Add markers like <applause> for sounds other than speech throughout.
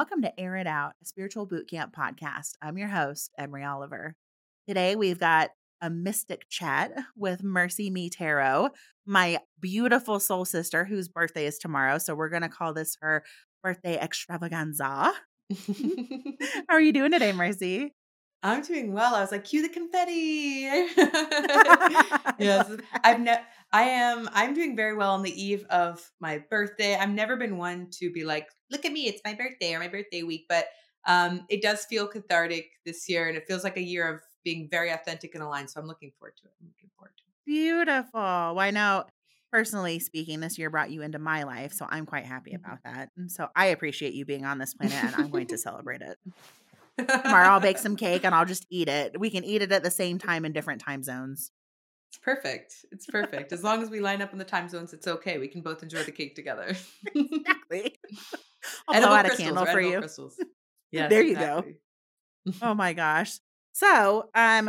Welcome to Air It Out, a spiritual boot camp podcast. I'm your host, Emery Oliver. Today we've got a mystic chat with Mercy Me Tarot, my beautiful soul sister whose birthday is tomorrow. So we're going to call this her birthday extravaganza. <laughs> How are you doing today, Mercy? <laughs> I'm doing well. I was like, cue the confetti. <laughs> yes. I've ne- I am I'm doing very well on the eve of my birthday. I've never been one to be like, look at me, it's my birthday or my birthday week, but um it does feel cathartic this year and it feels like a year of being very authentic and aligned. So I'm looking forward to it. I'm looking forward to it. Beautiful. Why know personally speaking, this year brought you into my life. So I'm quite happy Mm-hmm. about that. And so I appreciate you being on this planet and I'm going to celebrate it. <laughs> Tomorrow I'll bake some cake and I'll just eat it. We can eat it at the same time in different time zones. It's perfect. It's perfect. As long as we line up in the time zones, it's okay. We can both enjoy the cake together. <laughs> Exactly. <laughs> I'll Edible blow out a candle for you. Crystals. <laughs> Yes, There you go. Oh my gosh. So, um,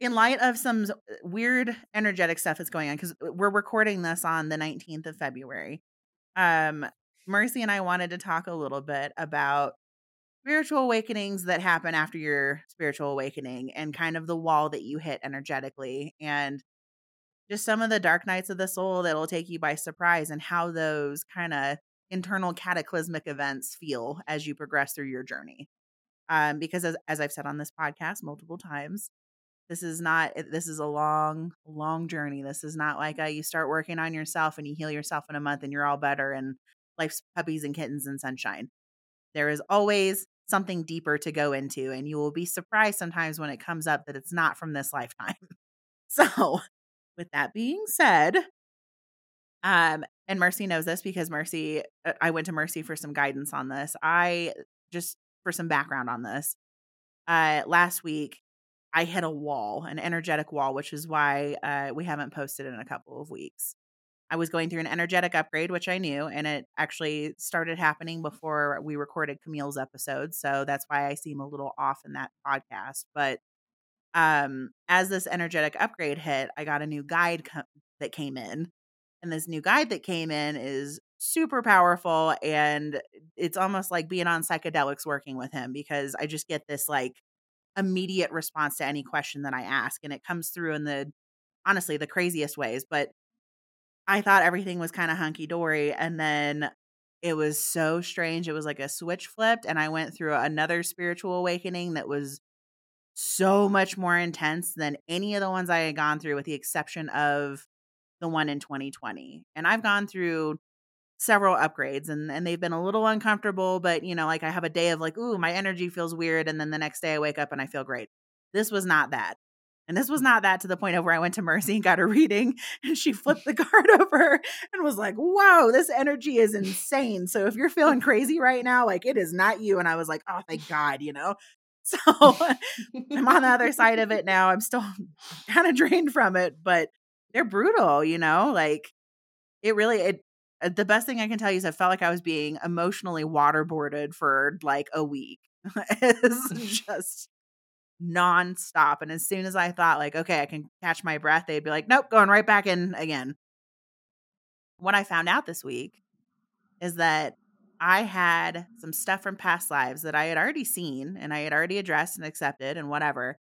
in light of some weird energetic stuff that's going on, because we're recording this on the 19th of February, um, Mercy and I wanted to talk a little bit about spiritual awakenings that happen after your spiritual awakening and kind of the wall that you hit energetically and just some of the dark nights of the soul that'll take you by surprise and how those kind of internal cataclysmic events feel as you progress through your journey um, because as, as I've said on this podcast multiple times, this is not this is a long, long journey. This is not like you start working on yourself and you heal yourself in a month and you're all better and life's puppies and kittens and sunshine. There is always something deeper to go into, and you will be surprised sometimes when it comes up that it's not from this lifetime. <laughs> So, with that being said, um, and Mercy knows this because Mercy, uh, I went to Mercy for some guidance on this. I just for some background on this. Uh, last week, I hit a wall, an energetic wall, which is why uh, we haven't posted in a couple of weeks. I was going through an energetic upgrade, which I knew, and it actually started happening before we recorded Camille's episode. So that's why I seem a little off in that podcast. But um, as this energetic upgrade hit, I got a new guide co- that came in. And this new guide that came in is super powerful. And it's almost like being on psychedelics working with him because I just get this like immediate response to any question that I ask. And it comes through in the honestly the craziest ways. But I thought everything was kind of hunky dory. And then it was so strange. It was like a switch flipped. And I went through another spiritual awakening that was so much more intense than any of the ones I had gone through, with the exception of the one in 2020. And I've gone through several upgrades and, and they've been a little uncomfortable, but you know, like I have a day of like, ooh, my energy feels weird. And then the next day I wake up and I feel great. This was not that. And this was not that to the point of where I went to Mercy and got a reading <laughs> and she flipped the <laughs> card over and was like, wow, this energy is insane. So if you're feeling crazy right now, like it is not you. And I was like, oh, thank God, you know? <laughs> So I'm on the other side of it now. I'm still kind of drained from it, but they're brutal, you know? Like it really it uh, the best thing I can tell you is I felt like I was being emotionally waterboarded for like a week. it's just nonstop. And as soon as I thought like, okay, I can catch my breath, they'd be like, nope, going right back in again. What I found out this week is that I had some stuff from past lives that I had already seen and I had already addressed and accepted and whatever.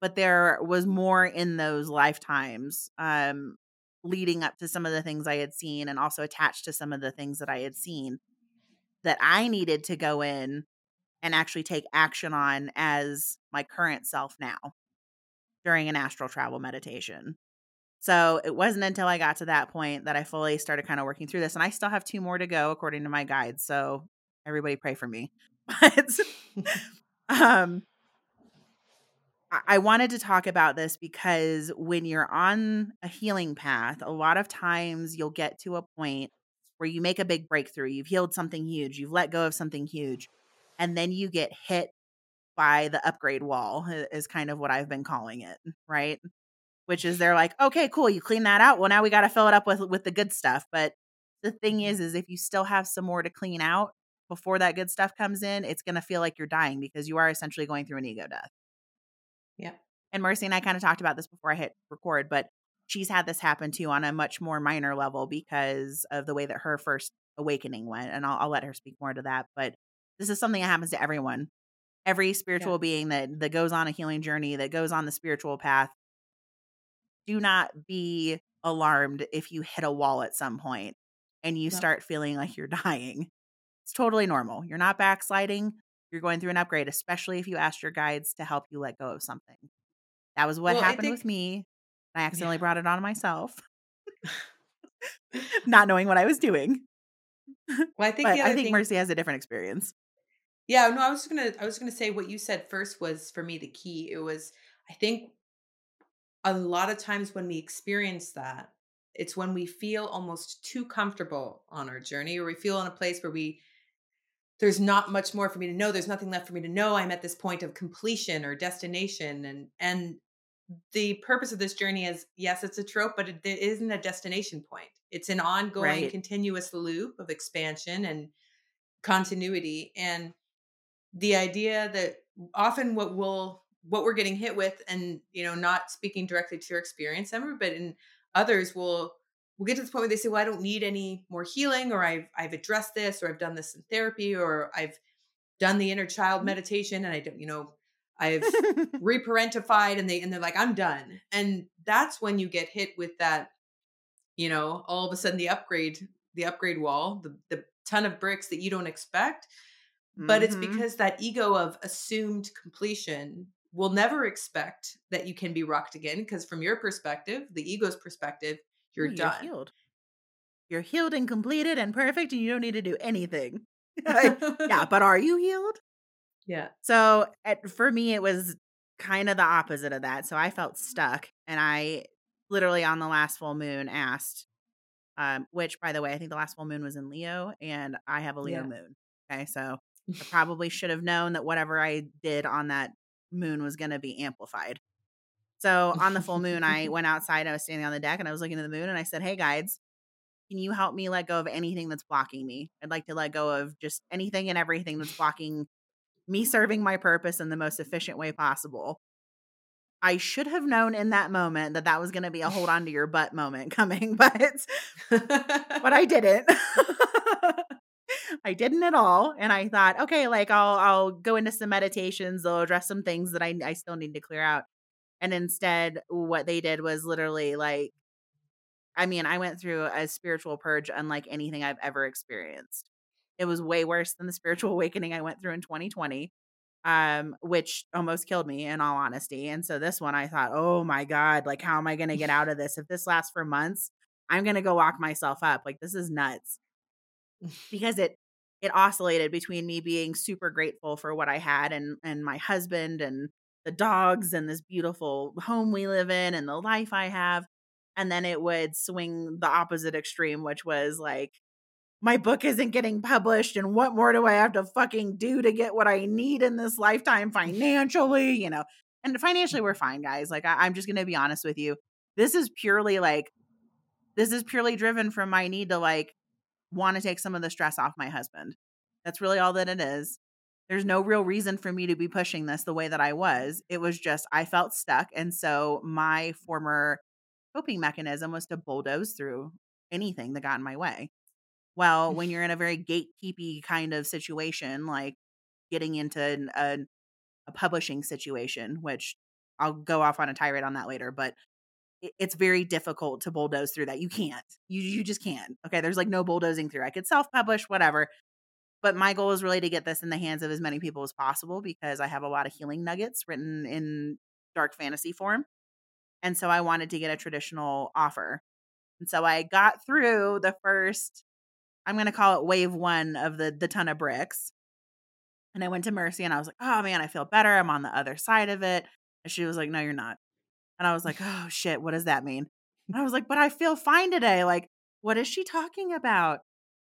But there was more in those lifetimes um, leading up to some of the things I had seen and also attached to some of the things that I had seen that I needed to go in and actually take action on as my current self now during an astral travel meditation. So it wasn't until I got to that point that I fully started kind of working through this. And I still have two more to go according to my guides. So everybody pray for me. <laughs> But <laughs> um I wanted to talk about this because when you're on a healing path, a lot of times you'll get to a point where you make a big breakthrough. You've healed something huge, you've let go of something huge, and then you get hit by the upgrade wall, is kind of what I've been calling it, right? Which is they're like, okay, cool, you clean that out. Well, now we got to fill it up with with the good stuff. But the thing is, is if you still have some more to clean out before that good stuff comes in, it's going to feel like you're dying because you are essentially going through an ego death yeah. and Mercy and I kind of talked about this before I hit record, but she's had this happen too on a much more minor level because of the way that her first awakening went. And I'll, I'll let her speak more to that. But This is something that happens to everyone. Every spiritual yeah. being that that goes on a healing journey, that goes on the spiritual path. Do not be alarmed if you hit a wall at some point and you start feeling like you're <laughs> dying. It's totally normal. You're not backsliding. You're going through an upgrade, especially if you asked your guides to help you let go of something. That was what well, happened think, with me. I accidentally yeah. brought it on myself, <laughs> <laughs> not knowing what I was doing. Well, I think I think thing, Mercy has a different experience. Yeah, no, I was gonna I was gonna say what you said first was for me the key. It was I think a lot of times when we experience that, it's when we feel almost too comfortable on our journey, or we feel in a place where we there's not much more for me to know. There's nothing left for me to know. I'm at this point of completion or destination, and and the purpose of this journey is yes, it's a trope, but it, it isn't a destination point. It's an ongoing, right. continuous loop of expansion and continuity. And the idea that often what we'll what we're getting hit with, and you know, not speaking directly to your experience, Emma, but in others will will get to the point where they say, "Well, I don't need any more healing, or I've I've addressed this, or I've done this in therapy, or I've done the inner child mm-hmm. meditation, and I don't, you know, I've <laughs> reparentified and they and they're like, I'm done. And that's when you get hit with that, you know, all of a sudden the upgrade, the upgrade wall, the the ton of bricks that you don't expect. But mm-hmm. it's because that ego of assumed completion will never expect that you can be rocked again. Because from your perspective, the ego's perspective, you're, you're done. Healed. You're healed and completed and perfect, and you don't need to do anything. <laughs> yeah, <laughs> but are you healed? Yeah. So at, for me, it was kind of the opposite of that. So I felt stuck, and I literally on the last full moon asked, um, which by the way, I think the last full moon was in Leo, and I have a Leo yeah. moon. Okay, so I <laughs> probably should have known that whatever I did on that moon was going to be amplified. So on the full moon, I <laughs> went outside. I was standing on the deck and I was looking at the moon, and I said, "Hey guides, can you help me let go of anything that's blocking me? I'd like to let go of just anything and everything that's blocking me serving my purpose in the most efficient way possible. I should have known in that moment that that was going to be a hold on to your butt moment <laughs> coming, but but I didn't. I didn't at all, and I thought, okay, like I'll I'll go into some meditations. They'll address some things that I I still need to clear out. And instead, what they did was literally like, I mean, I went through a spiritual purge unlike anything I've ever experienced. It was way worse than the spiritual <laughs> awakening I went through in 2020, um, which almost killed me in all honesty. And so this one, I thought, oh my God, like, how am I going to get <laughs> out of this? If this lasts for months, I'm going to go lock myself up. Like, this is nuts because it, it oscillated between me being super grateful for what I had and and my husband and the dogs and this beautiful home we live in and the life I have and then it would swing the opposite extreme which was like my book isn't getting published and what more do I have to fucking do to get what I need in this lifetime financially, you know. And financially we're fine, guys. Like I, I'm just gonna be honest with you. This is purely like this is purely driven from my need to like want to take some of the stress off my husband. That's really all that it is. There's no real reason for me to be pushing this the way that I was. It was just I felt stuck. And so my former coping mechanism was to bulldoze through anything that got in my way. Well, when you're <laughs> in a very gatekeepy kind of situation, like getting into a, a publishing situation, which I'll go off on a tirade on that later, but it's very difficult to bulldoze through that. You can't. You you just can't. Okay, there's like no bulldozing through. I could self-publish whatever. But my goal is really to get this in the hands of as many people as possible because I have a lot of healing nuggets written in dark fantasy form. And so I wanted to get a traditional offer. And so I got through the first I'm going to call it wave one of the the ton of bricks. And I went to Mercy and I was like, oh man, I feel better. I'm on the other side of it. And she was like, no, you're not. And I was like, oh shit, what does that mean? <laughs> And I was like, but I feel fine today. Like, what is she talking about?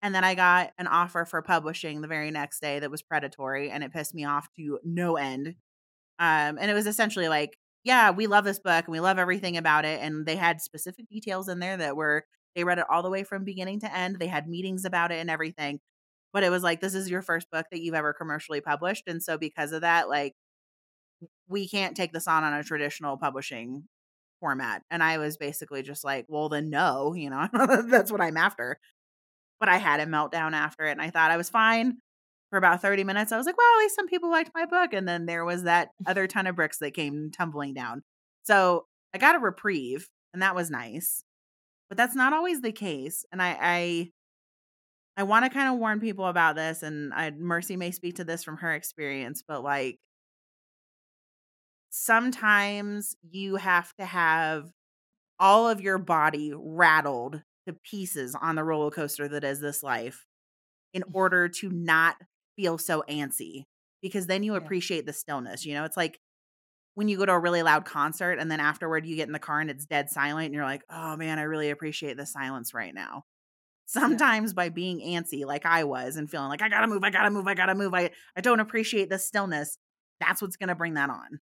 And then I got an offer for publishing the very next day that was predatory and it pissed me off to no end. Um, and it was essentially like, yeah, we love this book and we love everything about it. And they had specific details in there that were they read it all the way from beginning to end. They had meetings about it and everything. But it was like, this is your first book that you've ever commercially published. And so, because of that, like, we can't take this on on a traditional publishing format. And I was basically just like, well, then no, you know, <laughs> that's what I'm after. But I had a meltdown after it. And I thought I was fine for about 30 minutes. I was like, well, at least some people liked my book. And then there was that <laughs> other ton of bricks that came tumbling down. So I got a reprieve, and that was nice. But that's not always the case. And I I, I want to kind of warn people about this, and I, Mercy may speak to this from her experience, but like sometimes you have to have all of your body rattled to pieces on the roller coaster that is this life in mm. order to not feel so antsy because then you appreciate the stillness. You know, it's like when you go to a really loud concert and then afterward you get in the car and it's dead silent and you're like, oh man, I really appreciate the silence right now. Sometimes by being antsy, like I was, and feeling like I gotta move, I gotta move, I gotta move, I, I don't appreciate the stillness, that's what's gonna bring that on.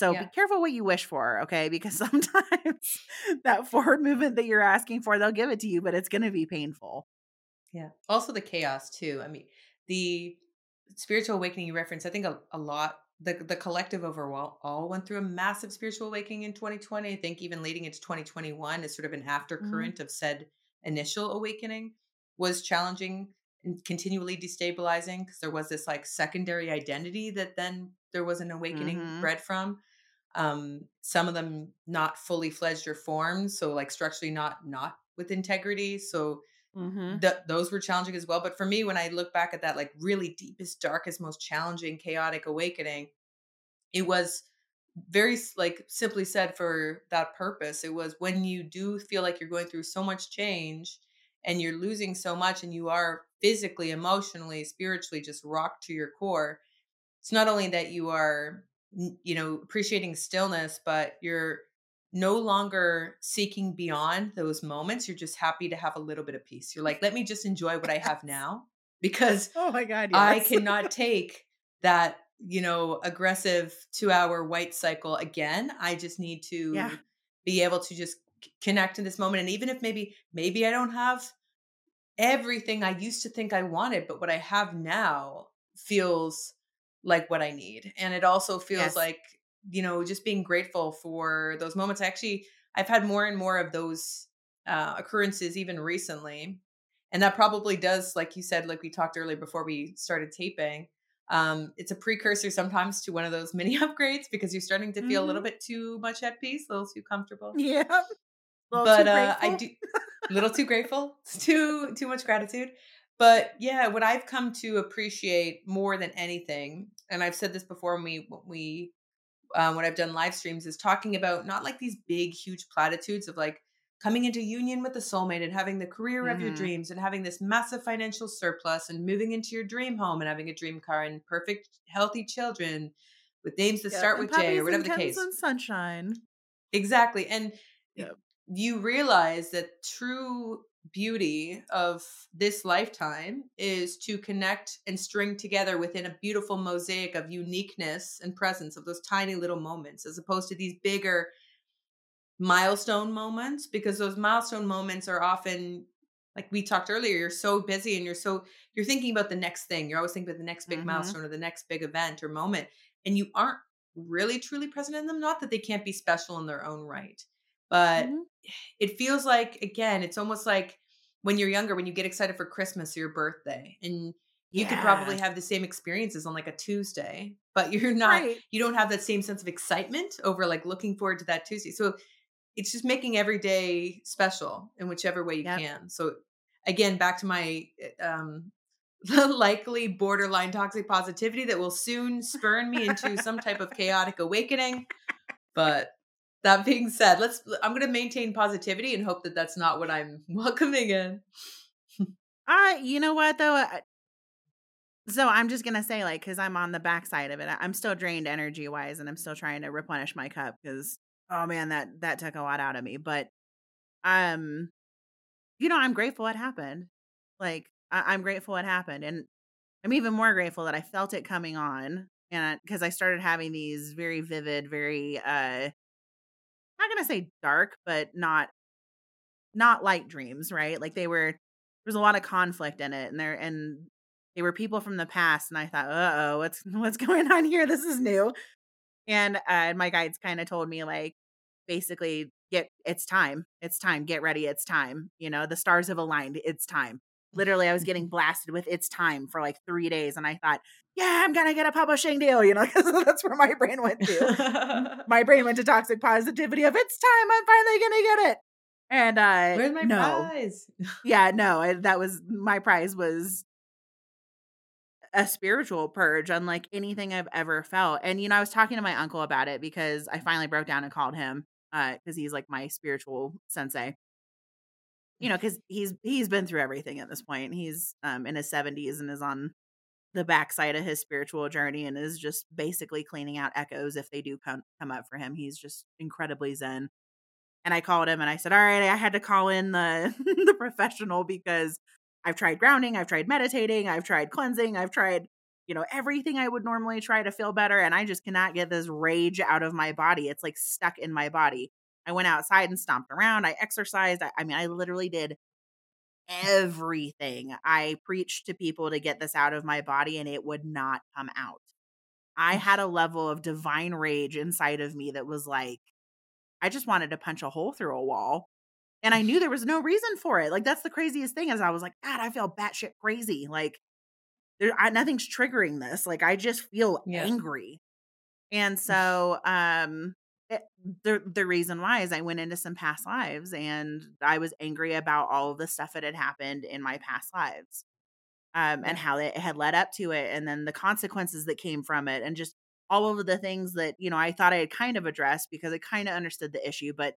So Yeah. be careful what you wish for, okay? Because <laughs> sometimes that forward movement that you're asking for, they'll give it to you, but it's gonna be painful. Yeah. Also the chaos too. I mean, the spiritual awakening you referenced, I think a, a lot the the collective overall all went through a massive spiritual awakening in 2020. I think even leading into 2021 is sort of an aftercurrent of said initial awakening was challenging and continually destabilizing because there was this like secondary identity that then there was an awakening Mhm. bred from. Um, some of them not fully fledged or formed, so like structurally not not with integrity. So Mm-hmm. th- those were challenging as well. But for me, when I look back at that, like really deepest, darkest, most challenging, chaotic awakening, it was very like simply said for that purpose. It was when you do feel like you're going through so much change and you're losing so much and you are physically, emotionally, spiritually just rocked to your core. It's not only that you are, you know, appreciating stillness, but you're no longer seeking beyond those moments. You're just happy to have a little bit of peace. You're like, let me just enjoy what I <laughs> have now because Oh my god, I cannot take that, you know, aggressive two hour white cycle again. I just need to Yeah. be able to just connect in this moment. And even if maybe, maybe I don't have everything I used to think I wanted, but what I have now feels like what I need. And it also feels Yes. like, you know, just being grateful for those moments. I actually, I've had more and more of those uh, occurrences even recently. And that probably does, like you said, like we talked earlier before we started taping, um, it's a precursor sometimes to one of those <laughs> mini upgrades because you're starting to feel a little bit too much at peace, a little too comfortable Yeah. <laughs> But uh, I do a <laughs> little too grateful, It's too too much gratitude. But yeah, what I've come to appreciate more than anything, and I've said this before when we when we uh, when I've done live streams, is talking about not like these big, huge platitudes of like coming into union with the soulmate and having the career of your Mhm. dreams and having this massive financial surplus and moving into your dream home and having a dream car and perfect, healthy children with names that Yep, start with J or whatever the case. and sunshine. Exactly. And Yep. you realize that true beauty of this lifetime is to connect and string together within a beautiful mosaic of uniqueness and presence of those tiny little moments as opposed to these bigger milestone moments because those milestone moments are often like we talked earlier you're so busy and you're so you're thinking about the next thing you're always thinking about the next big Mhm. milestone or the next big event or moment and you aren't really truly present in them not that they can't be special in their own right but Mhm. it feels like again it's almost like when you're younger when you get excited for christmas or your birthday and you could probably have the same experiences on like a tuesday but <laughs> you're not Right. you don't have that same sense of excitement over like looking forward to that tuesday so it's just making every day special in whichever way you Yep. can so again back to my uh, um <laughs> likely borderline toxic positivity that will soon spurn me into some type of chaotic awakening but that being said let's i'm going to maintain positivity and hope that that's not what i'm <laughs> welcoming in I, you know what though? I, so I'm just gonna say, like, because I'm on the backside of it, I- I'm still drained energy wise, and I'm still trying to replenish my cup because, oh man, that that took a lot out of me. But, um, you know, I'm grateful it happened. Like, I, I'm grateful it happened, and I'm even more grateful that I felt it coming on, and because I started having these very vivid, very, uh, not gonna say dark, but not not light dreams, right? Like they were there's a lot of conflict in it and there and they were people from the past and I thought, "Uh-oh, what's <laughs> what's going on here? This is new." And uh my guides kind of told me like basically get it's time. It's time. Get ready. It's time. You know, the stars have aligned. It's time. <laughs> literally I was getting blasted with it's time for like three days. And I thought, yeah, I'm gonna get a publishing deal, you know, <laughs> because that's where my brain went to. <laughs> my brain went to toxic positivity of it's time, I'm finally gonna get it. And uh Where's my no. prize? <laughs> Yeah, no, I, that was my prize was a spiritual purge unlike anything I've ever felt. And you know, I was talking to my uncle about it because I finally broke down and called him uh because he's like my spiritual sensei. You know, because he's he's been through everything at this point. He's um in his 70s and is on the backside of his spiritual journey and is just basically cleaning out echoes if they do come come up for him. He's just incredibly zen. And I called him and I said, "All right, I had to call in the <laughs> the professional because I've tried grounding, I've tried meditating, I've tried cleansing, I've tried, you know, everything I would normally try to feel better and I just cannot get this rage out of my body. It's like stuck in my body. I went outside and stomped around, I exercised. I, I mean, I literally did everything. I preached to people to get this out of my body and it would not come out. I had a level of divine rage inside of me that was like, I just wanted to punch a hole through a wall. And I knew there was no reason for it. Like, that's the craziest thing is I was like, God, I feel batshit crazy. Like, there, I, nothing's triggering this. Like, I just feel Yeah. angry. And so, um, it, the the reason why is I went into some past lives and I was angry about all of the stuff that had happened in my past lives, um, and how it had led up to it, and then the consequences that came from it, and just all of the things that you know I thought I had kind of addressed because I kind of understood the issue, but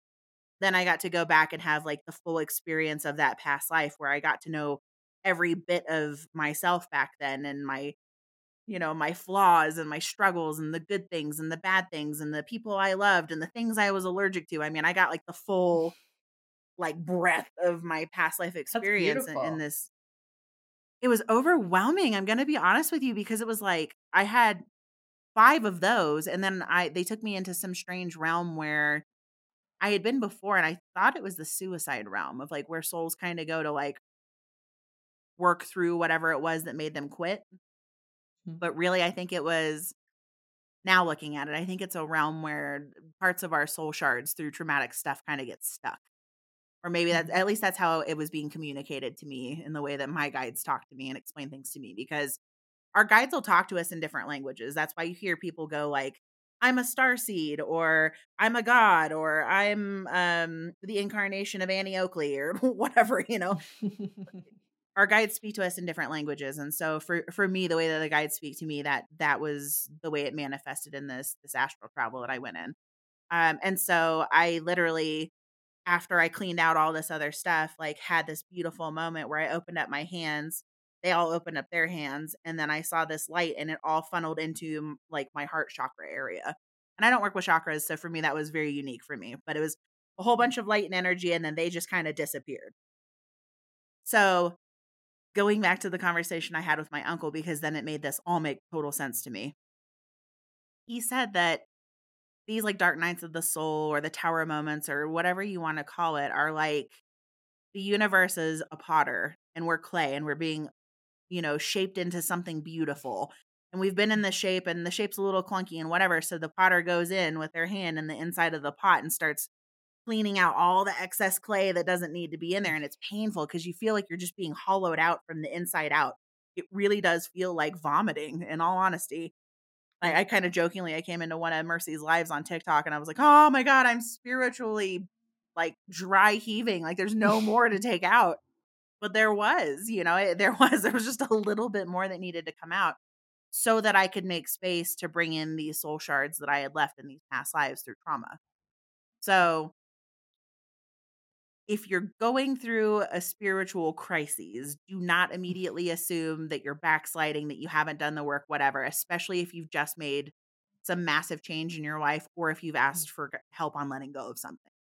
then I got to go back and have like the full experience of that past life where I got to know every bit of myself back then and my you know my flaws and my struggles and the good things and the bad things and the people I loved and the things I was allergic to. I mean, I got like the full like breadth of my past life experience in, in this. It was overwhelming. I'm going to be honest with you because it was like I had five of those and then I they took me into some strange realm where I had been before and I thought it was the suicide realm of like where souls kind of go to like work through whatever it was that made them quit. Hmm. But really, I think it was now looking at it, I think it's a realm where parts of our soul shards through traumatic stuff kind of get stuck. Or maybe that's at least that's how it was being communicated to me in the way that my guides talk to me and explain things to me because our guides will talk to us in different languages. That's why you hear people go like, I'm a star seed or I'm a god or I'm um the incarnation of Annie Oakley or <laughs> whatever, you know. <laughs> Our guides speak to us in different languages. And so for for me, the way that the guides speak to me, that that was the way it manifested in this this astral travel that I went in. Um and so I literally after I cleaned out all this other stuff, like had this beautiful moment where I opened up my hands. They all opened up their hands, and then I saw this light, and it all funneled into like my heart chakra area. And I don't work with chakras, so for me that was very unique for me. But it was a whole bunch of light and energy, and then they just kind of disappeared. So going back to the conversation I had with my uncle, because then it made this all make total sense to me. He said that these like dark nights of the soul or the tower moments or whatever you want to call it are like the universe is a potter and we're clay and we're being you know shaped into something beautiful and we've been in the shape and the shape's a little clunky and whatever so the potter goes in with their hand in the inside of the pot and starts cleaning out all the excess clay that doesn't need to be in there and it's painful because you feel like you're just being hollowed out from the inside out it really does feel like vomiting in all honesty I, I kind of jokingly I came into one of Mercy's lives on TikTok and I was like, oh my God, I'm spiritually like dry heaving. Like there's no more to take out. But there was, you know, it, <laughs> there was, there was just a little bit more that needed to come out so that I could make space to bring in these soul shards that I had left in these past lives through trauma. So if you're going through a spiritual crisis, do not immediately assume that you're backsliding, that you haven't done the work, whatever, especially if you've just made some massive change in your life or if you've asked for help on letting go of something.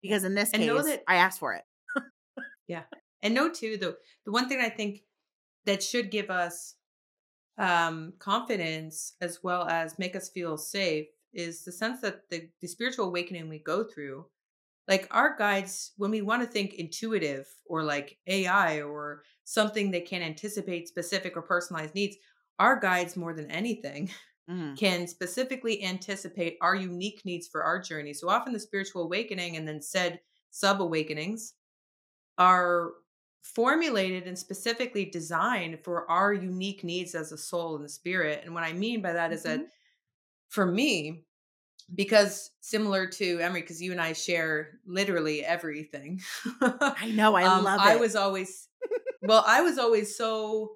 Because in this And know case, that- I asked for it. Yeah. And no, too, the the one thing I think that should give us um confidence as well as make us feel safe is the sense that the, the spiritual awakening we go through, like our guides, when we want to think intuitive or like AI or something that can anticipate specific or personalized needs, our guides more than anything <laughs> Mm, can specifically anticipate our unique needs for our journey. So often the spiritual awakening and then said sub awakenings are formulated and specifically designed for our unique needs as a soul and the spirit. And what I mean by that is Mm-hmm. that for me, because similar to Emery, because you and I share literally everything. <laughs> I know. I um, love it. I was always, <laughs> well, I was always so,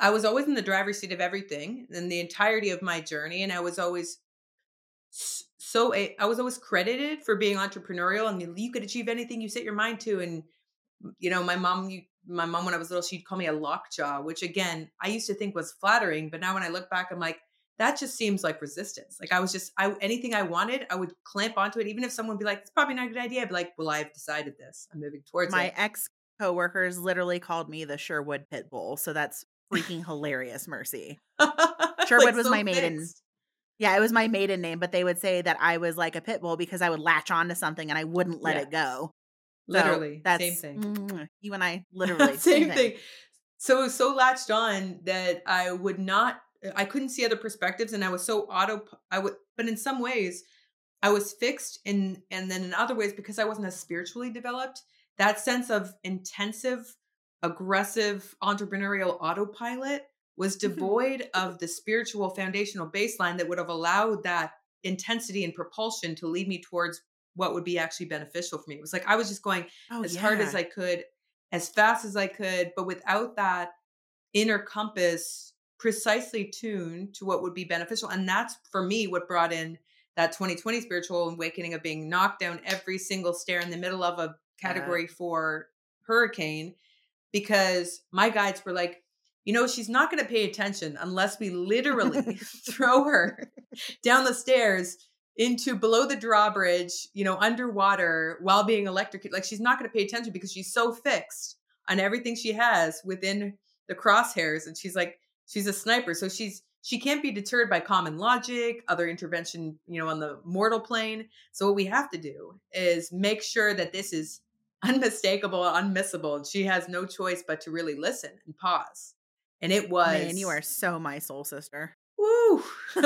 I was always in the driver's seat of everything in the entirety of my journey. And I was always so, I was always credited for being entrepreneurial and you, you could achieve anything you set your mind to. And, you know, my mom, you, my mom, when I was little, she'd call me a lockjaw, which again, I used to think was flattering. But now when I look back, I'm like, that just seems like resistance. Like I was just, I anything I wanted, I would clamp onto it, even if someone would be like, "It's probably not a good idea." I'd be like, "Well, I've decided this. I'm moving towards My it." My ex coworkers literally called me the Sherwood pit bull. So that's freaking hilarious, Mercy. <laughs> Sherwood was my maiden- fixed. Yeah, it was my maiden name, but they would say that I was like a pit bull because I would latch onto something and I wouldn't let it go. So Literally, that's same thing. mm, you and I <laughs> literally same thing. So it was so latched on that I would not I couldn't see other perspectives and I was so auto I would but in some ways I was fixed in and then in other ways because I wasn't as spiritually developed, that sense of intensive, aggressive entrepreneurial autopilot was Mm-hmm. devoid of the spiritual foundational baseline that would have allowed that intensity and propulsion to lead me towards what would be actually beneficial for me. It was like I was just going Oh, as hard as. I could, as fast as I could, but without that inner compass precisely tuned to what would be beneficial. And that's for me what brought in that 2020 spiritual awakening of being knocked down every single stair in the middle of a category four hurricane because my guides were like, you know, she's not going to pay attention unless we literally <laughs> <laughs> throw her down the stairs into below the drawbridge, you know, underwater while being electrocuted. Like she's not going to pay attention because she's so fixed on everything she has within the crosshairs. And she's like, she's a sniper. So she's, she can't be deterred by common logic, other intervention, you know, on the mortal plane. So what we have to do is make sure that this is <laughs> unmistakable, unmissable. And she has no choice but to really listen and pause. And it was Man, you are so my soul sister. Woo! <laughs>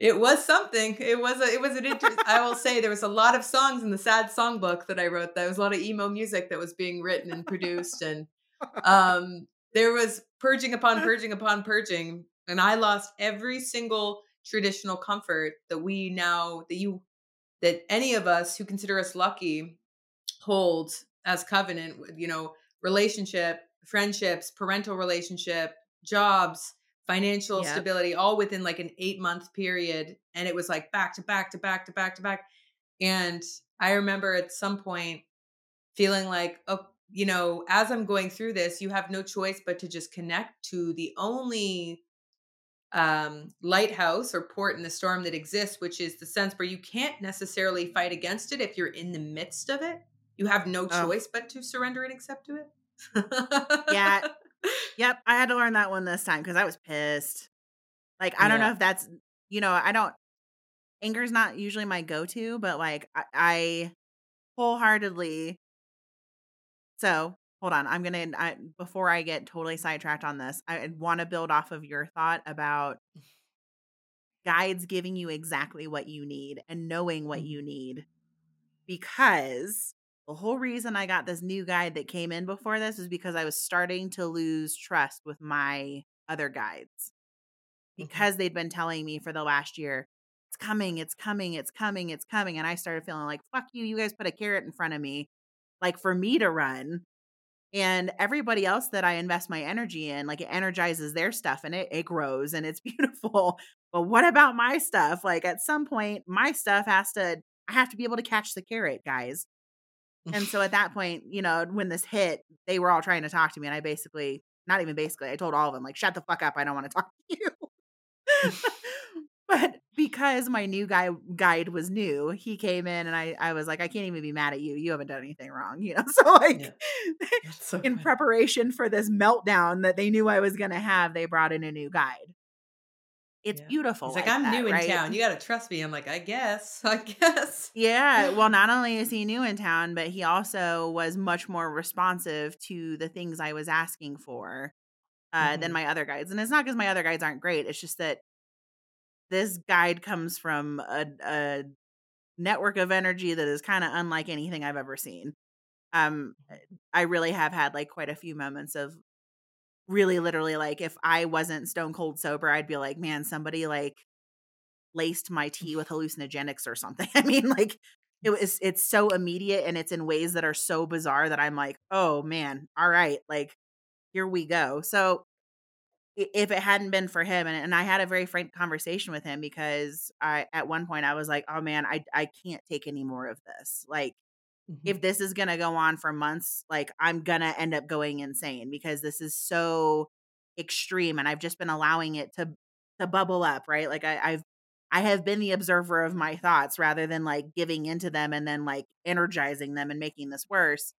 it was something. It was a, it was an inter- I will say there was a lot of songs in the sad songbook that I wrote. There was a lot of emo music that was being written and produced and um there was purging upon <laughs> purging upon purging and I lost every single traditional comfort that we now that you that any of us who consider us lucky hold as covenant, you know, relationship, friendships, parental relationship, jobs, financial stability, all within like an eight month period. And it was like back to back to back to back to back. And I remember at some point feeling like, oh, you know, as I'm going through this, you have no choice but to just connect to the only um, lighthouse or port in the storm that exists, which is the sense where you can't necessarily fight against it if you're in the midst of it. You have no Oh. choice but to surrender and accept to it. Yeah. <laughs> Yep, I had to learn that one this time because I was pissed. Like, I don't know if that's, you know, I don't, anger's not usually my go to, but like, I, I wholeheartedly. So, hold on. I'm going to, I, before I get totally sidetracked on this, I want to build off of your thought about guides giving you exactly what you need and knowing what Mhm. you need. Because the whole reason I got this new guide that came in before this is because I was starting to lose trust with my other guides Mhm. because they'd been telling me for the last year, it's coming, it's coming, it's coming, it's coming. And I started feeling like, fuck you, you guys put a carrot in front of me, like for me to run. And everybody else that I invest my energy in, like it energizes their stuff and it, it grows and it's <laughs> beautiful. But what about my stuff? Like at some point, my stuff has to, I have to be able to catch the carrot, guys. And so at that point, you know, when this hit, they were all trying to talk to me. And I basically, not even basically, I told all of them, like, shut the fuck up. I don't want to talk to you. <laughs> <laughs> but because my new guy guide was new, he came in and I, I was like, I can't even be mad at you. You haven't done anything wrong. <laughs> You know, so like Yeah. So in funny. preparation for this meltdown that they knew I was gonna have, they brought in a new guide. It's Yeah. beautiful. Like, like I'm that, new in right? town. You got to trust me. I'm like, I guess. <laughs> I guess. Yeah. Well, <laughs> not only is he new in town, but he also was much more responsive to the things I was asking for uh, than Mhm. my other guides. And it's not because my other guides aren't great. It's just that this guide comes from a, a network of energy that is kind of unlike anything I've ever seen. um mm-hmm. eh, I really have had like quite a few moments of really literally like if I wasn't stone cold sober, I'd be like, man, somebody like laced my tea with <laughs> hallucinogenics or something. <laughs> I mean, like it mm. was it's so immediate and it's in ways that are so bizarre that I'm like, oh man, all right, like here we go. So if it hadn't been for him and, and I had a very frank conversation with him because I at one point I was like, oh man, I I can't take any more of this. Like Mhm. if this is going to go on for months, like I'm going to end up going insane because this is so extreme and I've just been allowing it to to bubble up, right? Like I I've I have been the observer of my thoughts rather than like giving into them and then like energizing them and making this worse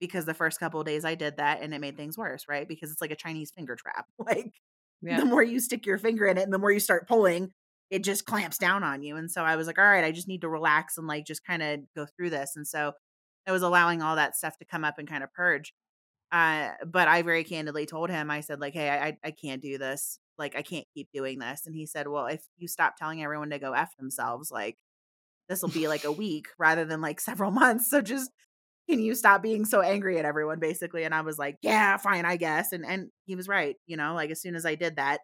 because the first couple of days I did that and it made things worse, right? Because it's like a Chinese finger trap. <laughs> Like Yeah. the more you stick your finger in it and the more you start pulling, it just clamps down on you. And so I was like, all right, I just need to relax and like just kind of go through this. And so I was allowing all that stuff to come up and kind of purge. Uh, but I very candidly told him, I said, like, hey, I I I can't do this. Like, I can't keep doing this. And he said, Well, if you stop telling everyone to go F themselves, like this will be like a week rather than like several <laughs> months. So just can you stop being so angry at everyone basically? And i was like yeah fine i guess. And and he was right you know like as soon as i did that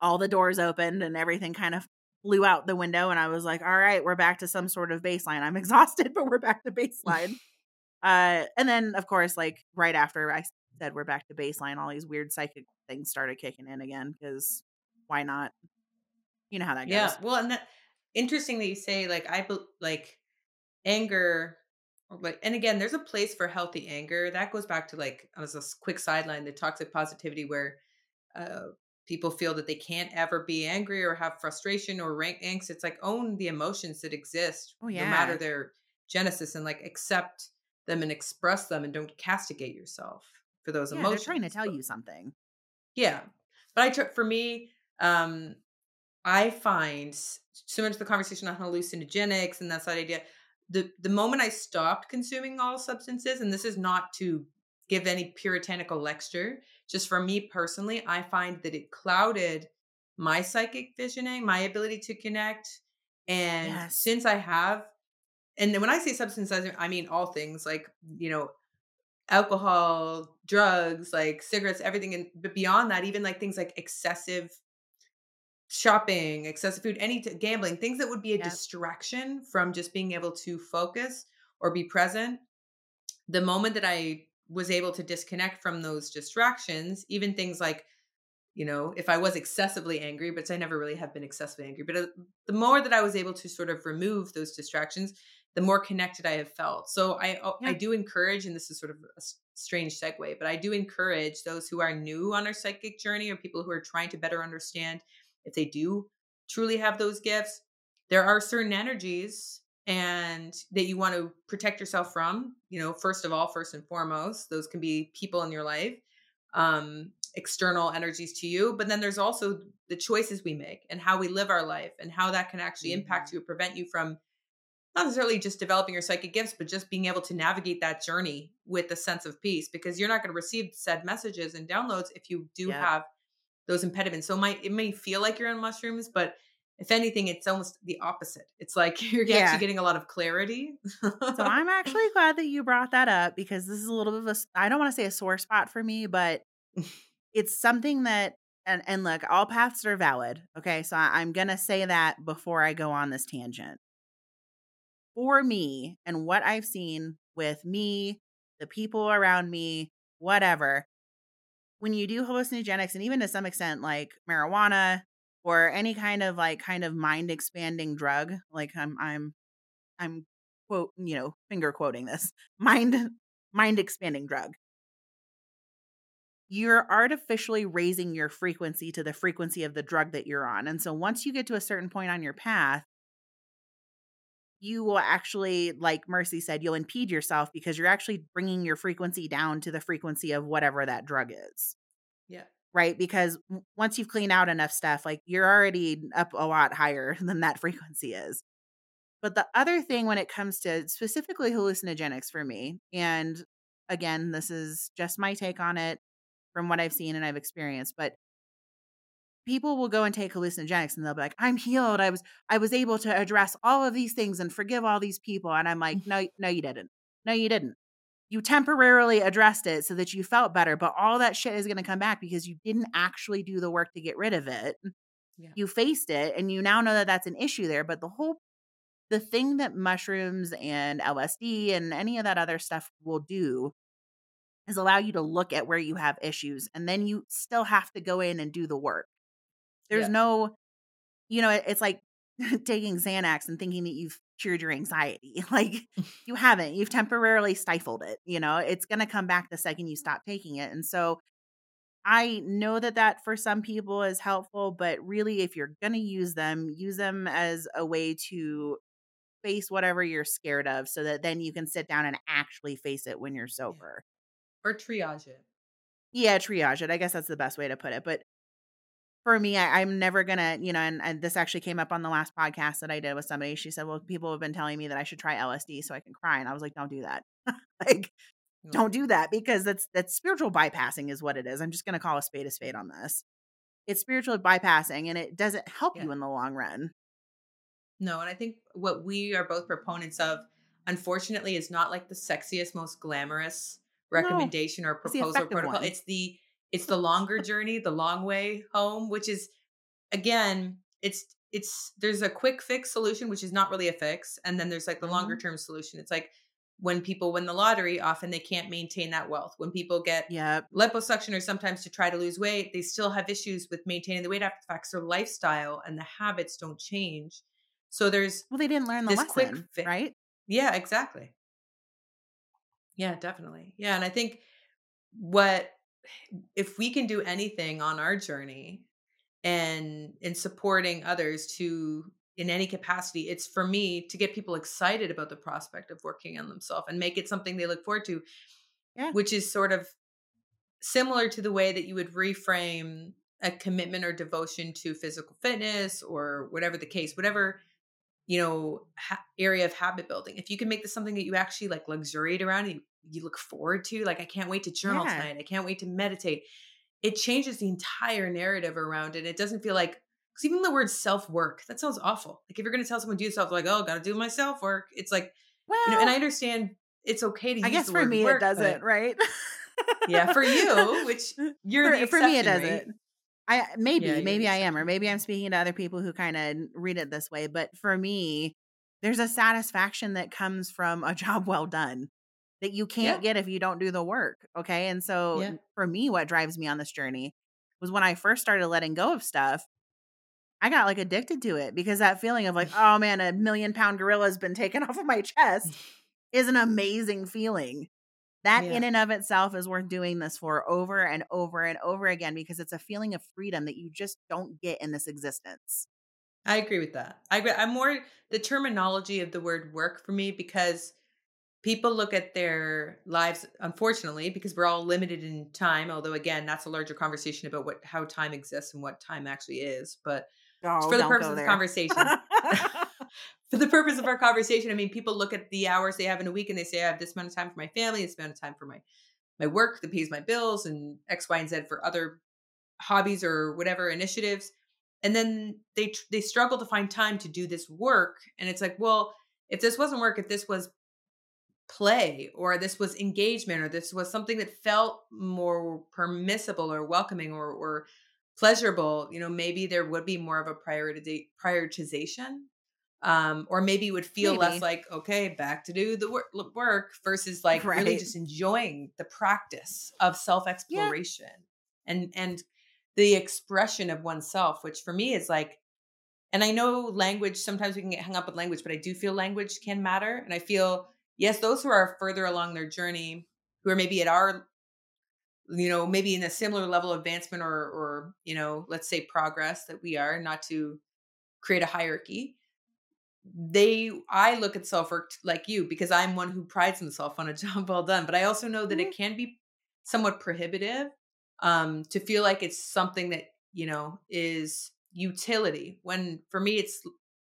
all the doors opened and everything kind of flew out the window and i was like all right we're back to some sort of baseline. I'm <laughs> exhausted but we're back to baseline. <laughs> Uh and then of course like right after i said we're back to baseline all these weird psychic things started kicking in again because why not? You know how that goes. Yeah. Well, and that interesting that you say like I like anger like and again there's a place for healthy anger that goes back to like as a quick sideline the toxic positivity where uh people feel that they can't ever be angry or have frustration or rank angst it's like own the emotions that exist Oh, no matter their genesis and like accept them and express them and don't castigate yourself for those yeah emotions they're trying to tell you something yeah. But I took for me, um, I find similar to the conversation on hallucinogenics and that's that idea. The the moment I stopped consuming all substances, and this is not to give any puritanical lecture, just for me personally, I find that it clouded my psychic visioning, my ability to connect. And Yes. since I have, and when I say substances, I mean all things like, you know, alcohol, drugs, like cigarettes, everything. And but beyond that, even like things like excessive shopping, excessive food, any t- gambling, things that would be a Yep. distraction from just being able to focus or be present. The moment that I was able to disconnect from those distractions, even things like, you know, if I was excessively angry, but I never really have been excessively angry, but uh, the more that I was able to sort of remove those distractions, the more connected I have felt. So I uh, I do encourage, and this is sort of a strange segue, but I do encourage those who are new on our psychic journey or people who are trying to better understand if they do truly have those gifts. There are certain energies and that you want to protect yourself from. You know, first of all, first and foremost, those can be people in your life, um, external energies to you. But then there's also the choices we make and how we live our life and how that can actually impact you, prevent you from not necessarily just developing your psychic gifts, but just being able to navigate that journey with a sense of peace because you're not going to receive said messages and downloads if you do Yep. have those impediments. So it might it may feel like you're on mushrooms, but if anything, it's almost the opposite. It's like <laughs> you're Yeah. actually getting a lot of clarity. So <laughs> I'm actually glad that you brought that up because this is a little bit of a I don't want to say a sore spot for me, but <laughs> it's something that and and look, all paths are valid. Okay, so I, I'm gonna say that before I go on this tangent. For me and what I've seen with me, the people around me, whatever, when you do hallucinogenics and even to some extent like marijuana or any kind of like kind of mind expanding drug, like I'm I'm I'm quote, you know, finger quoting this <laughs> mind mind expanding drug. You're artificially raising your frequency to the frequency of the drug that you're on. And so once you get to a certain point on your path, you will actually, like Mercy said, you'll impede yourself because you're actually bringing your frequency down to the frequency of whatever that drug is yeah. right? Because once you've cleaned out enough stuff, like you're already up a lot higher <laughs> than that frequency is. But the other thing when it comes to specifically hallucinogenics for me, and again, this is just my take on it from what I've seen and I've experienced, but people will go and take hallucinogenics and they'll be like, I'm healed. I was I was able to address all of these things and forgive all these people. And I'm like, mm. no, no, you didn't. No, you didn't. You temporarily addressed it so that you felt better, but all that shit is going to come back because you didn't actually do the work to get rid of it. Yeah. You faced it and you now know that that's an issue there, but the whole the thing that mushrooms and LSD and any of that other stuff will do is allow you to look at where you have issues and then you still have to go in and do the work. There's Yes. no, you know, it- it's like <laughs> taking Xanax and thinking that you've cured your anxiety. <laughs> Like <laughs> you haven't. You've temporarily stifled it. You know, it's going to come back the second you stop taking it. And so I know that that for some people is helpful, but really, if you're going to use them, use them as a way to face whatever you're scared of so that then you can sit down and actually face it when you're sober. Or triage it. Yeah, triage it. I guess that's the best way to put it. But for me, I, I'm never gonna, you know, and, and this actually came up on the last podcast that I did with somebody. She said, Well, people have been telling me that I should try LSD so I can cry. And I was like, Don't do that. <laughs> like, No. don't do that because that's that's spiritual bypassing is what it is. I'm just gonna call a spade a spade on this. It's spiritual bypassing and it doesn't help Yeah. you in the long run. No, and I think what we are both proponents of, unfortunately, is not like the sexiest, most glamorous recommendation or proposal protocol. one. It's the it's the longer journey, the long way home, which is again, it's it's there's a quick fix solution, which is not really a fix, and then there's like the longer mm-hmm. term solution. It's like when people win the lottery, often they can't maintain that wealth. When people get Yep. liposuction or sometimes to try to lose weight, they still have issues with maintaining the weight after the fact. So lifestyle and the habits don't change. So there's Well, they didn't learn the This lesson, quick fi- right? yeah, exactly. Yeah, definitely. Yeah, and I think what if we can do anything on our journey and in supporting others to in any capacity, it's for me to get people excited about the prospect of working on themselves and make it something they look forward to. Yeah. Which is sort of similar to the way that you would reframe a commitment or devotion to physical fitness or whatever the case, whatever you know ha- area of habit building. If you can make this something that you actually like luxuriate around, you, you look forward to, like I can't wait to journal Yeah. tonight. I can't wait to meditate. It changes the entire narrative around it. It doesn't feel like because even the word self work that sounds awful. Like if you're going to tell someone to do self, like oh, got to do my self work. It's like Well, you know, and I understand it's okay to. I guess the for word me work, it doesn't, but- right? Yeah, for you, which <laughs> you're for, the for me it exception, right? I maybe Yeah, maybe I am, or maybe I'm speaking to other people who kind of read it this way. But for me, there's a satisfaction that comes from a <laughs> job well done that you can't Yeah. get if you don't do the work. Okay, and so Yeah. for me, what drives me on this journey was when I first started letting go of stuff. I got like addicted to it because that feeling of like, <laughs> oh man, a million pound gorilla has been taken <laughs> off of my chest is an amazing feeling. That Yeah. in and of itself is worth doing this for over and over and over again because it's a feeling of freedom that you just don't get in this existence. I agree with that. I agree. I'm more the terminology of the word work for me because people look at their lives, unfortunately, because we're all limited in time. Although, again, that's a larger conversation about what how time exists and what time actually is. But Oh, for the purpose of the conversation, <laughs> <laughs> for the purpose of our conversation, I mean, people look at the hours they have in a week and they say, I have this amount of time for my family, this amount of time for my my work that pays my bills, and X, Y, and Z for other hobbies or whatever initiatives. And then they they struggle to find time to do this work, and it's like, well, if this wasn't work, if this was play or this was engagement or this was something that felt more permissible or welcoming or or pleasurable you know maybe there would be more of a priority prioritization um or maybe it would feel Maybe. less like okay back to do the work, work versus like really just enjoying the practice of self exploration and and the expression of oneself which for me is like and i know language sometimes we can get hung up with language but i do feel language can matter and i feel yes those who are further along their journey who are maybe at our you know maybe in a similar level of advancement or or you know let's say progress that we are not to create a hierarchy they i look at self work like you because i'm one who prides himself on a <laughs> job well done but i also know that it can be somewhat prohibitive um to feel like it's something that you know is utility when for me it's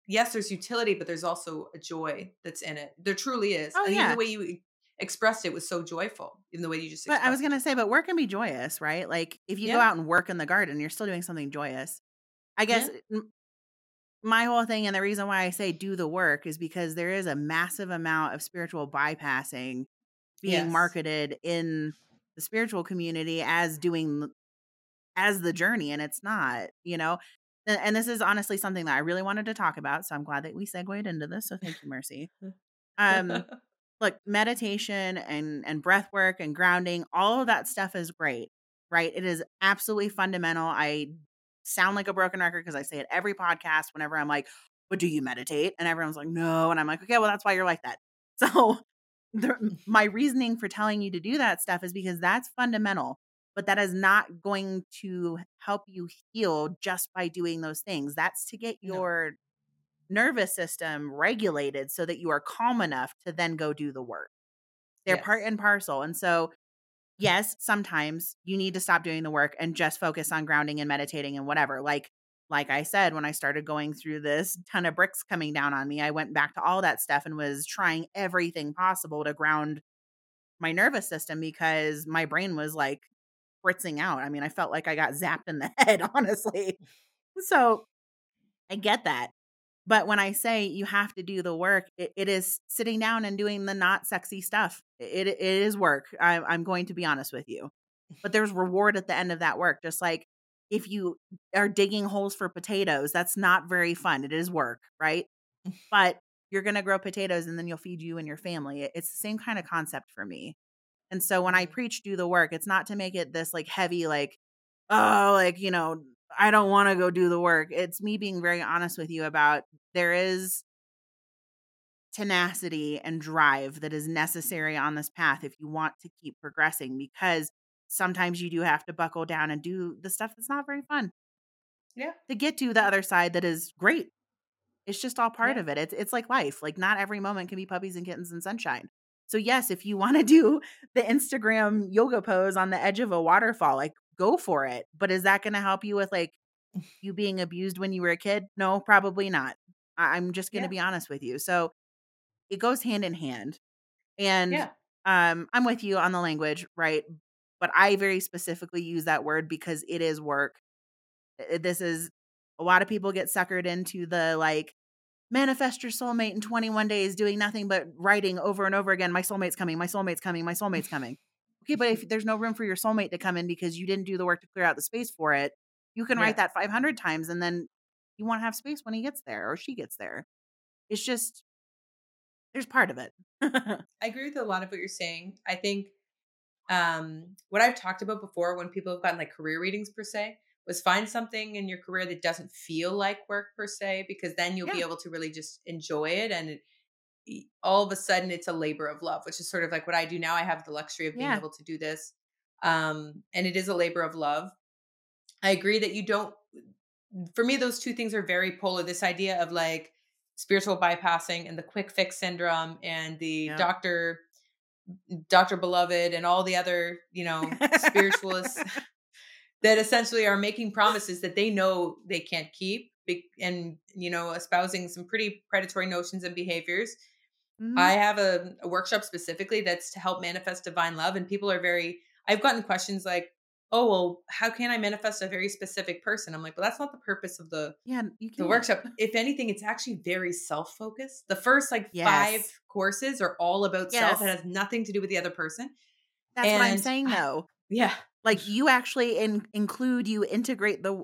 yes there's utility but there's also a joy that's in it there truly is Oh, and yeah. the way you expressed it was so joyful even the way you just But I was gonna say, but work can be joyous, right? Like if you go out and work in the garden, you're still doing something joyous. I guess m- my whole thing and the reason why I say do the work is because there is a massive amount of spiritual bypassing being Yes. marketed in the spiritual community as doing as the journey and it's not, you know. And, and this is honestly something that I really wanted to talk about, so I'm glad that we segued into this. So thank you, Mercy. Um <laughs> look, meditation and and breath work and grounding, all of that stuff is great, right? It is absolutely fundamental. I sound like a broken record because I say it every podcast whenever I'm like, "But do you meditate?" And everyone's like, "No," and I'm like, "Okay, well that's why you're like that." <laughs> So the, <laughs> my reasoning for telling you to do that stuff is because that's fundamental, but that is not going to help you heal just by doing those things. That's to get No. your nervous system regulated so that you are calm enough to then go do the work. They're part and parcel. And so, yes, sometimes you need to stop doing the work and just focus on grounding and meditating and whatever. Like like I said when I started going through this ton of bricks coming down on me, I went back to all that stuff and was trying everything possible to ground my nervous system because my brain was like fritzing out. I mean, I felt like I got zapped in the <laughs> head, honestly. So, I get that. But when I say you have to do the work, it, it is sitting down and doing the not sexy stuff. It, it is work. I, I'm going to be honest with you. But there's reward at the end of that work. Just like if you are digging holes for potatoes, that's not very fun. It is work, right? But you're going to grow potatoes and then you'll feed you and your family. It- It's the same kind of concept for me. And so when I preach do the work, it's not to make it this like heavy, like, oh, like, you know, I don't want to go do the work. It's me being very honest with you about there is tenacity and drive that is necessary on this path if you want to keep progressing because sometimes you do have to buckle down and do the stuff that's not very fun Yeah. to get to the other side that is great. It's just all part Yeah. of it. It's it's like life. Like not every moment can be puppies and kittens and sunshine. So yes, if you want to <laughs> do the Instagram yoga pose on the edge of a waterfall, like go for it. But is that going to help you with like <sighs> you being abused when you were a kid? No, probably not. I- I'm just going to Yeah. be honest with you. So it goes hand in hand. And Yeah. um I'm with you on the language, right? But I very specifically use that word because it is work. This is a lot of people get suckered into the like manifest your soulmate in 21 days doing nothing but writing over and over again my soulmate's coming my soulmate's coming my soulmate's <laughs> coming okay but if there's no room for your soulmate to come in because you didn't do the work to clear out the space for it you can Yeah. write that 500 times and then you won't have space when he gets there or she gets there it's just there's part of it <laughs> I agree with a lot of what you're saying. I think um, what I've talked about before when people have gotten like career readings per se was find something in your career that doesn't feel like work per se, because then you'll be able to really just enjoy it. And it, all of a sudden, it's a labor of love, which is sort of like what I do now. I have the luxury of being Yeah. able to do this. Um, and it is a labor of love. I agree that you don't, for me, those two things are very polar. This idea of like spiritual bypassing and the quick fix syndrome and the Yeah. doctor, Dr. Beloved and all the other, you know, spiritualists <laughs> that essentially are making promises that they know they can't keep and, you know, espousing some pretty predatory notions and behaviors. Mhm. I have a, a workshop specifically that's to help manifest divine love. And people are very, I've gotten questions like, oh, well, how can I manifest a very specific person? I'm like, well, that's not the purpose of the yeah the workshop. If anything, it's actually very self focused. The first like Yes. five courses are all about self. It has nothing to do with the other person. that's what i'm and saying I- though Yeah. like you actually in, include you integrate the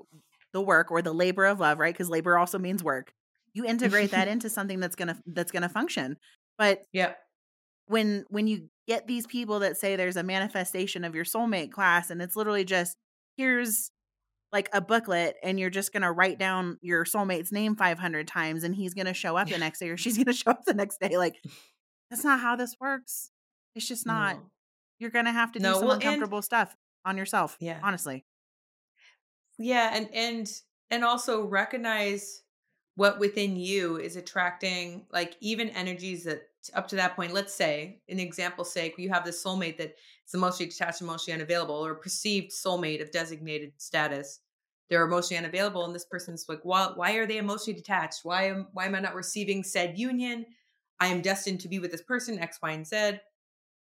the work or the labor of love right because labor also means work you integrate that <laughs> into something that's gonna that's gonna function but Yeah. when when you get these people that say there's a manifestation of your soulmate class and it's literally just here's like a booklet and you're just gonna write down your soulmate's name 500 times and he's gonna show up the next day or she's <laughs> gonna show up the next day like that's not how this works it's just not No. you're gonna have to do No, some well, and- uncomfortable stuff on yourself Yeah. honestly Yeah, and and and also recognize what within you is attracting like even energies that up to that point let's say in example's sake you have this soulmate that is emotionally detached emotionally unavailable or perceived soulmate of designated status. They're emotionally unavailable and this person's like why, why are they emotionally detached? Why am why am i not receiving said union? I am destined to be with this person x y and z.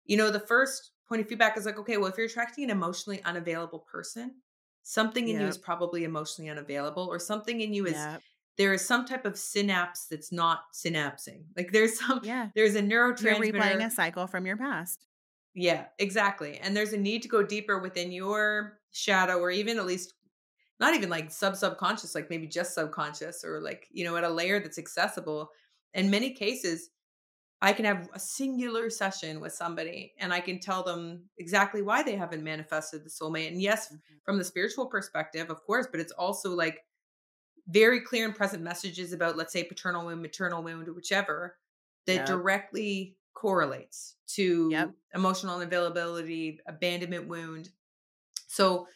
You know the first point of feedback is like okay well if you're attracting an emotionally unavailable person something in you is probably emotionally unavailable or something in you is yeah there is some type of synapse that's not synapsing. Like there's some Yeah. there's a neurotransmitter. You're replaying a cycle from your past. Yeah, exactly. And there's a need to go deeper within your shadow or even at least not even like sub subconscious, like maybe just subconscious or like, you know, at a layer that's accessible. In many cases, I can have a singular session with somebody and I can tell them exactly why they haven't manifested the soulmate. And yes, Mhm. from the spiritual perspective, of course, but it's also like very clear and present messages about, let's say, paternal wound, maternal wound, or whichever, that Yep. directly correlates to Yep. emotional unavailability, abandonment wound. So,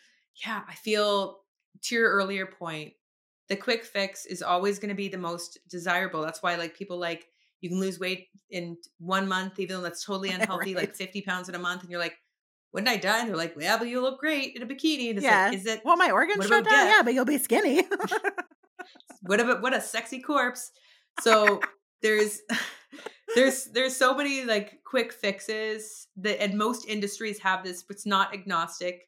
yeah, I feel to your earlier point, the quick fix is always going to be the most desirable. That's why, like, people like you can lose weight in one month, even though that's totally <laughs> unhealthy, like 50 pounds in a month. And you're like, wouldn't I die? And they're like, yeah, but you look great in a bikini. And it's Yeah. like, is it Well, my organs shut down. death? Yeah, but you'll be skinny. <laughs> <laughs> what about what a sexy corpse so there's <laughs> there's there's so many like quick fixes that and most industries have this but it's not agnostic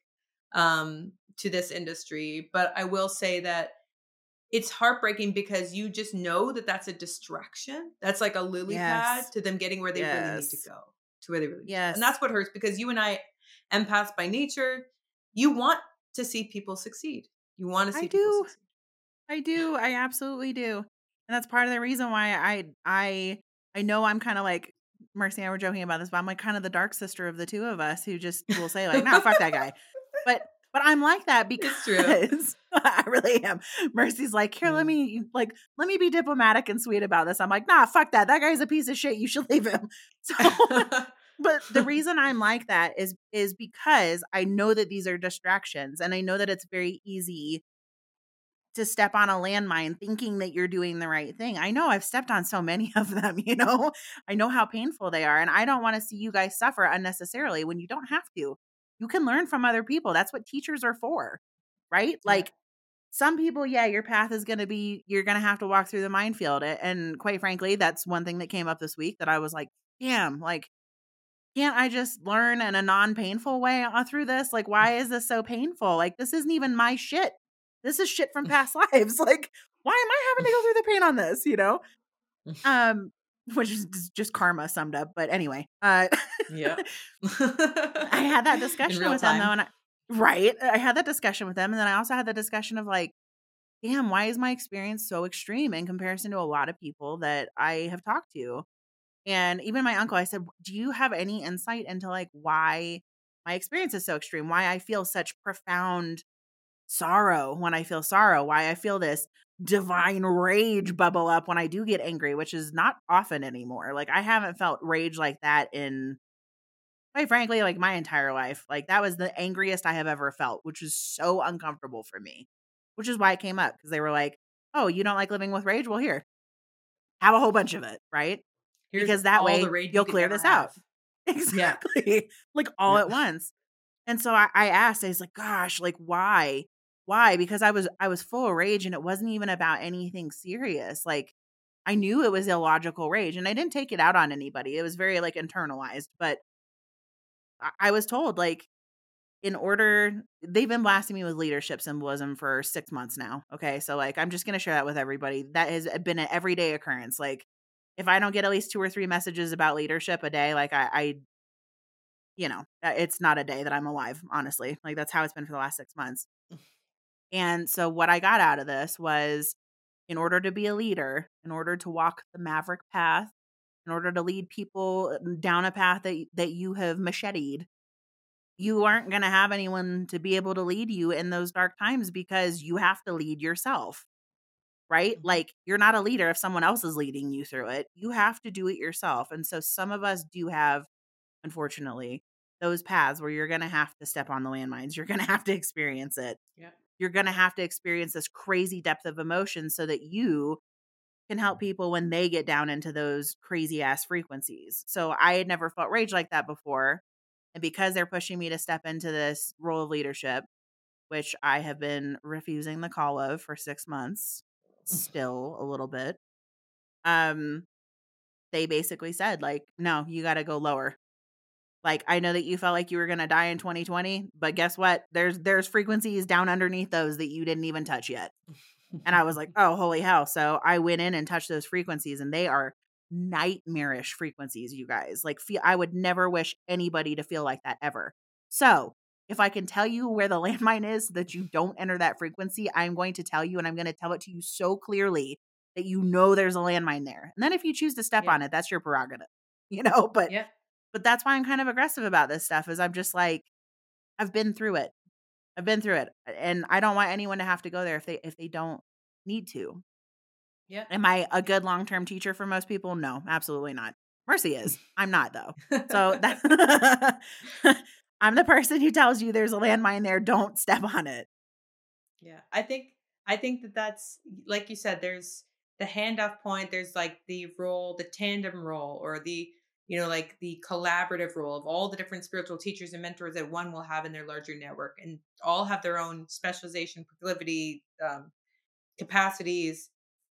um to this industry but i will say that it's heartbreaking because you just know that that's a distraction that's like a lily Yes. pad to them getting where they really need to go to where they really need to go. Yes. and that's what hurts because you and i empaths by nature you want to see people succeed you want to I see people do. succeed I do. I absolutely do. And that's part of the reason why I I I know I'm kind of like Mercy and I were joking about this, but I'm like kind of the dark sister of the two of us who just will say like, "No, fuck that guy." But but I'm like that <laughs> because true. <laughs> I really am. Mercy's like, "Here, let me like let me be diplomatic and sweet about this." I'm like, "Nah, fuck that. That guy's a piece of shit. You should leave him." <laughs> So but the reason I'm like that is is because I know that these are distractions and I know that it's very easy to step on a landmine thinking that you're doing the right thing. I know I've stepped on so many <laughs> of them, you know. I know how painful they are and I don't want to see you guys suffer unnecessarily when you don't have to. You can learn from other people. That's what teachers are for. Right? Like some people, yeah, your path is going to be you're going to have to walk through the minefield and quite frankly, that's one thing that came up this week that I was like, "Damn, like can't I just learn in a non-painful way uh, through this? Like, why is this so painful? Like, this isn't even my shit. This is shit from <laughs> past lives. <laughs> Like, why am I having to go through the pain on this? You know, <laughs> um, which is just- karma summed up. But anyway, uh, yeah I had that discussion with them though, and I, right, I had that discussion with them, and then I also had the discussion of like, damn, why is my experience so extreme in comparison to a lot of people that I have talked to? And even my uncle, I said, do you have any insight into like why my experience is so extreme? Why I feel such profound sorrow when I feel sorrow? Why I feel this divine rage bubble up when I do get angry, which is not often anymore. Like I haven't felt rage like that in quite frankly, like my entire life. Like that was the angriest I have ever felt, which is so uncomfortable for me. Which is why it came up because they were like, "Oh, you don't like living with rage? Well, here, have a whole bunch of it, right? Here's because that way you'll clear this out." have. <laughs> Exactly, like all Yeah. at once. And so I, I asked, I was like, "Gosh, like why? Why?" Because I was I was full of rage, and it wasn't even about anything serious. Like I knew it was illogical rage, and I didn't take it out on anybody. It was very like internalized, but I, I was told like in order they've been blasting me with leadership symbolism for six months now okay so like i'm just gonna share that with everybody that has been an everyday occurrence like if i don't get at least two or three messages about leadership a day like i i you know uh, it's not a day that i'm alive honestly like that's how it's been for the last six months and so what i got out of this was in order to be a leader in order to walk the maverick path in order to lead people uh, down a path that that you have macheted you aren't going to have anyone to be able to lead you in those dark times because you have to lead yourself. Right? Mhm. Like you're not a leader if someone else is leading you through it. You have to do it yourself. And so some of us do have unfortunately those paths where you're going to have to step on the landmines. You're going to have to experience it. Yeah. You're going to have to experience this crazy depth of emotion so that you can help people when they get down into those crazy ass frequencies. So I had never felt rage like that before. And because they're pushing me to step into this role of leadership, which I have been refusing the call of for six months, still a little bit, um, they basically said, like, no, you got to go lower. Like, I know that you felt like you were going to die in 2020, but guess what? There's there's frequencies down underneath those that you didn't even touch yet. And I was like, <laughs> oh, holy hell. So I went in and touched those frequencies, and they are nightmarish frequencies, you guys. Like, feel, I would never wish anybody to feel like that ever. So if I can tell you where the <laughs> landmine is that you don't enter that frequency, I'm going to tell you, and I'm going to tell it to you so clearly that you know there's a landmine there. And then if you choose to step Yeah. on it, that's your prerogative, <laughs> you know. But yeah. But that's why I'm kind of aggressive about this stuff. Is I'm just like, I've been through it. I've been through it, and I don't want anyone to have to go there if they if they don't need to. Yeah. Am I a good long term teacher for most people? No, absolutely not. Mercy is. <laughs> I'm not though. So that <laughs> <laughs> I'm the person who tells you there's a landmine there. Don't step on it. Yeah, I think I think that that's like you said. There's the handoff point. There's like the role, the tandem role, or the you know like the collaborative role of all the different spiritual teachers and mentors that one will have in their larger network, and all have their own specialization, proclivity, um, capacities,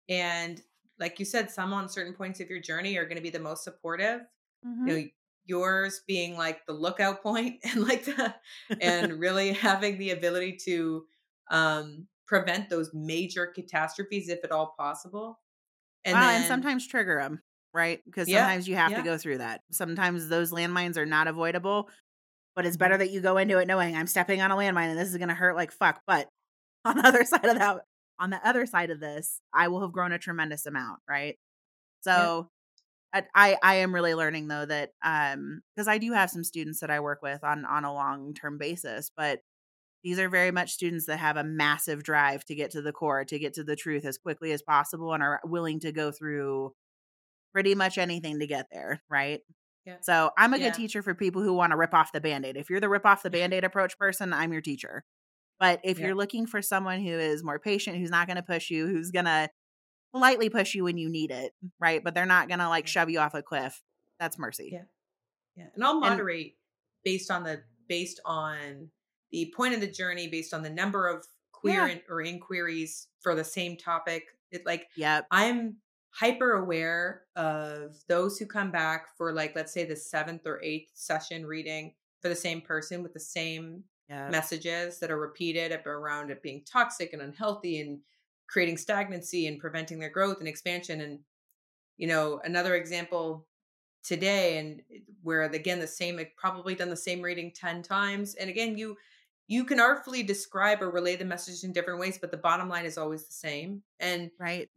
and like you said, some on certain points of your journey are going to be the most supportive. Mhm. You know, yours being like the lookout point <laughs> and like the <laughs> and really having the ability to um prevent those major catastrophes if at all possible and Well, then and sometimes trigger them, right? Because Yeah, sometimes you have yeah. to go through that. Sometimes those landmines are not avoidable, but it's better Mhm. that you go into it knowing I'm stepping on a landmine and this is going to hurt like fuck. But <laughs> on the other side of that, on the other side of this, I will have grown a tremendous amount, right? So I I I am really learning though that um because I do have some students that I work with on on a long term basis, but these are very much students that have a massive drive to get to the core, to get to the truth as quickly as possible, and are willing to go through pretty much anything to get there, right? Yeah. So I'm a Yeah. good teacher for people who want to rip off the band-aid. If you're the rip off the <laughs> band-aid approach person, I'm your teacher. But if Yeah. you're looking for someone who is more patient, who's not going to push you, who's going to politely push you when you need it, right? But they're not going to like shove you off a cliff. That's mercy. Yeah. yeah and i'll And- moderate based on the based on the point of the journey based on the number of queer Yeah. in- or inquiries for the same topic it like Yep. I'm hyper aware of those who come back for like let's say the seventh or eighth session reading for the same person with the same Yep. messages that are repeated around it being toxic and unhealthy and creating stagnancy and preventing their growth and expansion and you know another example today and where again the same probably done the same reading 10 times and again you you can artfully describe or relay the message in different ways but the bottom line is always the same and Right.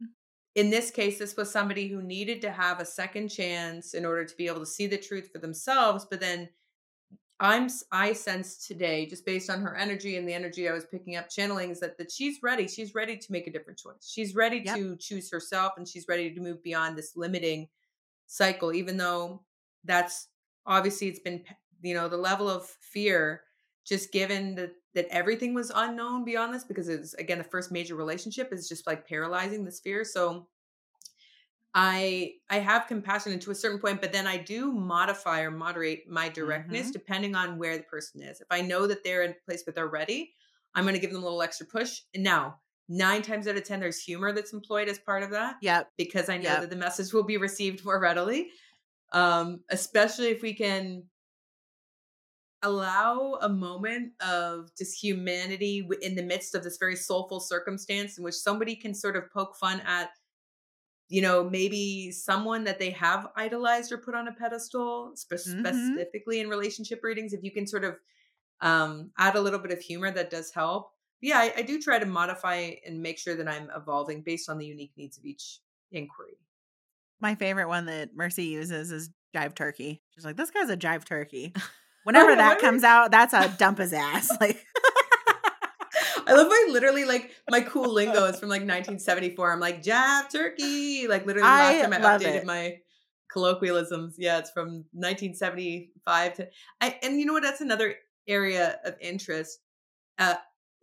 In this case, this was somebody who needed to have a second chance in order to be able to see the truth for themselves. But then I'm I sense today, just based on her energy and the energy I was picking up channeling, is that that she's ready. She's ready to make a different choice. She's ready Yep. to choose herself, and she's ready to move beyond this limiting cycle. Even though that's obviously it's been you know the level of fear just given that that everything was unknown beyond this because it's again the first major relationship is just like paralyzing this fear so i i have compassion to a certain point but then i do modify or moderate my directness Mhm. depending on where the person is if i know that they're in a place where they're ready i'm going to give them a little extra push and now nine times out of ten there's humor that's employed as part of that yeah because I know Yep. that the message will be received more readily. Um, especially if we can allow a moment of just humanity in the midst of this very soulful circumstance in which somebody can sort of poke fun at you know maybe someone that they have idolized or put on a pedestal spe- Mhm. specifically in relationship readings if you can sort of um, add a little bit of humor that does help yeah I, I do try to modify and make sure that i'm evolving based on the unique needs of each inquiry My favorite one that Mercy uses is jive turkey. She's like, this guy's a jive turkey. <laughs> Whenever that Whatever. comes out, that's a dump his ass. <laughs> Like, <laughs> I love my literally like my cool lingo is from like 1974. I'm like jab turkey. Like literally the last I time I updated it. my colloquialisms. Yeah, it's from 1975 to I and you know what? That's another area of interest. Uh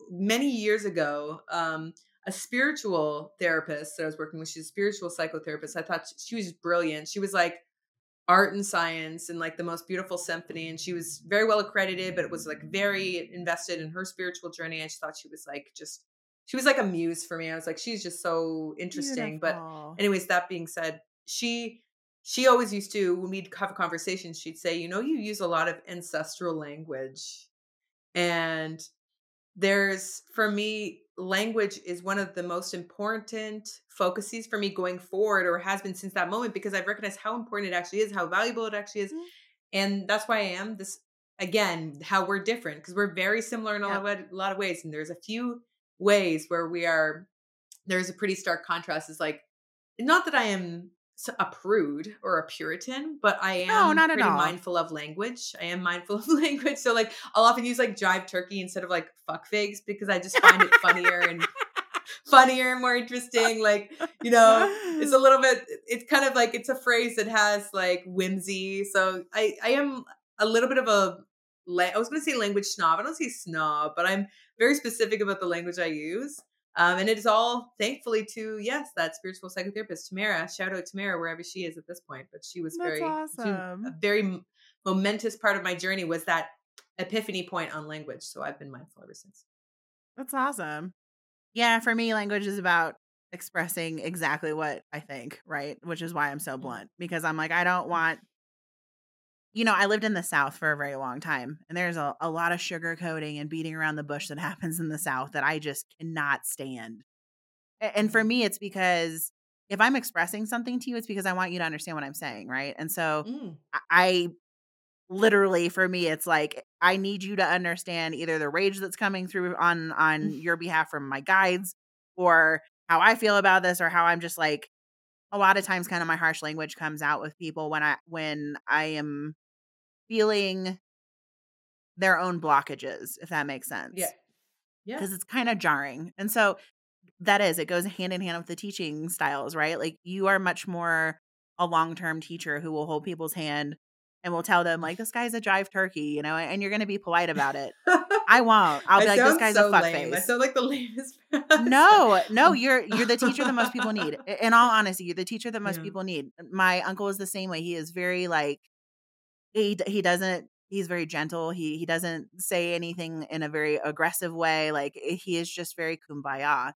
many years ago, um, a spiritual therapist that I was working with, she's a spiritual psychotherapist. I thought she was brilliant. She was like art and science and like the most beautiful symphony and she was very well accredited but it was like very invested in her spiritual journey i just thought she was like just she was like a muse for me. I was like she's just so interesting. But anyways that being said she she always used to when we'd have conversations she'd say you know you use a lot of ancestral language. And there's for me language is one of the most important focuses for me going forward or has been since that moment because I've recognized how important it actually is, how valuable it actually is. Mm-hmm. And that's why I am this again, how we're different because we're very similar in a, lot of, a lot of ways. And there's a few ways where we are, there's a pretty stark contrast. Is like, not that I am a prude or a Puritan, but I am no, not pretty at all. mindful of language. I am mindful <laughs> of language. So like I'll often use like jive turkey instead of like fuck figs because I just find it funnier and <laughs> funnier and more interesting. Like, you know, it's a <laughs> little bit it's kind of like it's a phrase that has like whimsy. So I I am a little bit of a I was gonna say language snob. I don't say snob, but I'm very specific about the language I use. Um, and it is all thankfully to yes, that spiritual psychotherapist Tamara. Shout out Tamara wherever she is at this point. But she was That's very awesome. a very momentous part of my journey was that epiphany point on language. So I've been mindful ever since. That's awesome. Yeah, for me, language is about expressing exactly what I think, right? Which is why I'm so mm-hmm. blunt because I'm like, I don't want you know, I lived in the South for a very long time, and there's a, a lot of sugarcoating and beating around the bush that <laughs> happens in the South that I just cannot stand. And for mm-hmm. me, it's because if I'm expressing something to you, it's because I want you to understand what I'm saying, right? And so mm. I literally for me it's like I need you to understand either the rage that's coming through on on <laughs> your behalf from my guides or how I feel about this or how I'm just like a lot of times kind of my harsh language comes out with people when I when I am feeling their own blockages, if that makes sense. Yeah. Yeah. Because it's kind of jarring. And so that is, it goes hand in hand with the teaching styles, right? Like you are much more a long term teacher who will hold people's hand and will tell them, like, this guy's a jive turkey, you know, and you're going to be polite about it. I won't. I'll <laughs> be I like, this guy's so a fuckface. I sound like the <laughs> lamest. no, no, you're you're the teacher that most people need. <laughs> In all honesty, you're the teacher that most yeah. people need. My uncle is the same way. He is very like he he doesn't he's very gentle. He he doesn't say anything in a very aggressive way. Like eh, he is just very kumbaya.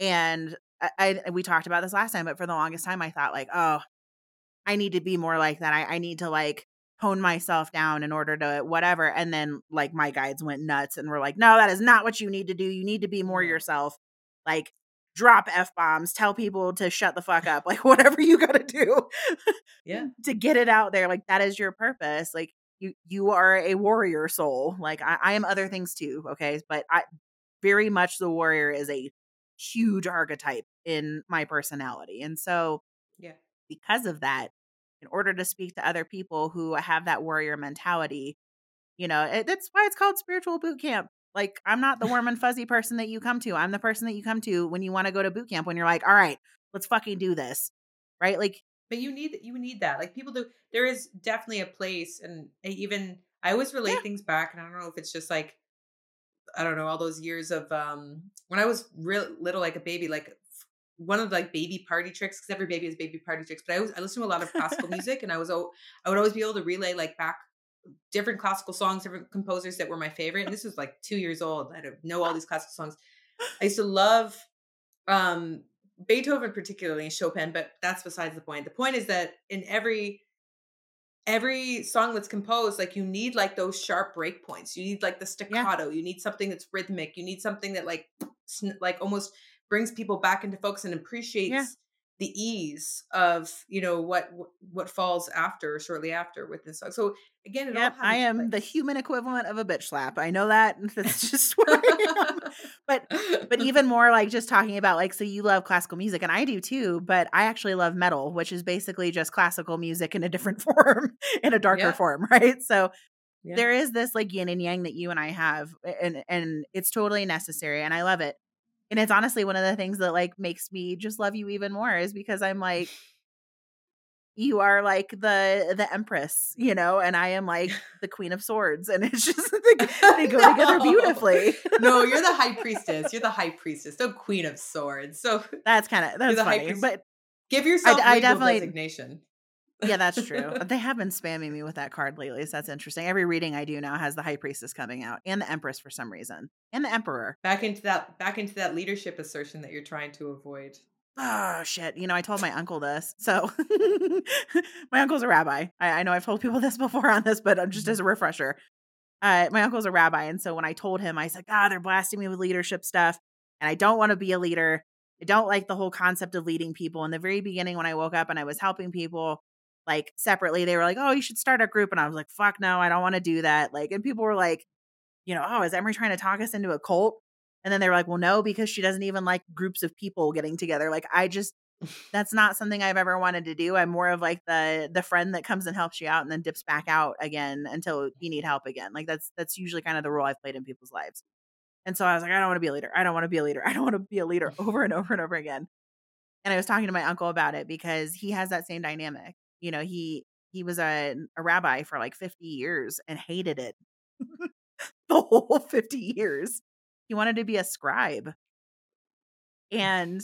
And I, I we talked about this last time, but for the longest time I thought like, oh, I need to be more like that. I, I need to like hone myself down in order to whatever. And then like my guides went nuts and were like, no, that is not what you need to do. You need to be more yourself. Like drop f bombs, tell people to shut the fuck up, like <laughs> whatever you got to do, yeah, to get it out there. Like that is your purpose. Like you, you are a warrior soul. Like I, I am other things too. Okay, but I very much the warrior is a huge archetype in my personality, and so yeah, because of that, in order to speak to other people who have that warrior mentality, you know, it, that's why it's called spiritual boot camp like I'm not the warm and fuzzy person that you come to. I'm the person that you come to when you want to go to boot camp when you're like, "All right, let's fucking do this." Right? Like but you need you need that. Like people do there is definitely a place and even I always relate yeah. things back and I don't know if it's just like I don't know all those years of um when I was real little like a baby like one of the, like baby party tricks because every baby has baby party tricks but I was I listened to a lot of classical <laughs> music and I was I would always be able to relay like back different classical songs, different composers that were my favorite. And this was like two years old. I don't know all these classical songs. I used to love um, Beethoven particularly and Chopin, but that's besides the point. The point is that in every every song that's composed, like you need like those sharp break points. You need like the staccato. Yeah. You need something that's rhythmic. You need something that like like almost brings people back into focus and appreciates yeah the ease of you know what what falls after shortly after with this song. So again, it yep, I am the human equivalent of a bitch slap. I know that. That's <laughs> just <laughs> where I am. But but <laughs> even more like just talking about like so you love classical music and I do too. But I actually love metal, which is basically just classical music in a different form, in a darker yeah. form, right? So yeah. there is this like yin and yang that you and I have, and and it's totally necessary, and I love it and it's honestly one of the things that like makes me just love you even more is because I'm like you are like the the empress, you know, and I am like <laughs> the queen of swords, and it's just <laughs> they, they go no. together beautifully. no, you're the high <laughs> priestess. You're the high priestess, the queen of swords. So that's kind of that's funny, but give yourself I, I definitely designation yeah, that's true. <laughs> they have been spamming me with that card lately, so that's interesting. Every reading I do now has the High Priestess coming out and the Empress for some reason, and the Emperor. Back into that back into that leadership assertion that you're trying to avoid. Oh shit! You know, I told my uncle this. So <laughs> my uncle's a rabbi. I, I know I've told people this before on this, but I'm just as a refresher, uh, my uncle's a rabbi, and so when I told him, I said, "God, they're blasting me with leadership stuff." and I don't want to be a leader. I don't like the whole concept of leading people. In the very beginning, when I woke up and I was helping people, like separately, they were like, "Oh, you should start a group," and I was like, "Fuck no, I don't want to do that." Like, and people were like, "You know, oh, is Emery trying to talk us into a cult?" And then they were like, "Well, no, because she doesn't even like groups of people getting together." Like, I just <laughs> that's not something I've ever wanted to do. I'm more of like the the friend that comes and helps you out and then dips back out again until you need help again. Like that's that's usually kind of the role I've played in people's lives. And so I was like, I don't want to be a leader. I don't want to be a leader. I don't want to be a leader <laughs> over and over and over again. And I was talking to my uncle about it because he has that same dynamic. You know, he he was a, a rabbi for like 50 years and hated it <laughs> the whole 50 years. He wanted to be a scribe. And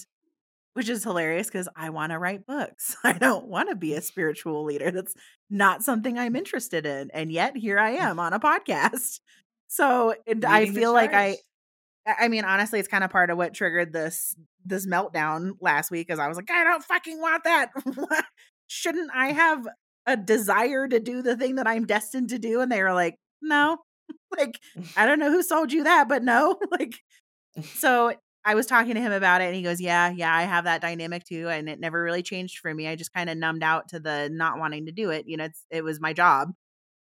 which is hilarious because I want to write books. <laughs> I don't want to be a spiritual leader. That's not something I'm interested in. And yet here I am on a podcast. <laughs> So, and I feel like I, I mean, honestly, it's kind of part of what triggered this this meltdown last week. Because I was like, I don't fucking want that. Shouldn't I have a desire to do the thing that I'm destined to do? And they were like, No. <laughs> like, <laughs> I don't know who sold you that, but no. <laughs> like, so I was talking to him about it and he goes, Yeah, yeah, I have that dynamic too. And it never really changed for me. I just kind of numbed out to the not wanting to do it. You know, it's, it was my job.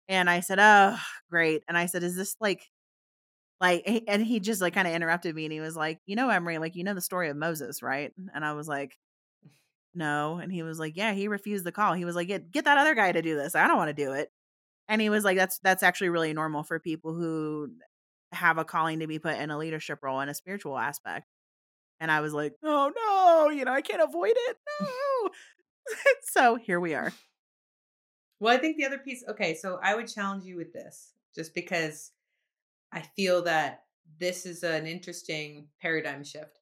And I said, Oh, great. And I said, Is this like, like, and he just like kind of interrupted me and he was like, You know, Emery, like, you know the story of Moses, right? And I was like, No. And he was like, Yeah, he refused the call. He was like, Get, get that other guy to do this. I don't want to do it. And he was like, That's, that's actually really normal for people who have a calling to be put in a leadership role in a spiritual aspect. And I was like, oh no, you know, I can't avoid it. No. <laughs> so here we are. Well, I think the other piece, okay, so I would challenge you with this just because I feel that this is an interesting paradigm shift.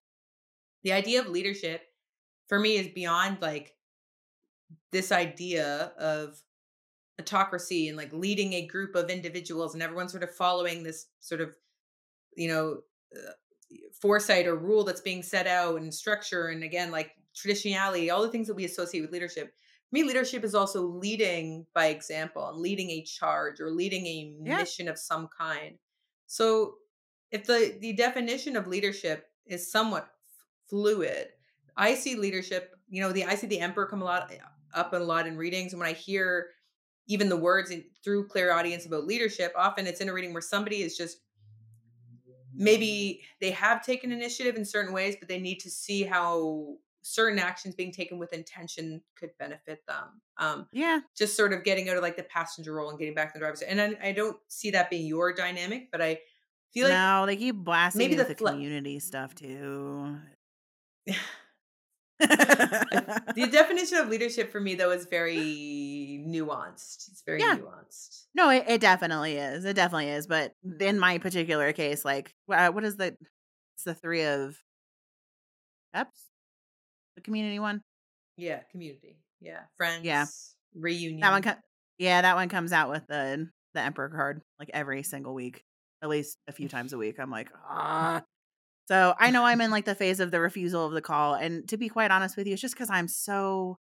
The idea of leadership for me is beyond like this idea of autocracy and like leading a group of individuals and everyone sort of following this sort of you know uh, foresight or rule that's being set out and structure and again like traditionality all the things that we associate with leadership for me leadership is also leading by example and leading a charge or leading a yeah. mission of some kind so if the the definition of leadership is somewhat fluid i see leadership you know the i see the emperor come a lot up a lot in readings and when i hear even the words in, through clairaudience about leadership often it's in a reading where somebody is just maybe they have taken initiative in certain ways, but they need to see how certain actions being taken with intention could benefit them. Um, yeah, just sort of getting out of like the passenger role and getting back to the driver's seat. And I, I don't see that being your dynamic, but I feel like no, they keep blasting maybe the, the fl- community stuff too. <sighs> the definition of leadership for me though is very nuanced. It's very yeah. nuanced. No, it, it, definitely is. It definitely is. But in my particular case, like uh, what is the it's the three of steps? The community one? Yeah, community. Yeah. Friends. Yeah. Reunion. That one com- yeah, that one comes out with the the emperor card like every single week. At least a few times a week. I'm like, ah, so I know I'm in like <laughs> the phase of the refusal of the call. And to be quite honest with you, it's just because I'm so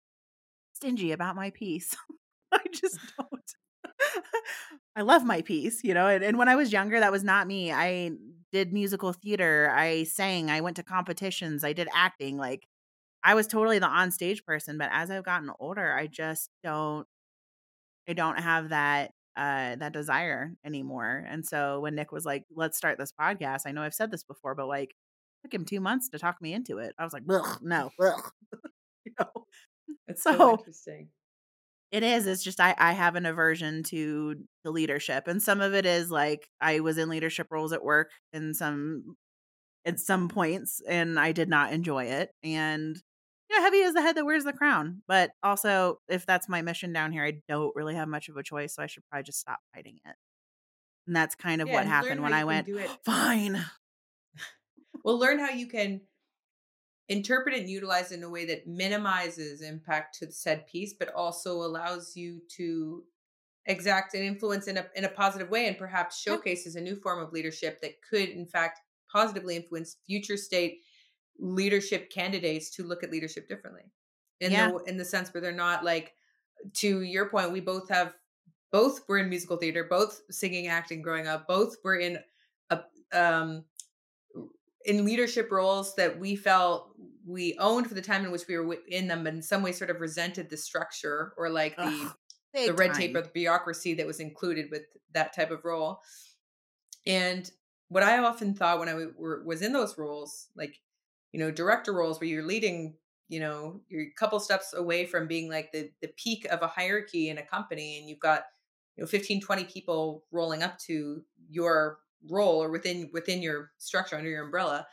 stingy about my peace. <laughs> I just don't. <laughs> I love my peace, you know. And, and, when I was younger, that was not me. I did musical theater. I sang. I went to competitions. I did acting. Like I was totally the on stage person. But as I've gotten older, I just don't. I don't have that uh, that desire anymore. And so when Nick was like, "Let's start this podcast," I know I've said this before, but like, took him two months to talk me into it. I was like, "No, <laughs> you know." It's so, so interesting. It is. It's just I I have an aversion to the leadership, and some of it is like I was in leadership roles at work, and some at some points, and I did not enjoy it, and yeah, heavy is the head that wears the crown. But also, if that's my mission down here, I don't really have much of a choice, so I should probably just stop fighting it. And that's kind of yeah, what happened when I went, fine. <laughs> well, learn how you can interpret and utilize in a way that minimizes impact to the said peace, but also allows you to exact an influence in a in a positive way and perhaps showcases a new form of leadership that could in fact positively influence future state leadership candidates to look at leadership differently in yeah. the in the sense where they're not like to your point we both have both were in musical theater both singing acting growing up both were in a um in leadership roles that we felt we owned for the time in which we were in them, but in some way sort of resented the structure or like the Ugh, the red tape time. or the bureaucracy that was included with that type of role. And what I often thought when I w- were, was in those roles, like, you know, director roles where you're leading, you know, you're a couple steps away from being like the, the peak of a hierarchy in a company and you've got, you know, 15, 20 people rolling up to your role or within within your structure under your umbrella.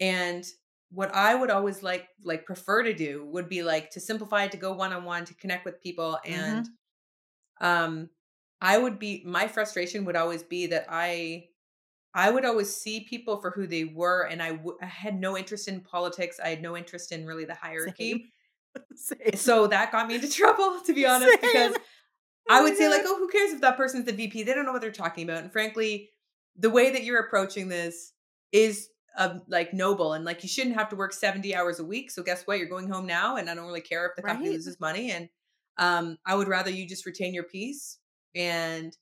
And what I would always like like prefer to do would be like to simplify it to go one on one to connect with people and um I would be my frustration would always be that I I would always see people for who they were and I w- I had no interest in politics. I had no interest in really the hierarchy. Same. <laughs> Same. So that got me into trouble to be honest because I Oh would say like, "Oh, who cares if that person's the VP? They don't know what they're talking about." And frankly, the way that you're approaching this is um, like noble and like you shouldn't have to work 70 hours a week. So guess what? You're going home now and I don't really care if the company Right. loses money and um I would rather you just retain your peace and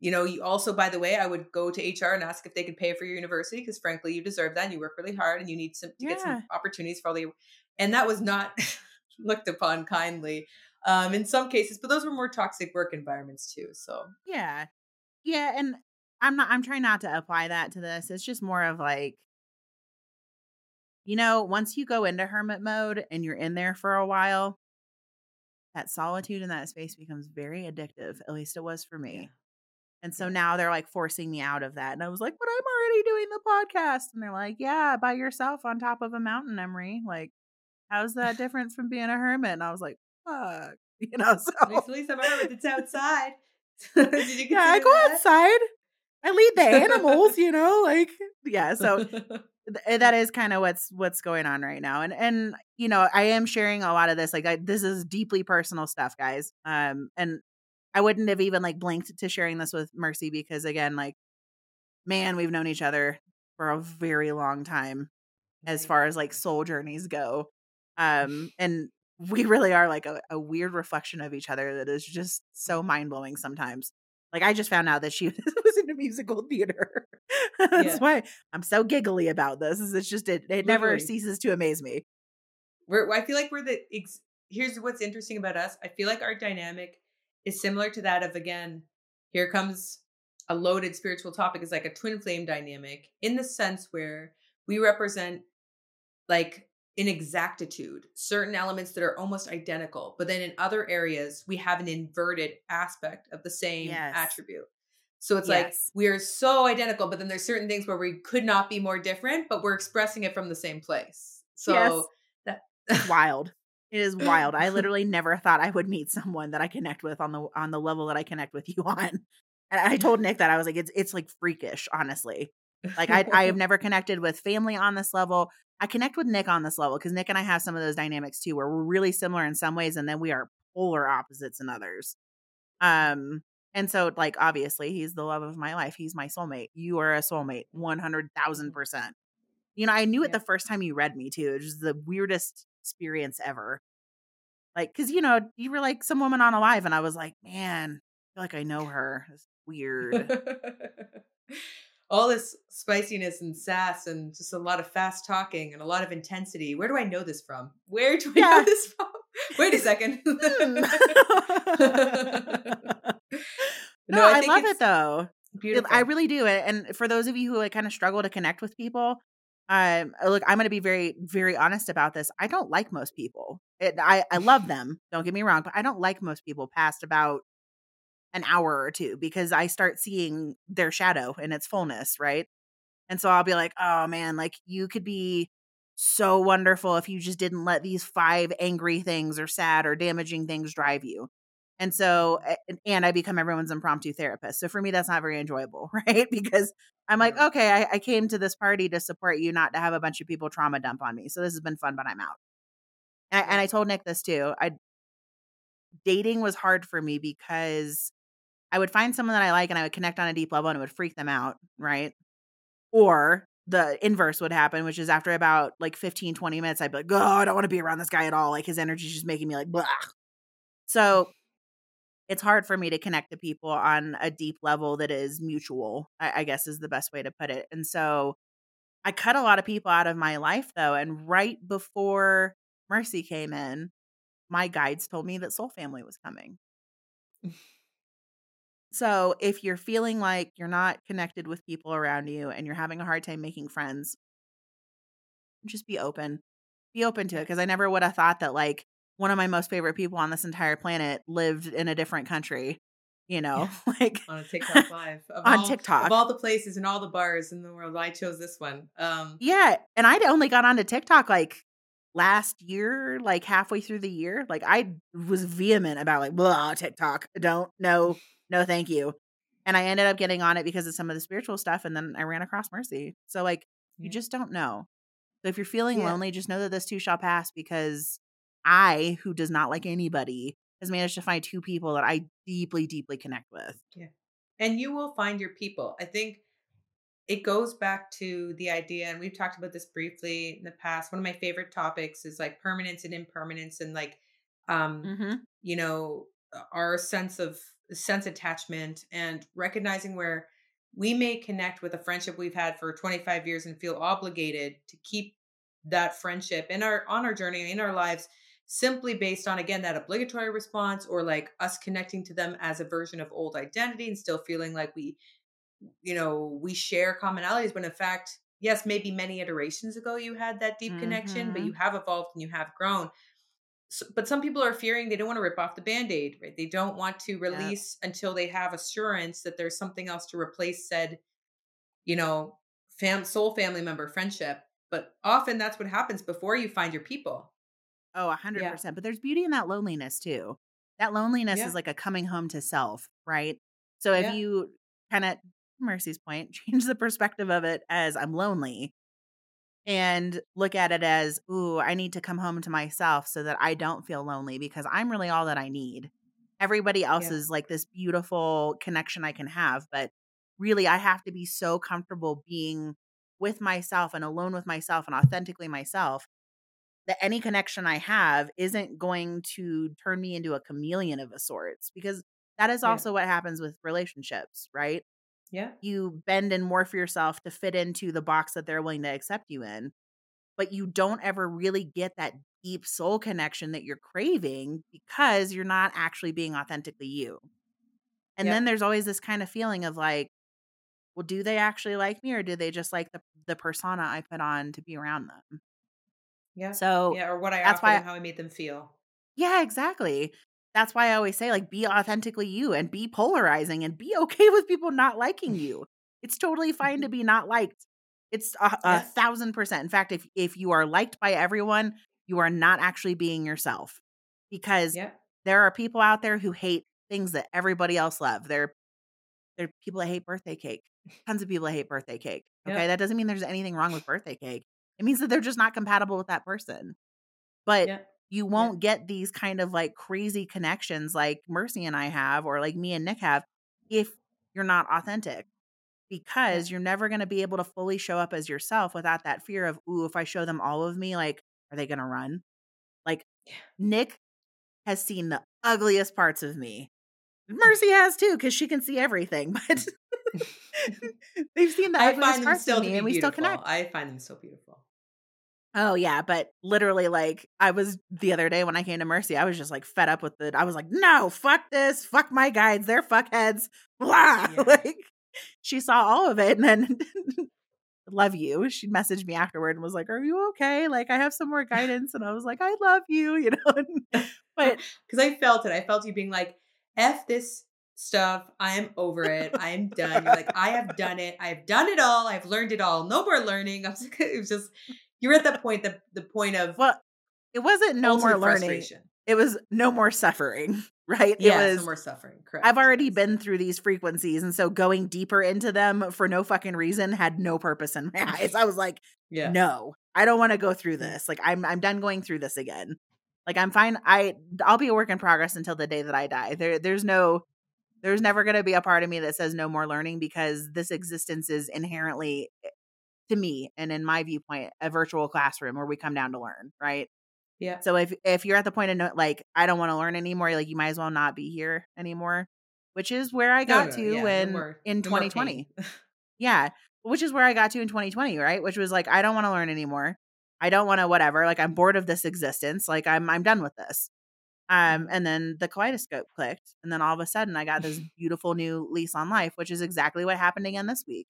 you know, you also by the way, I would go to HR and ask if they could pay for your university because frankly, you deserve that and you work really hard and you need some to get some opportunities for all the and that was not <laughs> looked upon kindly um in some cases, but those were more toxic work environments too. So Yeah. Yeah, and I'm not I'm trying not to apply that to this. It's just more of like you know, once you go into hermit mode and you're in there for a while, that solitude in that space becomes very addictive. At least it was for me. Yeah. And so now they're like forcing me out of that. And I was like, but I'm already doing the podcast. And they're like, yeah, by yourself on top of a mountain, Emery. Like, how's that <laughs> different from being a hermit? And I was like, fuck. <laughs> You know, so at least, I'm hermit that's outside. <laughs> Did you yeah, I go that? outside. I lead the animals, you know, like yeah. So th- eh, that is kind of what's what's going on right now, and and you know, I am sharing a lot of this. Like, I, this is deeply personal stuff, guys. Um, and I wouldn't have even like blinked to sharing this with Mercy because again, like, man, we've known each other for a very long time as far as like soul journeys go. Um, <laughs> and we really are like a, a weird reflection of each other that is just so mind blowing sometimes. Like I just found out that she <laughs> was in a musical theater. <laughs> That's Yeah. why I'm so giggly about this. Is it's just it it never ceases to amaze me. We're, I feel like we're the. Ex- here's what's interesting about us. I feel like our dynamic is similar to that of again. Here comes a loaded spiritual topic. Is like a twin flame dynamic in the sense where we represent like inexactitude, certain elements that are almost identical, but then in other areas we have an inverted aspect of the same Yes. attribute. So it's like we are so identical, but then there's certain things where we could not be more different, but we're expressing it from the same place. So Yes. that wild. It is wild. I literally never thought I would meet someone that I connect with on the on the level that I connect with you <laughs> on. And I told Nick that I was like, it's it's like freakish, honestly. Like I I have <laughs> never connected with family on this level. I connect with Nick on this level because Nick and I have some of those dynamics too, where we're really similar in some ways, and then we are polar opposites in others. Um, and so like obviously he's the love of my life. He's my soulmate. You are a soulmate, one hundred thousand percent. You know, I knew it Yeah. the first time you read me too. It was the weirdest experience ever. Like, cause you know, you were like some woman on Alive, and I was like, man, I feel like I know her. It's weird. <laughs> All this spiciness and sass and just a lot of fast talking and a lot of intensity. Where do I know this from? Where do I Yeah. know this from? <laughs> Wait a second. Hmm. <laughs> no, I I, love it though. Beautiful. I really do. And for those of you who like kind of struggle to connect with people, um, look, I'm going to be very, very honest about this. I don't like most people. It, I, I love <laughs> them. Don't get me wrong, but I don't like most people past about an hour or two because I start seeing their shadow in its fullness, right? And so I'll be like, oh man, like you could be so wonderful if you just didn't let these five angry things or sad or damaging things drive you. And so, and I become everyone's impromptu therapist. So for me, that's not very enjoyable, <laughs> right? Because I'm like, okay, I, I came to this party to support you, not to have a bunch of people trauma dump on me. So this has been fun, but I'm out. And, I- and I told Nick this too. I dating was hard for me because I would find someone that I like and I would connect on a deep level and it would freak them out, right? Or the inverse would happen, which is after about like 15, 20 minutes, I'd be like, oh, I don't want to be around this guy at all. Like his energy's just making me like, blah. So it's hard for me to connect to people on a deep level that is mutual, I, I guess is the best way to put it. And so I cut a lot of people out of my life though, and right before Mercy came in, my guides told me that Soul Family was coming. Mm. So, if you're feeling like you're not connected with people around you and you're having a hard time making friends, just be open. Be open to it because I never would have thought that like one of my most favorite people on this entire planet lived in a different country. You know, <laughs> like on a TikTok <laughs> live of on all, TikTok. of all the places and all the bars in the world. I chose this one. Um, Yeah, and I'd only got onto TikTok like last year, like halfway through the year. Like I was vehement about like blah TikTok. Don't no no thank you. And I ended up getting on it because of some of the spiritual stuff, and then I ran across Mercy. So like you just don't know. So if you're feeling Yeah. lonely, just know that this too shall pass. Because I, who does not like anybody, has managed to find two people that I deeply, deeply connect with. Yeah. and you will find your people. I think it goes back to the idea, and we've talked about this briefly in the past. One of my favorite topics is like permanence and impermanence, and like, um, Mm-hmm. you know, our sense of sense attachment and recognizing where we may connect with a friendship we've had for 25 years and feel obligated to keep that friendship in our on our journey in our lives simply based on again that obligatory response or like us connecting to them as a version of old identity and still feeling like we you know we share commonalities when in fact yes maybe many iterations ago you had that deep connection but Mhm. you have evolved and you have grown. So, but some people are fearing they don't want to rip off the band-aid right? They don't want to release until they have assurance that there's something else to replace said you know fam soul family member friendship but often that's what happens before you find your people Oh, a hundred Yeah. percent. But there's beauty in that loneliness too. That loneliness Yeah. is like a coming home to self, right? So if Yeah. you kind of Mercy's point, <laughs> change the perspective of it as I'm lonely and look at it as, ooh, I need to come home to myself so that I don't feel lonely because I'm really all that I need. Everybody else is like this beautiful connection I can have, but really I have to be so comfortable being with myself and alone with myself and authentically myself that any connection I have isn't going to turn me into a chameleon of a sorts because that is Yeah. also what happens with relationships, right? yeah You bend and morph yourself to fit into the box that they're willing to accept you in, but you don't ever really get that deep soul connection that you're craving because you're not actually being authentically you. And Yeah. then there's always this kind of feeling of like, well, do they actually like me or do they just like the the persona I put on to be around them? Yeah So yeah or what i that's why- and how i made them feel Yeah, exactly. That's why I always say, like, be authentically you and be polarizing and be <laughs> okay with people not liking you. It's totally fine to be not liked. It's a, a Mm-hmm. Thousand percent. In fact, if if you are liked by everyone, you are not actually being yourself because yeah there are people out there who hate things that everybody else love. There, there are people that hate birthday cake. Tons of people that hate birthday cake. Okay, Yeah. that doesn't mean there's anything wrong with birthday cake. It means that they're just not compatible with that person. But yeah you won't get these kind of like crazy connections like Mercy and I have, or like me and Nick have, if you're not authentic. Because you're never going to be able to fully show up as yourself without that fear of, ooh, if I show them all of me, like, are they going to run? Like, Yeah. Nick has seen the ugliest parts of me. Mm. Mercy has too, because she can see everything. <laughs> But <laughs> they've seen the i ugliest parts of me, and we still connect. i find them so beautiful Oh yeah, but literally like I was the other day when I came to Mercy, I was just like fed up with it. I was like, no, fuck this, fuck my guides, they're fuckheads. <laughs> Blah. <laughs> Yeah. Like she saw all of it and then <laughs> love you. She messaged me afterward and was like, Are you okay? Like I have some more guidance. And I was like, I love you, you know. But because I felt it. I felt you being like, "F this stuff. I'm over it. I'm done." You're like, "I have done it. I've done it all. I've learned it all. No more learning." I was like, it was just you're at that point, the the point of well, it wasn't no more learning. It was no more suffering, <laughs> right? Yeah, it was no more suffering. Correct. I've already been through these frequencies, and so going deeper into them for no fucking reason had no purpose in my <laughs> eyes. I was like, Yeah. no, I don't want to go through this. Like, I'm I'm done going through this again. Like, I'm fine. I I'll be a work in progress until the day that I die. There there's no there's never going to be a part of me that says no more learning because this existence is inherently eh, to me and in my viewpoint a virtual classroom where we come down to learn, right? Yeah. So if if you're at the point of no, like I don't want to learn anymore, like you might as well not be here anymore, which is where I got no, to yeah, no when more- in 2020. <laughs> Yeah. which is where I got to in 2020, right? Which was like, I don't want to learn anymore. I don't want to whatever. Like I'm bored of this existence. Like I'm I'm done with this. Um, Mhm. and then the kaleidoscope clicked, and then all of a sudden I got this <laughs> beautiful new lease on life, which is exactly what happened again this week.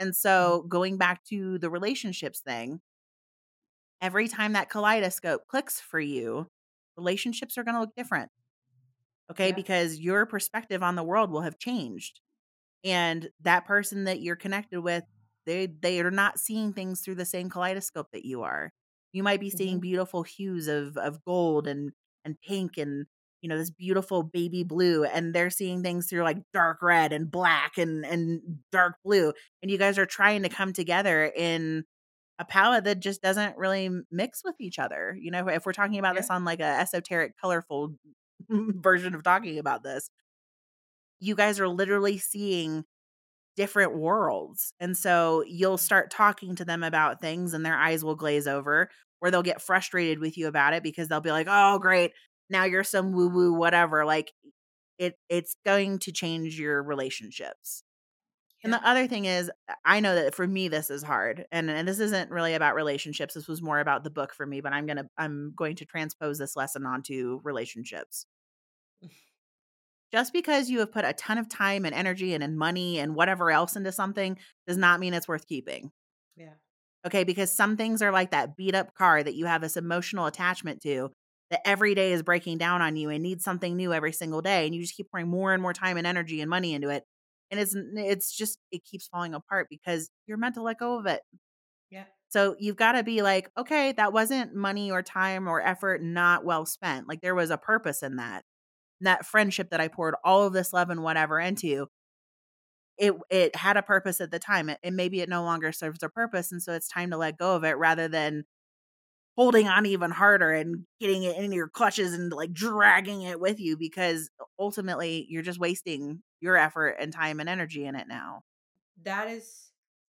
And so going back to the relationships thing, every time that kaleidoscope clicks for you, relationships are going to look different. Okay, Yeah. because your perspective on the world will have changed and that person that you're connected with they they are not seeing things through the same kaleidoscope that you are you might be seeing Mhm. beautiful hues of of gold and and pink and you know this beautiful baby blue and they're seeing things through like dark red and black and and dark blue and you guys are trying to come together in a palette that just doesn't really mix with each other you know if we're talking about Yeah. this on like a esoteric colorful <laughs> version of talking about this you guys are literally seeing different worlds. And so you'll start talking to them about things and their eyes will glaze over or they'll get frustrated with you about it because they'll be like, "Oh, great. Now you're some woo woo whatever." Like it it's going to change your relationships. And the other thing is uh, I know that for me this is hard. And and this isn't really about relationships. This was more about the book for me, but I'm going to I'm going to transpose this lesson onto relationships just because you have put a ton of time and energy and, and money and whatever else into something does not mean it's worth keeping. Yeah. Okay. Because some things are like that beat up car that you have this emotional attachment to that every day is breaking down on you and needs something new every single day. And you just keep pouring more and more time and energy and money into it. And it's it's just it keeps falling apart because you're meant to let go of it. Yeah. So you've got to be like, okay, that wasn't money or time or effort not well spent. Like there was a purpose in that that friendship that I poured all of this love and whatever into, it it had a purpose at the time. It, and maybe it no longer serves a purpose, and so it's time to let go of it rather than holding on even harder and getting it in your clutches and like dragging it with you because ultimately you're just wasting your effort and time and energy in it now. That is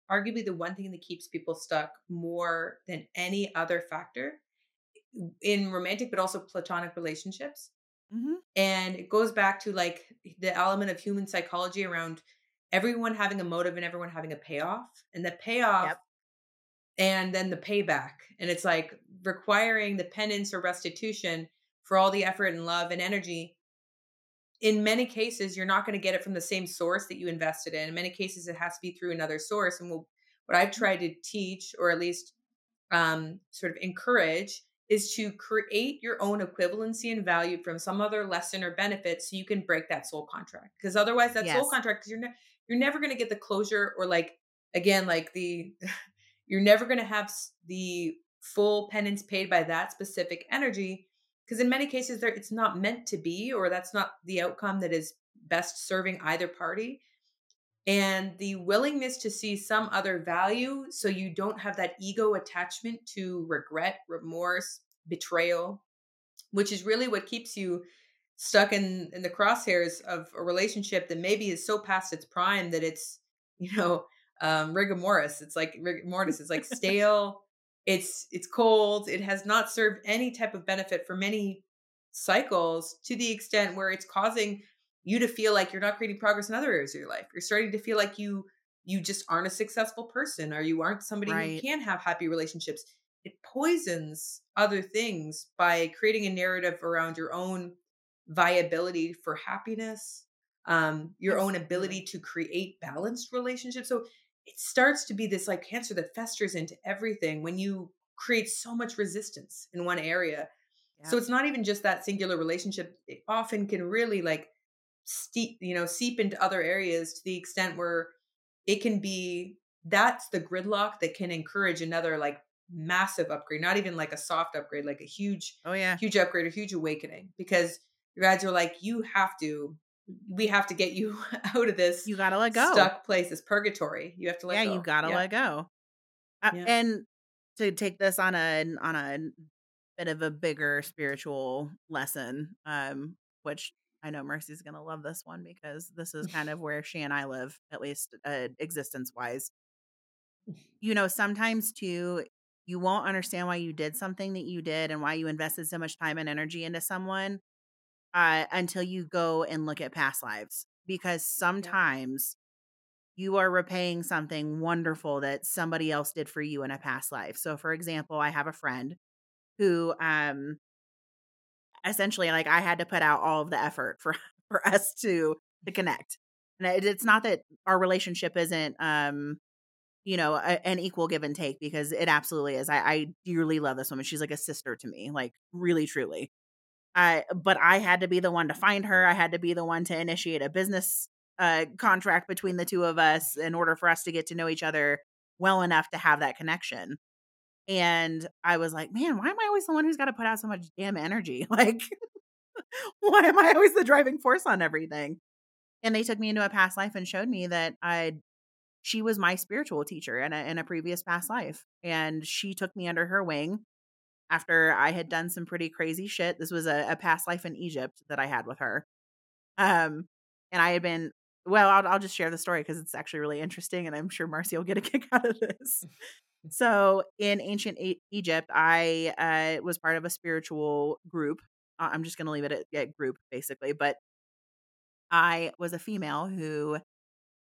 arguably the one thing that keeps people stuck more than any other factor in romantic but also platonic relationships. Mm-hmm. And it goes back to like the element of human psychology around everyone having a motive and everyone having a payoff. And the payoff Yep. and then the payback. And it's like requiring the penance or restitution for all the effort and love and energy. In many cases, you're not going to get it from the same source that you invested in. In many cases, it has to be through another source. And what what I've tried to teach, or at least um, sort of encourage, is to create your own equivalency and value from some other lesson or benefit so you can break that soul contract because otherwise that soul contract because you're ne- you're never going to get the closure or like again like the <laughs> you're never going to have the full penance paid by that specific energy because in many cases there it's not meant to be or that's not the outcome that is best serving either party and the willingness to see some other value so you don't have that ego attachment to regret, remorse, betrayal, which is really what keeps you stuck in in the crosshairs of a relationship that maybe is so past its prime that it's, you know, um rigor mortis. It's like rigor mortis, it's like <laughs> stale, it's it's cold, it has not served any type of benefit for many cycles to the extent where it's causing you to feel like you're not creating progress in other areas of your life. You're starting to feel like you you just aren't a successful person or you aren't somebody who can have happy relationships. It poisons other things by creating a narrative around your own viability for happiness, um, your own ability to create balanced relationships. So it starts to be this like cancer that festers into everything when you create so much resistance in one area. So it's not even just that singular relationship. It often can really like steep, you know, seep into other areas to the extent where it can be that's the gridlock that can encourage another like massive upgrade, not even like a soft upgrade, like a huge, Oh yeah. huge upgrade or huge awakening. Because your guys are like, you have to, we have to get you <laughs> out of this You gotta let go. stuck place, is purgatory. You have to let yeah, go. you gotta Yeah. let go. Uh, Yeah. And to take this on a on a bit of a bigger spiritual lesson, um, which I know Mercy's gonna love this one because this is kind of where she and I live, at least uh, existence wise. You know, sometimes too, you won't understand why you did something that you did and why you invested so much time and energy into someone uh, until you go and look at past lives. Because sometimes you are repaying something wonderful that somebody else did for you in a past life. So for example, I have a friend who um essentially like I had to put out all of the effort for <laughs> for us to to connect. And it, it's not that our relationship isn't um you know a, an equal give and take because it absolutely is. I, I dearly love this woman. She's like a sister to me, like really truly. But I had to be the one to find her. I had to be the one to initiate a business uh contract between the two of us in order for us to get to know each other well enough to have that connection. And I was like, man, why am I always the one who's got to put out so much damn energy? <laughs> Like, <laughs> why am I always the driving force on everything? And they took me into a past life and showed me that I she was my spiritual teacher in a in a previous past life. And she took me under her wing after I had done some pretty crazy shit. This was a, a past life in Egypt that I had with her. Um, and I had been well, I'll, I'll just share the story because it's actually really interesting, and I'm sure Mercy will get a <laughs> kick out of this. <laughs> So in ancient e- Egypt, I uh, was part of a spiritual group. I'm just going to leave it at, at group, basically. But I was a female who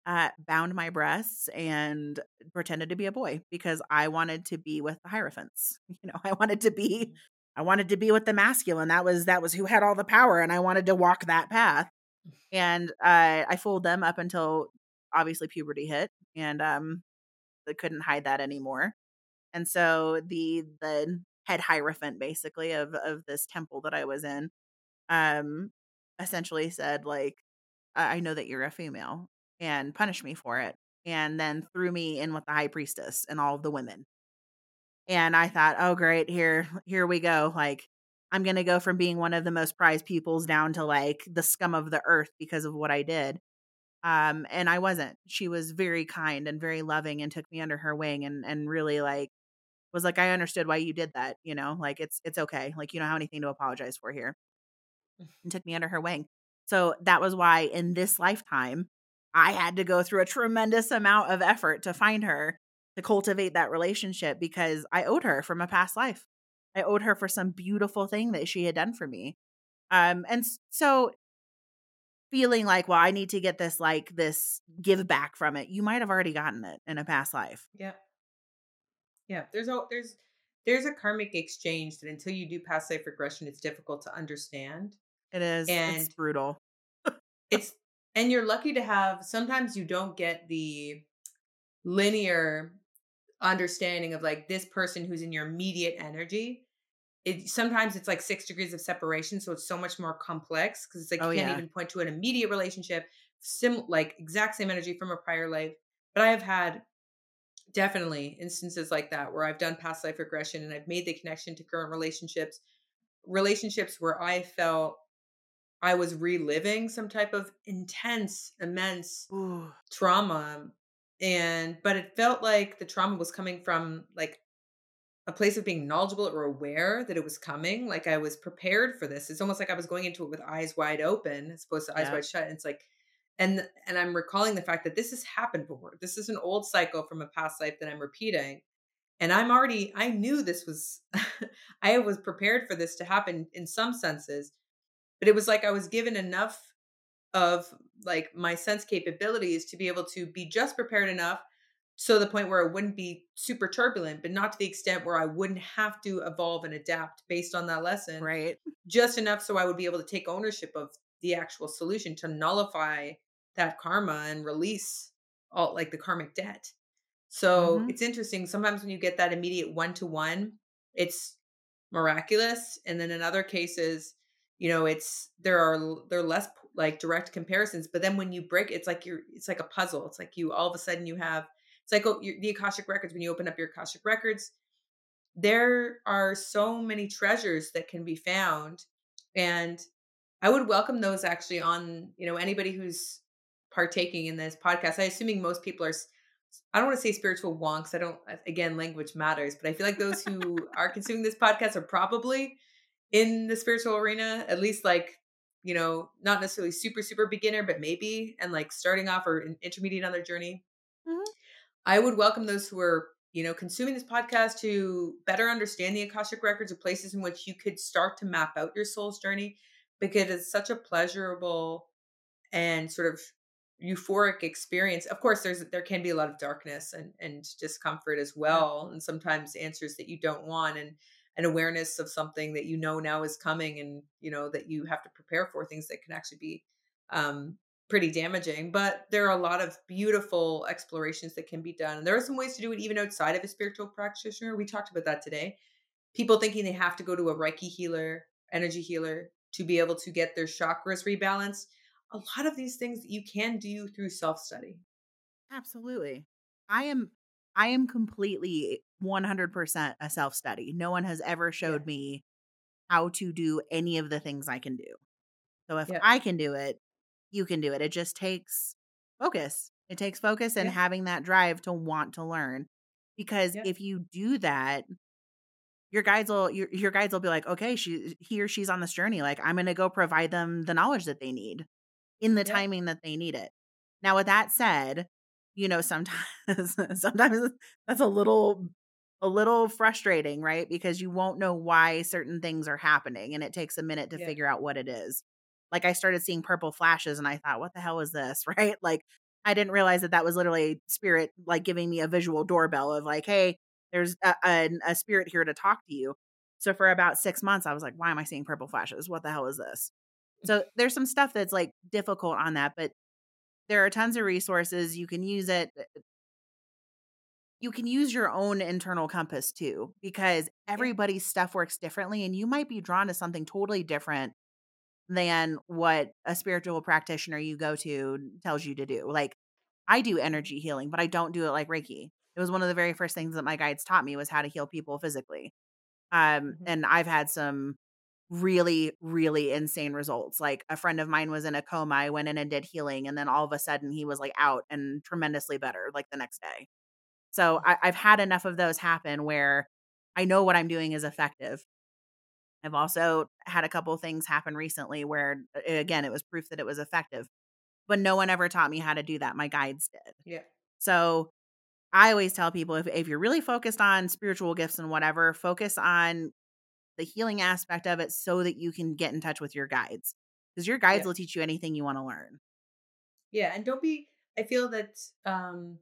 uh, bound my breasts and pretended to be a boy because I wanted to be with the hierophants. <laughs> You know, I wanted to be, I wanted to be with the masculine. That was that was who had all the power, and I wanted to walk that path. And uh, I fooled them up until obviously puberty hit, and um, they couldn't hide that anymore. And so the the head hierophant basically of of this temple that I was in um essentially said like I know that you're a female and punished me for it and then threw me in with the high priestess and all of the women. And I thought, "Oh great, here here we go. Like I'm going to go from being one of the most prized pupils down to like the scum of the earth because of what I did." Um, and I wasn't. She was very kind and very loving and took me under her wing and and really like was like, I understood why you did that, you know, like it's it's okay. Like you don't have anything to apologize for here. And took me under her wing. So that was why in this lifetime I had to go through a tremendous amount of effort to find her, to cultivate that relationship because I owed her from a past life. I owed her for some beautiful thing that she had done for me. Um and so feeling like, well, I need to get this like this give back from it. You might have already gotten it in a past life. Yeah. Yeah. There's a there's there's a karmic exchange that until you do past life regression, it's difficult to understand. It is. And it's brutal. it's and you're lucky to have sometimes you don't get the linear understanding of like this person who's in your immediate energy it sometimes it's like six degrees of separation, so it's so much more complex because it's like oh, you can't yeah. even point to an immediate relationship, sim like exact same energy from a prior life. But I have had definitely instances like that where I've done past life regression and I've made the connection to current relationships, relationships where I felt I was reliving some type of intense, immense Ooh. trauma. And, but it felt like the trauma was coming from like a place of being knowledgeable or aware that it was coming. Like I was prepared for this. It's almost like I was going into it with eyes wide open as opposed to yeah. eyes wide shut. And it's like, and and I'm recalling the fact that this has happened before. This is an old cycle from a past life that I'm repeating. And I'm already, I knew this was, <laughs> I was prepared for this to happen in some senses, but it was like I was given enough of like my sense capabilities to be able to be just prepared enough so the point where it wouldn't be super turbulent, but not to the extent where I wouldn't have to evolve and adapt based on that lesson. Right. Just enough so I would be able to take ownership of the actual solution to nullify that karma and release all like the karmic debt. So mm-hmm. it's interesting. Sometimes when you get that immediate one to one, it's miraculous. And then in other cases, you know, it's there are there are less like direct comparisons. But then when you break, it's like you're it's like a puzzle. It's like you all of a sudden you have it's like oh, the Akashic Records, when you open up your Akashic Records, there are so many treasures that can be found. And I would welcome those actually on, you know, anybody who's partaking in this podcast. i'm assuming most people are I don't want to say spiritual wonks. I don't again language matters, but I feel like those who are consuming this podcast are probably in the spiritual arena, at least like, you know, not necessarily super super beginner, but maybe and like starting off or intermediate on their journey. Mm-hmm. I would welcome those who are, you know, consuming this podcast to better understand the Akashic records of places in which you could start to map out your soul's journey because it's such a pleasurable and sort of euphoric experience of course there's there can be a lot of darkness and and discomfort as well and sometimes answers that you don't want and an awareness of something that you know now is coming and you know that you have to prepare for things that can actually be um pretty damaging but there are a lot of beautiful explorations that can be done and there are some ways to do it even outside of a spiritual practitioner we talked about that today people thinking they have to go to a reiki healer energy healer to be able to get their chakras rebalanced a lot of these things you can do through self study. Absolutely. I am I am completely 100% a self study. No one has ever showed yeah. me how to do any of the things I can do. So if yeah. I can do it, you can do it. It just takes focus. It takes focus and having that drive to want to learn. Because if you do that, your guides will your, your guides will be like, okay, she he or she's on this journey. Like I'm gonna go provide them the knowledge that they need in the timing that they need it. Now, with that said, you know, sometimes <laughs> sometimes that's a little a little frustrating, right? Because you won't know why certain things are happening and it takes a minute to yeah. figure out what it is. Like I started seeing purple flashes and I thought, what the hell is this, <laughs> right? Like I didn't realize that that was literally spirit like giving me a visual doorbell of like, hey, there's a, a, a spirit here to talk to you. So for about six months, I was like, why am I seeing purple flashes? What the hell is this? So there's some stuff that's like difficult on that, but there are tons of resources. You can use it. Eh, You can use your own internal compass too, because everybody's stuff works differently, and you might be drawn to something totally different than what a spiritual practitioner you go to tells you to do. Like, I do energy healing, but I don't do it like Reiki. It was one of the very first things that my guides taught me was how to heal people physically. Um, mm-hmm. and I've had some really, really insane results. Like a friend of mine was in a coma. I went in and did healing, and then all of a sudden he was like out and tremendously better, like the next day. So I, I've had enough of those happen where I know what I'm doing is effective. I've also had a couple things happen recently where, again, it was proof that it was effective, but no one ever taught me how to do that. My guides did. Yeah. So I always tell people if, if you're really focused on spiritual gifts and whatever, focus on the healing aspect of it so that you can get in touch with your guides because your guides yeah. will teach you anything you want to learn. Yeah, and don't be. I feel that um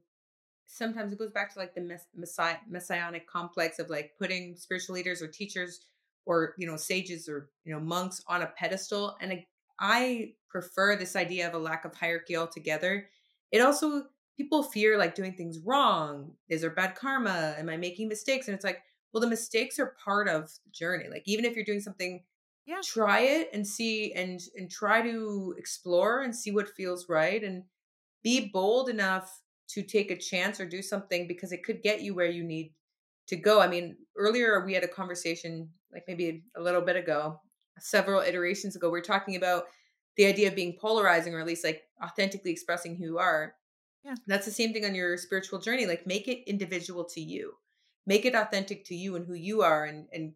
sometimes it goes back to like the mess, messiah, messianic complex of like putting spiritual leaders or teachers or you know sages or you know monks on a pedestal and I, I prefer this idea of a lack of hierarchy altogether. It also people fear like doing things wrong. Is there bad karma? Am i making mistakes? And it's like well the mistakes are part of the journey. Like even if you're doing something yeah. try it and see and and try to explore and see what feels right and be bold enough to take a chance or do something because it could get you where you need to go. I mean earlier we had a conversation like maybe a little bit ago several iterations ago we are talking about the idea of being polarizing or at least like authentically expressing who you are. Yeah. That's the same thing on your spiritual journey like make it individual to you. Make it authentic to you and who you are and and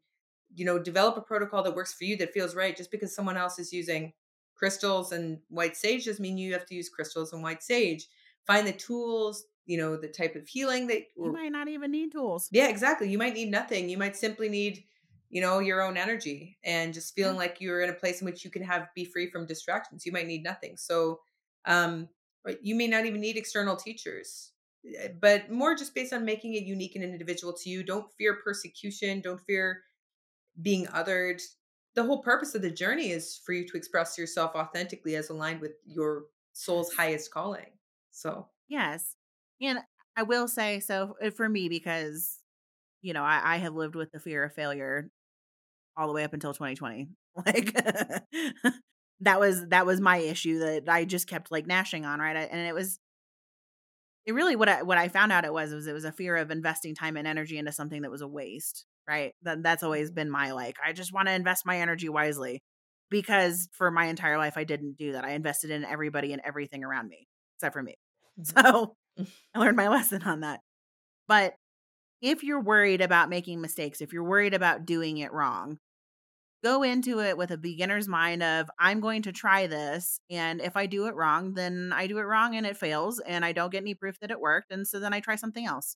you know develop a protocol that works for you that feels right. Just because someone else is using crystals and white sage doesn't mean you have to use crystals and white sage find the tools you know the type of healing that you might not even need tools yeah exactly you might need nothing you might simply need you know your own energy and just feeling yeah. like you're in a place in which you can have be free from distractions you might need nothing so um you may not even need external teachers Eh, but more just based on making it unique and individual to you. Don't fear persecution. Don't fear being othered. The whole purpose of the journey is for you to express yourself authentically as aligned with your soul's highest calling. So, yes. And I will say so eh, for me, because, you know, I, I have lived with the fear of failure all the way up until 2020. <laughs> Like, that was that was my issue that I just kept like gnashing on, right? And it was it really what I what I found out it was was it was a fear of investing time and energy into something that was a waste, right? That that's always mm-hmm. been my like I just want to invest my energy wisely because for my entire life I didn't do that. I invested in everybody and everything around me except for me. <laughs> Mm-hmm. So I learned my <laughs> lesson on that. But if you're worried about making mistakes, if you're worried about doing it wrong, go into it with a beginner's mind of I'm going to try this and if I do it wrong then I do it wrong and it fails and I don't get any proof that it worked and so then I try something else.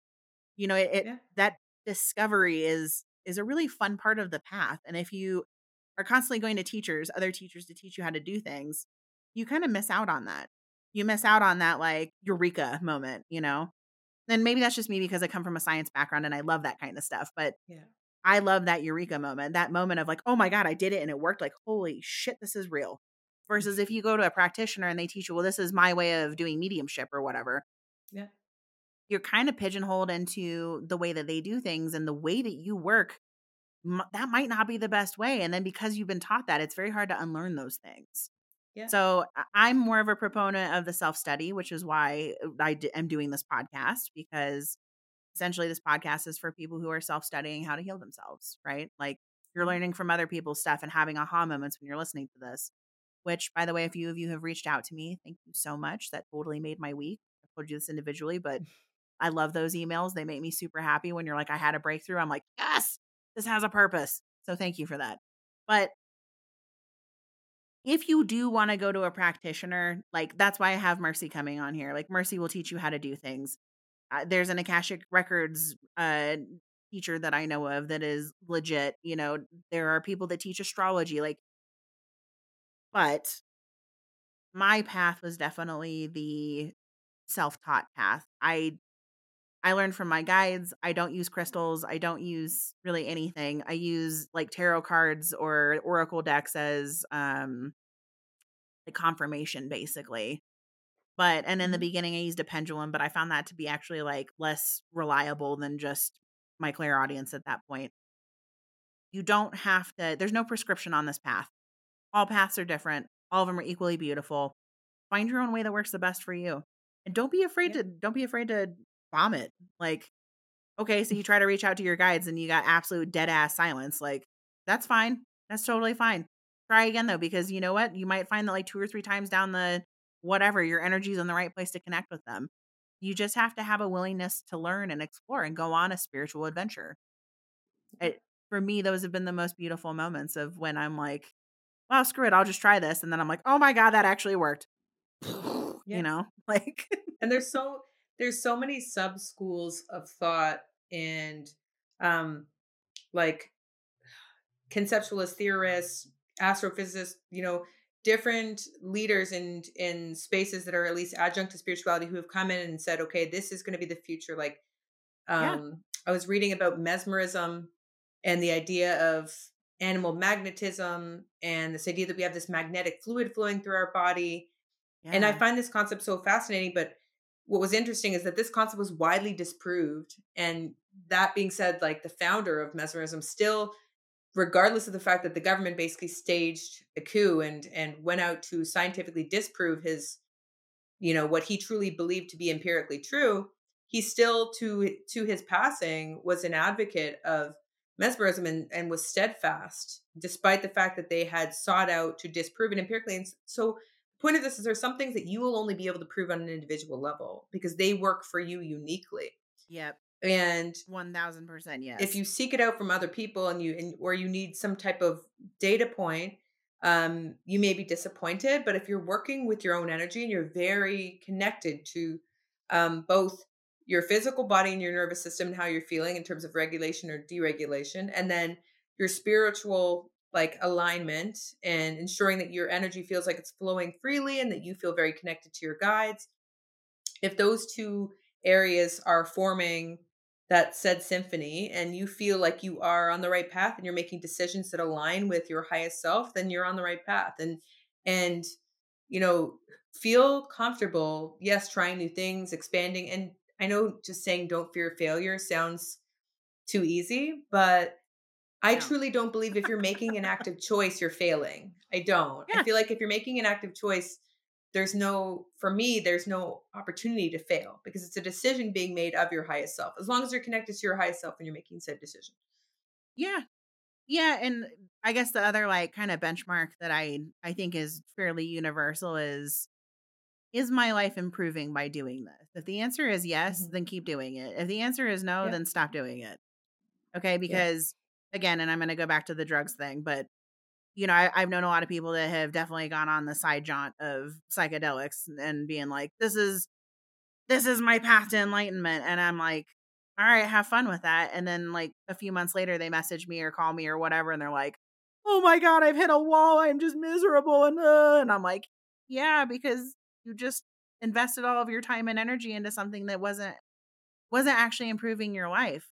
You know, it, it yeah. that discovery is is a really fun part of the path and if you are constantly going to teachers, other teachers to teach you how to do things, you kind of miss out on that. You miss out on that like eureka moment, you know? And maybe that's just me because I come from a science background and I love that kind of stuff. But Yeah. I love that eureka moment, that moment of like, oh my God, I did it and it worked. Like, holy shit, this is real. Versus if mm-hmm. you go to a practitioner and they teach you, well, this is my way of doing mediumship or whatever. Yeah. You're kind of pigeonholed into the way that they do things and the way that you work. That might not be the best way. And then because you've been taught that, it's very hard to unlearn those things. Yeah. So I'm more of a proponent of the self study, which is why uh, I d- am doing this podcast because essentially this podcast is for people who are self studying how to heal themselves, right? Like you're learning from other people's stuff and having aha moments when you're listening to this. Which, by the way, a few of you have reached out to me. Thank you so much. That totally made my week. I told you this individually, but <laughs> I love those emails. They make me super happy when you're like, I had a breakthrough. I'm like, yes, this has a purpose. So thank you for that. But if you do want to go to a practitioner, like that's why I have Mercy coming on here. Like Mercy will teach you how to do things. Uh, there's an Akashic Records uh, teacher that I know of that is legit. You know, there are people that teach astrology. Like, but my path was definitely the self-taught path. I I learned from my guides. I don't use crystals. I don't use really anything. I use like tarot cards or oracle decks as um like confirmation basically. But and in the Mhm. beginning I used a pendulum, but I found that to be actually like less reliable than just my clairaudience at that point. You don't have to there's no prescription on this path. All paths are different. All of them are equally beautiful. Find your own way that works the best for you. And don't be afraid Yeah. to don't be afraid to vomit. Like okay, so mm. you try to reach out to your guides and you got absolute dead ass silence. Like that's fine. That's totally fine. Try again though because you know what? You might find that like two or three times down the whatever, your energy's in the right place to connect with them. You just have to have a willingness to learn and explore and go on a spiritual adventure. It, for me, those have been the most beautiful moments of when I'm like, well, screw it, I'll just try this. And then I'm like, oh my God, that actually worked. Yeah. You know, <laughs> like, and there's so there's so many sub schools of thought and um like conceptualist theorists astrophysicists you know different leaders in in spaces that are at least adjunct to spirituality who have come in and said okay this is going to be the future like Yeah. um i was reading about mesmerism and the idea of animal magnetism and this idea that we have this magnetic fluid flowing through our body and I find this concept so fascinating. But what was interesting is that this concept was widely disproved. And that being said, like the founder of mesmerism still, regardless of the fact that the government basically staged a coup and and went out to scientifically disprove his, you know, what he truly believed to be empirically true, he still to to his passing was an advocate of mesmerism and, and was steadfast despite the fact that they had sought out to disprove it empirically. And so point of this is there's some things that you will only be able to prove on an individual level because they work for you uniquely. yep. And 1000% yes. if you seek it out from other people and you and, or you need some type of data point, um, you may be disappointed. But if you're working with your own energy and you're very connected to um, both your physical body and your nervous system and how you're feeling in terms of regulation or deregulation, and then your spiritual like alignment and ensuring that your energy feels like it's flowing freely and that you feel very connected to your guides. If those two areas are forming that said symphony and you feel like you are on the right path and you're making decisions that align with your highest self then you're on the right path and and you know feel comfortable yes trying new things expanding and i know just saying don't fear failure sounds too easy but I No. truly don't believe if you're making an active choice, you're failing. I don't. Yeah. I feel like if you're making an active choice, there's no, for me, there's no opportunity to fail because it's a decision being made of your highest self. As long as you're connected to your highest self and you're making said decision. Yeah. Yeah, and I guess the other like kind of benchmark that I I think is fairly universal is is my life improving by doing this? If the answer is yes, Mhm. then keep doing it. If the answer is no, Yeah. then stop doing it. Okay, because again, and I'm going to go back to the drugs thing, but you know, I, I've known a lot of people that have definitely gone on the side jaunt of psychedelics and being like, "This is this is my path to enlightenment," and I'm like, "All right, have fun with that." And then like a few months later, they message me or call me or whatever, and they're like, "Oh my god, I've hit a wall. I'm just miserable," and uh, and I'm like, "Yeah, because you just invested all of your time and energy into something that wasn't wasn't actually improving your life.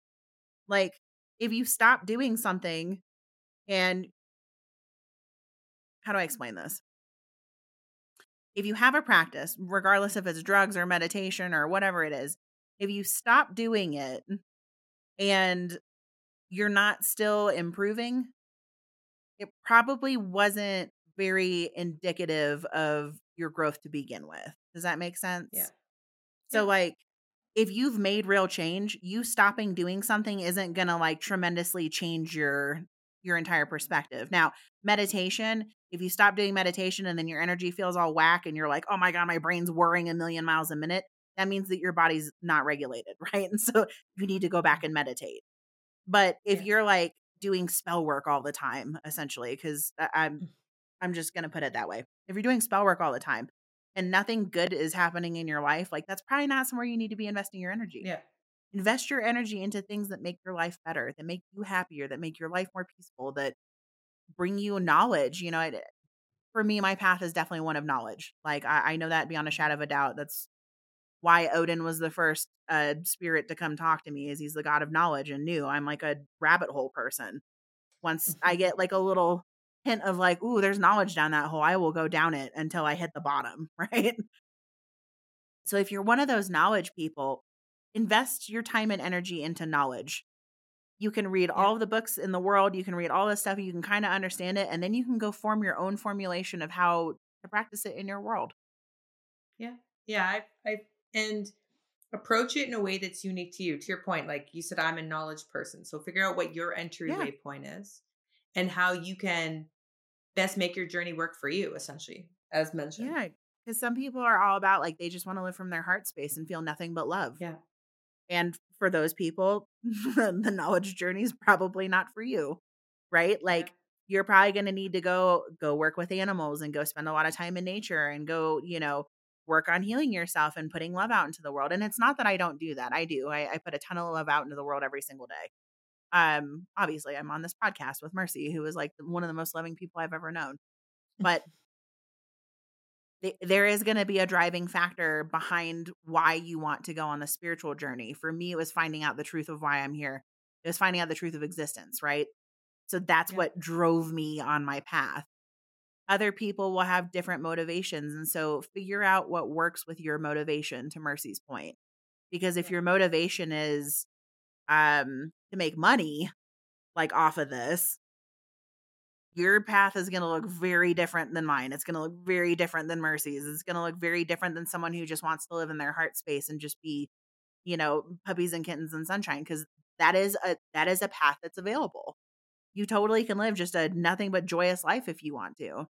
Like if you stop doing something and how do I explain this? If you have a practice, regardless if it's drugs or meditation or whatever it is, if you stop doing it and you're not still improving, it probably wasn't very indicative of your growth to begin with. Does that make sense? Yeah. So, Yeah. like, if you've made real change, you stopping doing something isn't gonna like tremendously change your your entire perspective. Now, meditation, if you stop doing meditation and then your energy feels all whack and you're like, oh my God, my brain's whirring a million miles a minute, that means that your body's not regulated, <laughs> right? And so you need to go back and meditate. But if Yeah. you're like doing spell work all the time, essentially, because I'm Mm. I'm just gonna put it that way. If you're doing spell work all the time and nothing good is happening in your life, like that's probably not somewhere you need to be investing your energy. Yeah. Invest your energy into things that make your life better, that make you happier, that make your life more peaceful, that bring you knowledge. You know, it, for me, my path is definitely one of knowledge. Like I, I know that beyond a shadow of a doubt. That's why Odin was the first uh, spirit to come talk to me, is he's the god of knowledge and knew I'm like a rabbit hole person. Once I <laughs> get like a little hint of like, ooh, there's knowledge down that hole, I will go down it until I hit the bottom, <laughs> right? So if you're one of those knowledge people, invest your time and energy into knowledge. You can read all of the books in the world, you can read all this stuff, you can kind of understand it, and then you can go form your own formulation of how to practice it in your world. Yeah. Yeah. I, I, and approach it in a way that's unique to you. To your point, like you said, I'm a knowledge person. So figure out what your entryway point is and how you can best make your journey work for you, essentially, as mentioned. Yeah. Because some people are all about like they just want to live from their heart space and feel nothing but love. Yeah. And for those people, <laughs> the knowledge journey is probably not for you. Right? Like you're probably going to need to go go work with animals and go spend a lot of time in nature and go, you know, work on healing yourself and putting love out into the world. And it's not that I don't do that. I do. I, I put a ton of love out into the world every single day. Um, obviously I'm on this podcast with Mercy, who is like one of the most loving people I've ever known. But <laughs> th- there is going to be a driving factor behind why you want to go on the spiritual journey. For me, it was finding out the truth of why I'm here. It was finding out the truth of existence, right? So that's Yeah. what drove me on my path. Other people will have different motivations. And so figure out what works with your motivation, to Mercy's point. Because if Yeah. your motivation is um to make money, like off of this, your path is going to look very different than mine. It's going to look very different than Mercy's. It's going to look very different than someone who just wants to live in their heart space and just be, you know, puppies and kittens and sunshine because that is a that is a path that's available. You totally can live just a nothing but joyous life if you want to.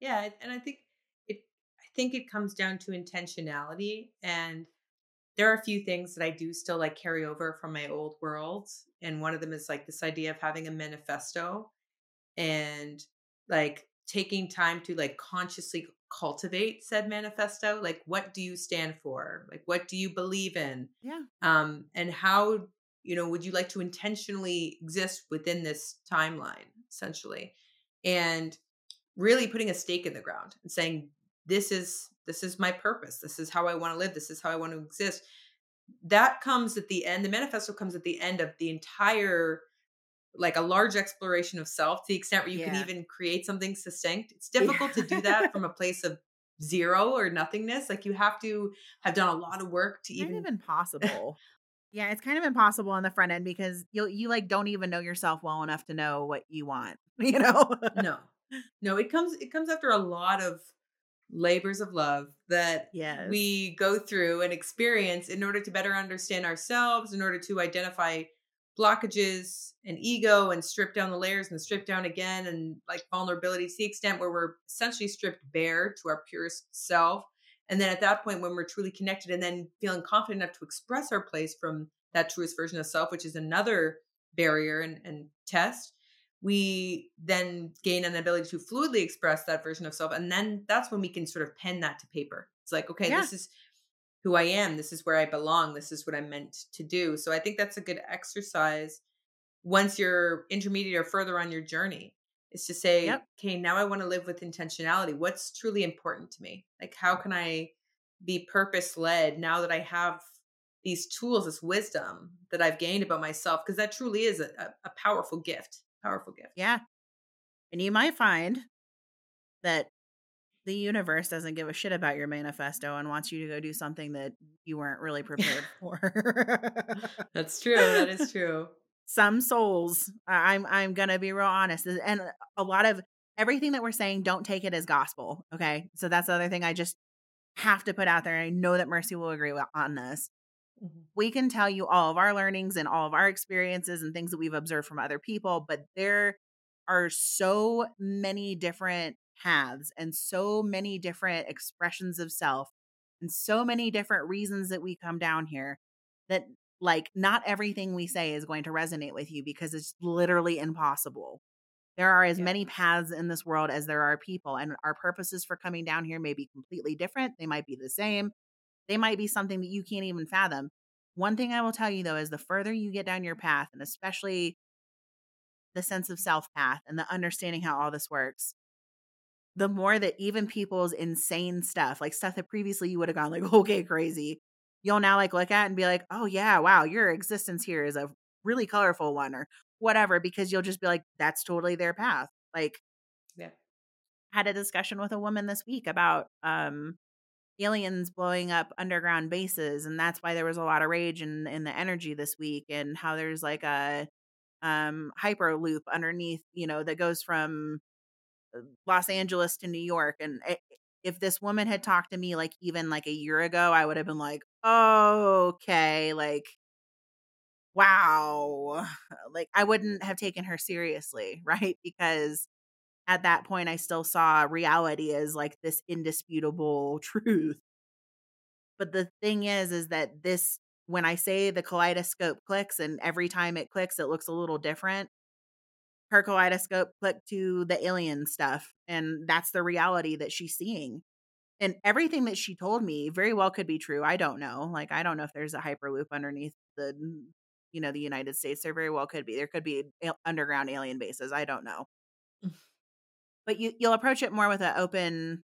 Yeah, and- and I think it I think it comes down to intentionality and there are a few things that I do still like carry over from my old world and one of them is like this idea of having a manifesto and like taking time to like consciously cultivate said manifesto like what do you stand for? Like what do you believe in? Yeah. um and how you know would you like to intentionally exist within this timeline essentially? And really putting a stake in the ground and saying this is this is my purpose this is how i want to live this is how i want to exist that comes at the end the manifesto comes at the end of the entire like a large exploration of self to the extent where you Yeah. can even create something succinct it's difficult to do that from a place of zero or nothingness like you have to have done a lot of work to kind even of <laughs> impossible. yeah, it's kind of impossible on the front end because you you like don't even know yourself well enough to know what you want. <laughs> You know? no no it comes it comes after a lot of labors of love that yes. we go through and experience in order to better understand ourselves in order to identify blockages and ego and strip down the layers and strip down again and like vulnerability to the extent where we're essentially stripped bare to our purest self and then at that point when we're truly connected and then feeling confident enough to express our place from that truest version of self which is another barrier and, and test we then gain an ability to fluidly express that version of self and then that's when we can sort of pen that to paper. It's like okay Yeah. this is who i am. This is where i belong. This is what i'm meant to do. So i think that's a good exercise once you're intermediate or further on your journey is to say Yep. okay now i want to live with intentionality. What's truly important to me? Like how can i be purpose led now that I have these tools, this wisdom that I've gained about myself, because that truly is a, a powerful gift. Powerful gift. Yeah. And you might find that the universe doesn't give a shit about your manifesto and wants you to go do something that you weren't really prepared <laughs> for. <laughs> That's true. That is true. Some souls, I'm I'm gonna be real honest, and a lot of everything that we're saying, don't take it as gospel. Okay, so that's the other thing I just have to put out there. I know that Mercy will agree on this. Mm-hmm. We can tell you all of our learnings and all of our experiences and things that we've observed from other people, but there are so many different paths and so many different expressions of self and so many different reasons that we come down here that like not everything we say is going to resonate with you because it's literally impossible. There are as yeah. many paths in this world as there are people, and our purposes for coming down here may be completely different. They might be the same, they might be something that you can't even fathom. One thing I will tell you though is the further you get down your path, and especially the sense of self path and the understanding how all this works, the more that even people's insane stuff, like stuff that previously you would have gone like, <laughs> okay, crazy, you'll now like look at and be like, oh yeah, wow, your existence here is a really colorful one or whatever, because you'll just be like, that's totally their path. Like, yeah. Had a discussion with a woman this week about um aliens blowing up underground bases, and that's why there was a lot of rage in in the energy this week, and how there's like a um hyperloop underneath, you know, that goes from Los Angeles to New York. And if this woman had talked to me like even like a year ago, I would have been like, oh, okay, like, wow. <laughs> Like, I wouldn't have taken her seriously, <laughs> right? Because at that point, I still saw reality as like this indisputable <laughs> truth. But the thing is, is that this, when I say the kaleidoscope clicks and every time it clicks, it looks a little different, her kaleidoscope clicked to the alien stuff and that's the reality that she's seeing and everything that she told me very well could be true i don't know like i don't know if there's a hyperloop underneath the you know the united states there very well could be there could be underground alien bases i don't know mm. But you you'll approach it more with an open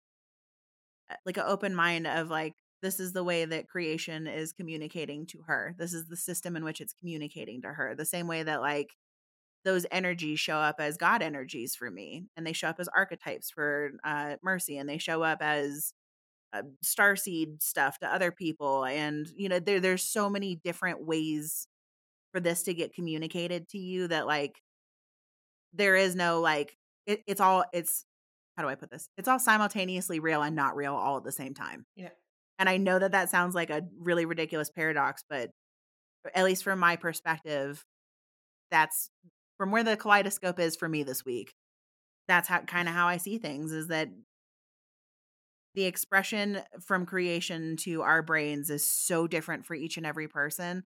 uh, like an open mind of like this is the way that creation is communicating to her. This is the system in which it's communicating to her the same way that like those energies show up as God energies for me, and they show up as archetypes for uh, Mercy, and they show up as uh, starseed stuff to other people, and you know there there's so many different ways for this to get communicated to you that like there is no like it, it's all it's how do I put this? It's all simultaneously real and not real all at the same time. Yeah. And I know that that sounds like a really ridiculous paradox, but at least from my perspective, that's from where the kaleidoscope is for me this week. That's how kind of how I see things is that the expression from creation to our brains is so different for each and every person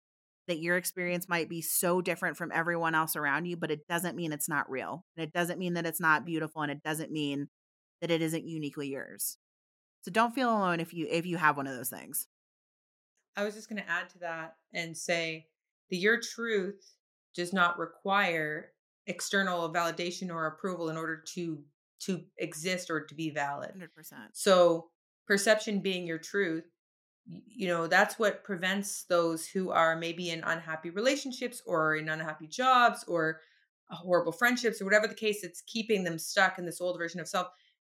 that your experience might be so different from everyone else around you, but it doesn't mean it's not real. And it doesn't mean that it's not beautiful and it doesn't mean that it isn't uniquely yours. So don't feel alone if you if you have one of those things. I was just going to add to that and say that your truth does not require external validation or approval in order to to exist or to be valid. 100%. So perception being your truth, you know, that's what prevents those who are maybe in unhappy relationships or in unhappy jobs or uh, horrible friendships or whatever the case it's keeping them stuck in this old version of self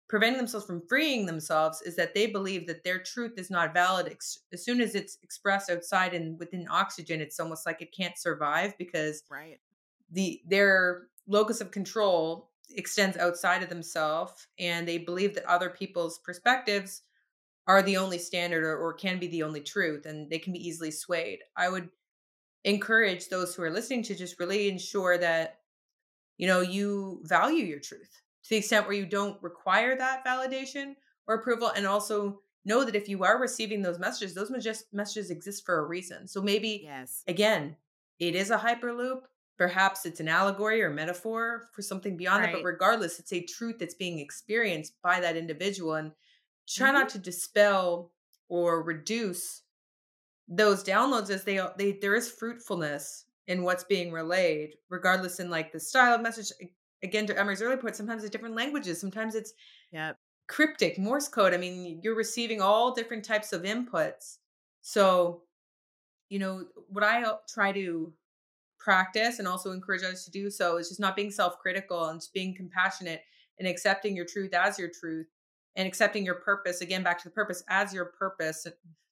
preventing themselves from freeing themselves is that they believe that their truth is not valid as soon as it's expressed outside and within oxygen it's almost like it can't survive because right. the their locus of control extends outside of themselves and they believe that other people's perspectives are the only standard or, or can be the only truth and they can be easily swayed. I would encourage those who are listening to just really ensure that you know you value your truth to the extent where you don't require that validation or approval and also know that if you are receiving those messages those messages exist for a reason. So maybe yes. again it is a hyperloop perhaps it's an allegory or metaphor for something beyond right. that but regardless it's a truth that's being experienced by that individual and try mm-hmm. not to dispel or reduce those downloads as they they there is fruitfulness in what's being relayed regardless in like the style of message again to Emery's earlier point, sometimes it's different languages. Sometimes it's yeah, cryptic Morse code. I mean, you're receiving all different types of inputs. So, you know, what I try to practice and also encourage others to do so is just not being self-critical and just being compassionate and accepting your truth as your truth and accepting your purpose again back to the purpose as your purpose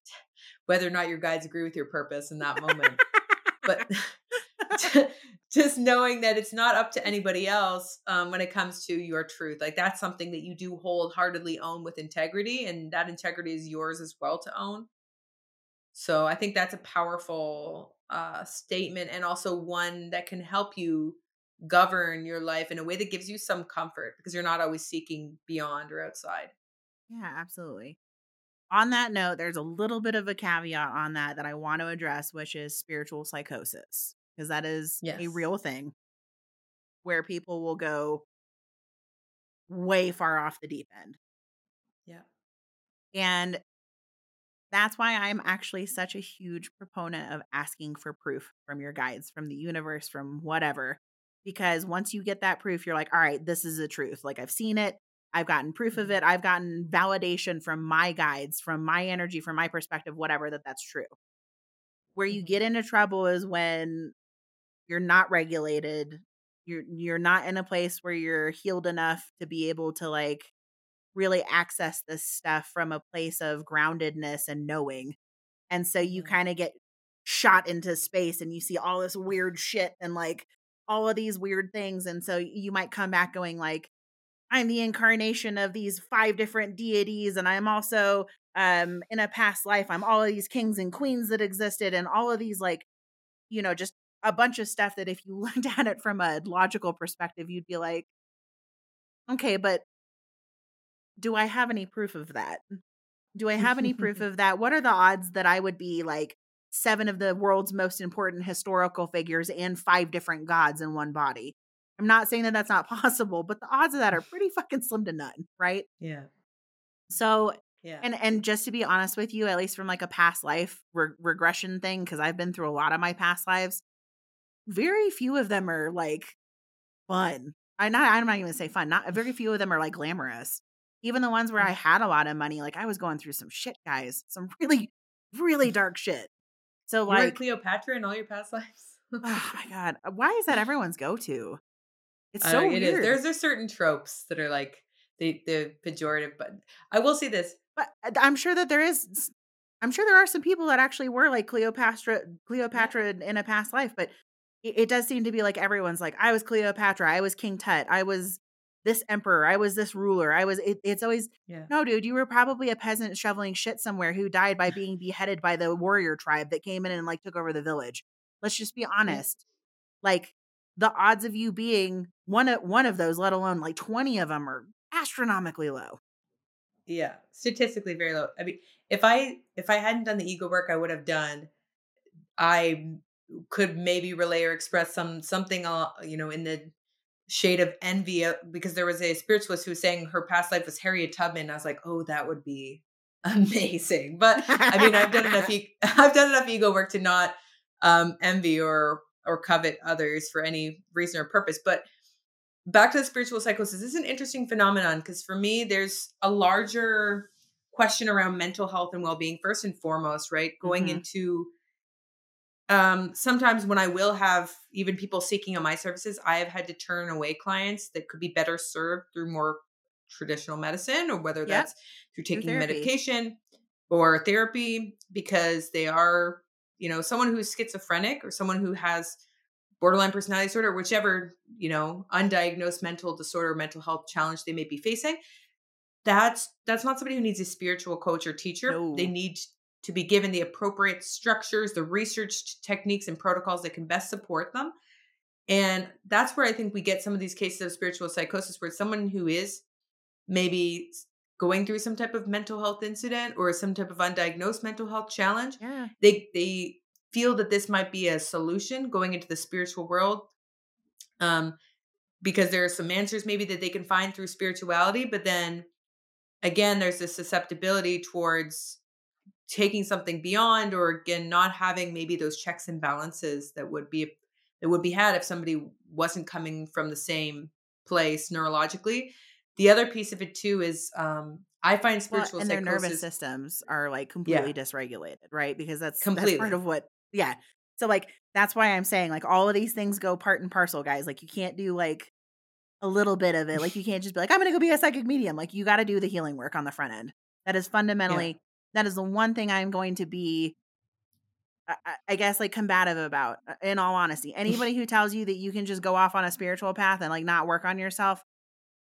<laughs> whether or not your guides agree with your purpose in that moment but <laughs> <laughs> just knowing that it's not up to anybody else um, when it comes to your truth. Like that's something that you do wholeheartedly own with integrity, and that integrity is yours as well to own. So I think that's a powerful uh, statement, and also one that can help you govern your life in a way that gives you some comfort because you're not always seeking beyond or outside. Yeah, absolutely. On that note, there's a little bit of a caveat on that that I want to address, which is spiritual psychosis because that is Yes. a real thing where people will go way far off the deep end. Yeah. And that's why I'm actually such a huge proponent of asking for proof from your guides, from the universe, from whatever. Because once you get that proof, you're like, all right, this is the truth. Like I've seen it. I've gotten proof of Mhm. it. I've gotten validation from my guides, from my energy, from my perspective, whatever, that that's true. Where you Mhm. get into trouble is when you're not regulated. You're you're not in a place where you're healed enough to be able to like really access this stuff from a place of groundedness and knowing. And so you Mhm. kind of get shot into space and you see all this weird shit and like all of these weird things and so you might come back going like I'm the incarnation of these five different deities and I'm also um in a past life I'm all of these kings and queens that existed and all of these like you know just a bunch of stuff that if you <laughs> looked at it from a logical perspective you'd be like okay but do I have any proof of that? Do I have any proof <laughs> of that? What are the odds that I would be like seven of the world's most important historical figures and five different gods in one body? I'm not saying that that's not <laughs> possible, but the odds of that are <laughs> pretty fucking slim to none, right? Yeah. So, Yeah. and and just to be honest with you, at least from like a past life re- regression thing, because I've been through a lot of my past lives, very few of them are like fun. I not I'm not even gonna say fun. Not very <laughs> few of them are like glamorous. Even the ones where I mm. had a lot of money, like I was going through some shit, guys. Some really, really dark shit. So like, Cleopatra in all your past lives. oh <laughs> my god, why is that everyone's go to? It's so know, it is. weird. There's there's certain tropes that are like the the pejorative, but I will say this. but uh, I'm sure that there is. I'm sure there are some people that actually were like Cleopatra, Cleopatra in- in a past life, but it, it does seem to be like everyone's like, I was Cleopatra, I was King Tut, I was this emperor, I was this ruler, I was. It, it's always Yeah. no, dude. You were probably a peasant shoveling shit somewhere who died by being beheaded by the warrior tribe that came in and like took over the village. Let's just be honest. Like the odds of you being one of one of those, let alone like twenty of them, are astronomically low. Yeah. Statistically very low. I mean, if I if I hadn't done the ego work I would have done, I could maybe relay or express some something uh, you know in the shade of envy uh, because there was a spiritualist who was saying her past life was Harriet Tubman. I was like, oh, that would be <laughs> amazing. But I mean, I've done enough. <laughs> E- <laughs> I've done enough ego work to not um, envy or or covet others for any reason or purpose. But back to the spiritual psychosis, this is an interesting phenomenon because for me, there's a larger question around mental health and well being first and foremost. Right, going Mhm. into um sometimes when i will have even people seeking on my services i have had to turn away clients that could be better served through more traditional medicine or whether Yep. that's through taking medication or therapy because they are you know someone who's schizophrenic or someone who has borderline personality disorder whichever you know undiagnosed mental disorder mental health challenge they may be facing that's that's not somebody who needs a spiritual coach or teacher. They need to be given the appropriate structures the research techniques and protocols that can best support them and that's where i think we get some of these cases of spiritual psychosis where someone who is maybe going through some type of mental health incident or some type of undiagnosed mental health challenge Yeah. they they feel that this might be a solution going into the spiritual world um because there are some answers maybe that they can find through spirituality but then again there's this susceptibility towards taking something beyond or again not having maybe those checks and balances that would be that would be had if somebody wasn't coming from the same place neurologically the other piece of it too is um I find spiritual well, and their nervous systems are like completely yeah. dysregulated, right? Because that's completely that's part of what yeah. So like that's why I'm saying like all of these things go part and parcel, guys. Like you can't do like a little bit of it. Like <laughs> you can't just be like, I'm gonna go be a psychic medium. Like you gotta do the healing work on the front end. That is fundamentally yeah. That is the one thing I'm going to be I, I guess like combative about uh, in all honesty. <laughs> Anybody who tells you that you can just go off on a spiritual path and like not work on yourself,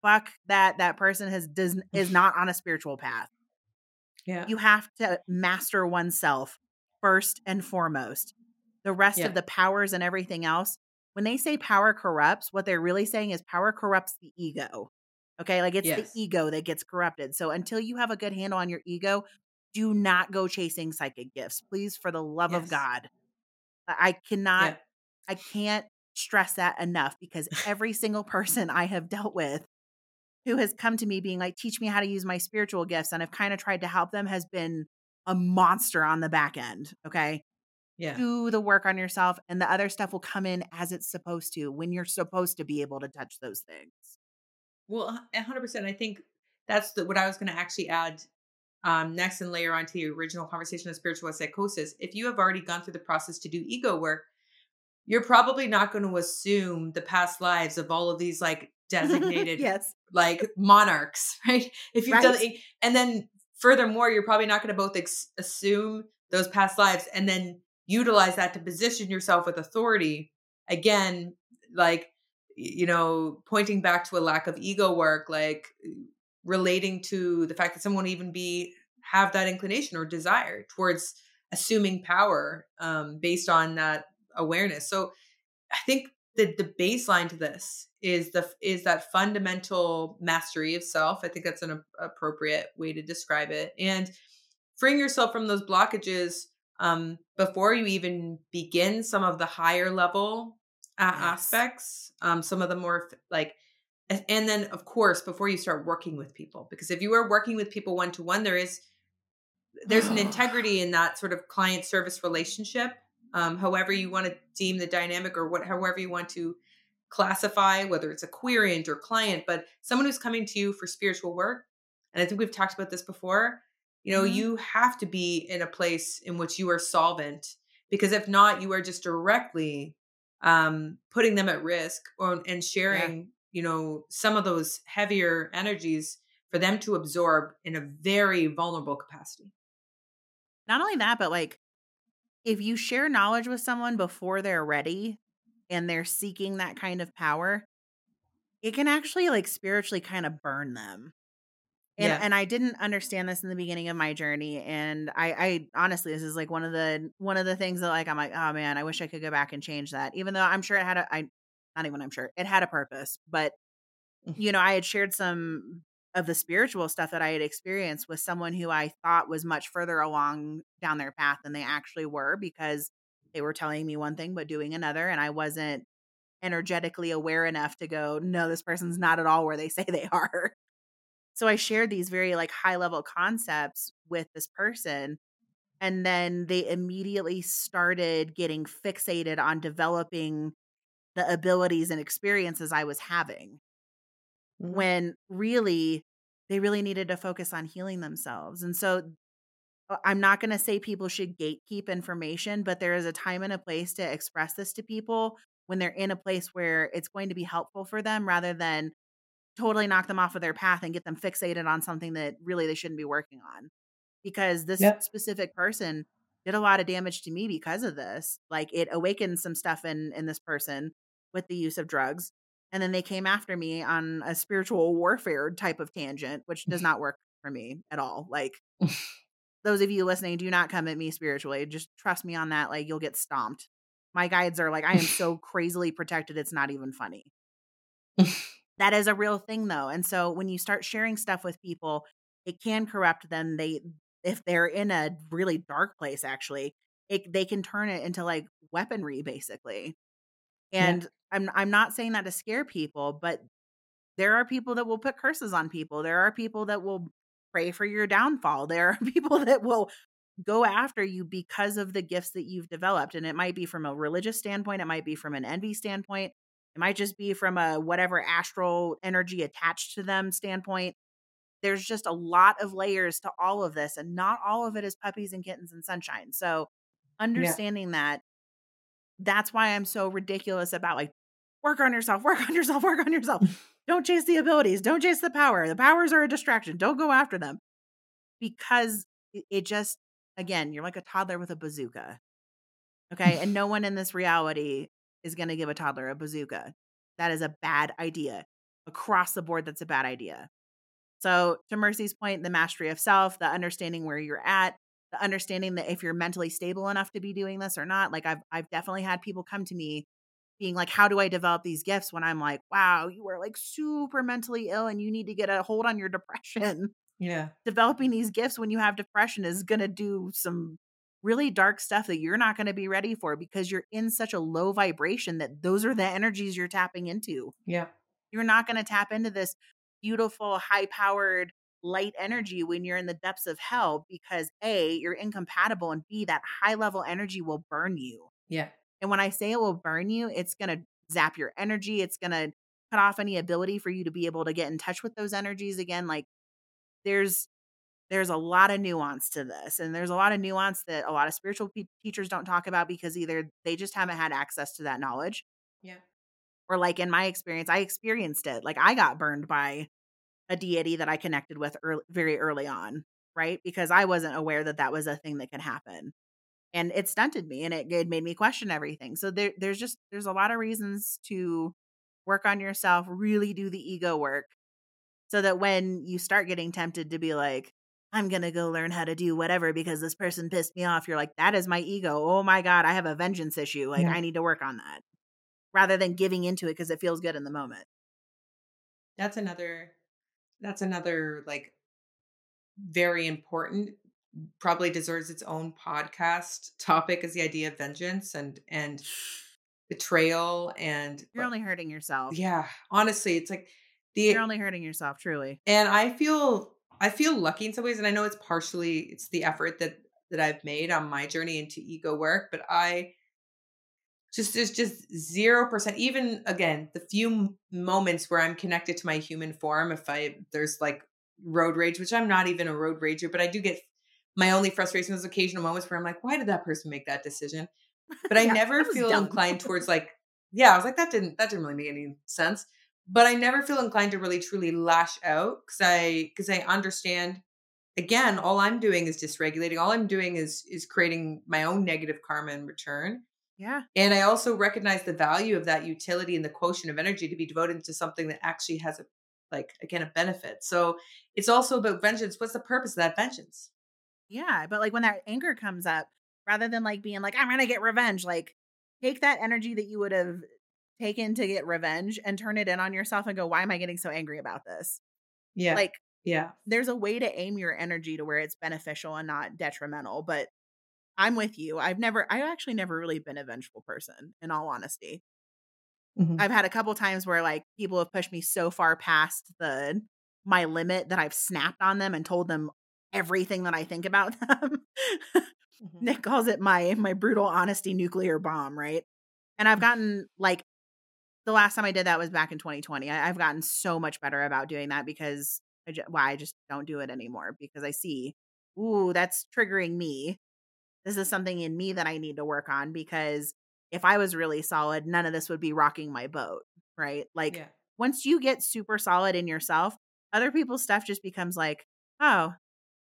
fuck that that person has does is not on a spiritual path. Yeah. You have to master oneself first and foremost. The rest yeah. of the powers and everything else, when they say power corrupts, what they're really saying is power corrupts the ego. Okay? Like it's yes. the ego that gets corrupted. So until you have a good handle on your ego, do not go chasing psychic gifts. Please for the love yes. of God. I cannot yeah. I can't stress that enough because every single person I have dealt with who has come to me being like, teach me how to use my spiritual gifts, and I've kind of tried to help them has been a monster on the back end. Okay. Yeah. Do the work on yourself, and the other stuff will come in as it's supposed to when you're supposed to be able to touch those things. Well, 100%. I think that's the, what I was going to actually add um, next and layer onto the original conversation of spiritual psychosis. If you have already gone through the process to do ego work, you're probably not going to assume the past lives of all of these like <laughs> designated yes like monarchs <laughs> right if you've right. done and then furthermore you're probably not going to both ex- assume those past lives and then utilize that to position yourself with authority again like you know pointing back to a lack of ego work like relating to the fact that someone even be have that inclination or desire towards assuming power um, based on that awareness so i think the the baseline to this is the is that fundamental mastery of self. I think that's an a, appropriate way to describe it. And freeing yourself from those blockages um, before you even begin some of the higher level uh, yes. aspects, um, some of the more like, and then of course before you start working with people, because if you are working with people one to one, there is there's an <sighs> integrity in that sort of client service relationship. Um, however you want to deem the dynamic or what, however you want to classify whether it's a querent or client, but someone who's coming to you for spiritual work. And I think we've talked about this before. You know, mm-hmm. you have to be in a place in which you are solvent because if not, you are just directly um, putting them at risk or, and sharing. You know, some of those heavier energies for them to absorb in a very vulnerable capacity. Not only that, but like if you share knowledge with someone before they're ready, and they're seeking that kind of power, it can actually like spiritually kind of burn them. And yeah. and I didn't understand this in the beginning of my journey. And I, I honestly, this is like one of the one of the things that like I'm like, oh man, I wish I could go back and change that. Even though I'm sure it had a I not even I'm sure it had a purpose. But mm-hmm. you know, I had shared some of the spiritual stuff that I had experienced with someone who I thought was much further along down their path than they actually were because they were telling me one thing but doing another and i wasn't energetically aware enough to go no this person's not at all where they <laughs> say they are so i shared these very like high level concepts with this person and then they immediately started getting fixated on developing the abilities and experiences i was having mm-hmm. when really they really needed to focus on healing themselves and so uh, I'm not going to say people should gatekeep information, but there is a time and a place to express this to people when they're in a place where it's going to be helpful for them rather than totally knock them off of their path and get them fixated on something that really they shouldn't be working on. Because this yep. specific person did a lot of damage to me because of this. Like it awakened some stuff in in this person with the use of drugs. And then they came after me on a spiritual warfare type of tangent, which does not work for me at all. Like <laughs> those of you listening, do not come at me spiritually. Just trust me on that. Like you'll get stomped. My guides are like, I am so <laughs> crazily protected, it's not even funny. <laughs> that is a real thing though. And so when you start sharing stuff with people, it can corrupt them. They if they're in a really dark place, actually, it, they can turn it into like weaponry, basically. And yeah. I'm I'm not saying that to scare people, but there are people that will put curses on people. There are people that will pray for your downfall. <laughs> There are people that will go after you because of the gifts that you've developed. And it might be from a religious standpoint, it might be from an envy standpoint, It might just be from a whatever astral energy attached to them standpoint. There's just a lot of layers to all of this, and not all of it is puppies and kittens and sunshine. So, understanding yeah. that, that's why I'm so ridiculous about like, work on yourself, work on yourself, work on yourself. <laughs> don't chase the abilities, don't chase the power. The powers are a distraction. Don't go after them because it just, again, you're like a toddler with a bazooka. Okay. and no one in this reality is going to give a toddler a bazooka. That is a bad idea. Across the board, that's a bad idea. So, to Mercy's point, the mastery of self, the understanding where you're at, the understanding that if you're mentally stable enough to be doing this or not. Like I've I've definitely had people come to me being like, "How do I develop these gifts?" When I'm like, "Wow, you are like super mentally ill, and you need to get a hold on your depression." <laughs> Yeah, <laughs> developing these gifts when you have depression is going to do some really dark stuff that you're not going to be ready for because you're in such a low vibration that those are the energies you're tapping into. Yeah. You're not going to tap into this beautiful, high powered light energy when you're in the depths of hell because A, you're incompatible, and B, that high level energy will burn you. Yeah. And when I say it will burn you, it's going to zap your energy. It's going to cut off any ability for you to be able to get in touch with those energies again. Like there's there's a lot of nuance to this and there's a lot of nuance that a lot of spiritual pe- teachers don't talk about because either they just haven't had access to that knowledge yeah or like in my experience i experienced it like i got burned by a deity that i connected with early, very early on right because i wasn't aware that that was a thing that could happen and it stunted me and it, it made me question everything so there, there's just there's a lot of reasons to work on yourself really do the ego work so that when you start getting tempted to be like I'm going to go learn how to do whatever because this person pissed me off. You're like, that is my ego. Oh my God, I have a vengeance issue. Like, yeah. I need to work on that rather than giving into it because it feels good in the moment. That's another, that's another like very important, probably deserves its own podcast topic is the idea of vengeance and, and, betrayal and you're only hurting yourself. Yeah. Honestly, it's like the You're only hurting yourself, truly. And I feel I feel lucky in some ways, and I know it's partially it's the effort that that I've made on my journey into ego work, but I just there's just zero percent. Even again, the few moments where I'm connected to my human form, if I there's like road rage, which I'm not even a road rager, but I do get my only frustration is occasional moments where I'm like, why did that person make that decision? <laughs> But I yeah, never feel dumb. inclined towards like, yeah, I was like, that didn't that didn't really make any sense but I never feel inclined to really truly lash out because I because I understand again all I'm doing is dysregulating all I'm doing is is creating my own negative karma in return yeah and I also recognize the value of that utility and the quotient of energy to be devoted to something that actually has a like again a benefit so it's also about vengeance what's the purpose of that vengeance yeah but like when that anger comes up rather than like being like I'm gonna get revenge like take that energy that you would have taken to get revenge and turn it in on yourself and go, why am I getting so angry about this? Yeah. Like, yeah. There's a way to aim your energy to where it's beneficial and not detrimental. But I'm with you. I've never, I've actually never really been a vengeful person, in all honesty. Mm-hmm. I've had a couple times where like people have pushed me so far past the my limit that I've snapped on them and told them everything that I think about <laughs> them. mm-hmm. Nick calls it my my brutal honesty nuclear bomb, right? And I've gotten like the last time I did that was back in 2020. I, have gotten so much better about doing that because I just, well, I just don't do it anymore because I see, ooh, that's triggering me. This is something in me that I need to work on because if I was really solid, none of this would be rocking my boat, right? Like yeah. once you get super solid in yourself, other people's stuff just becomes like, oh,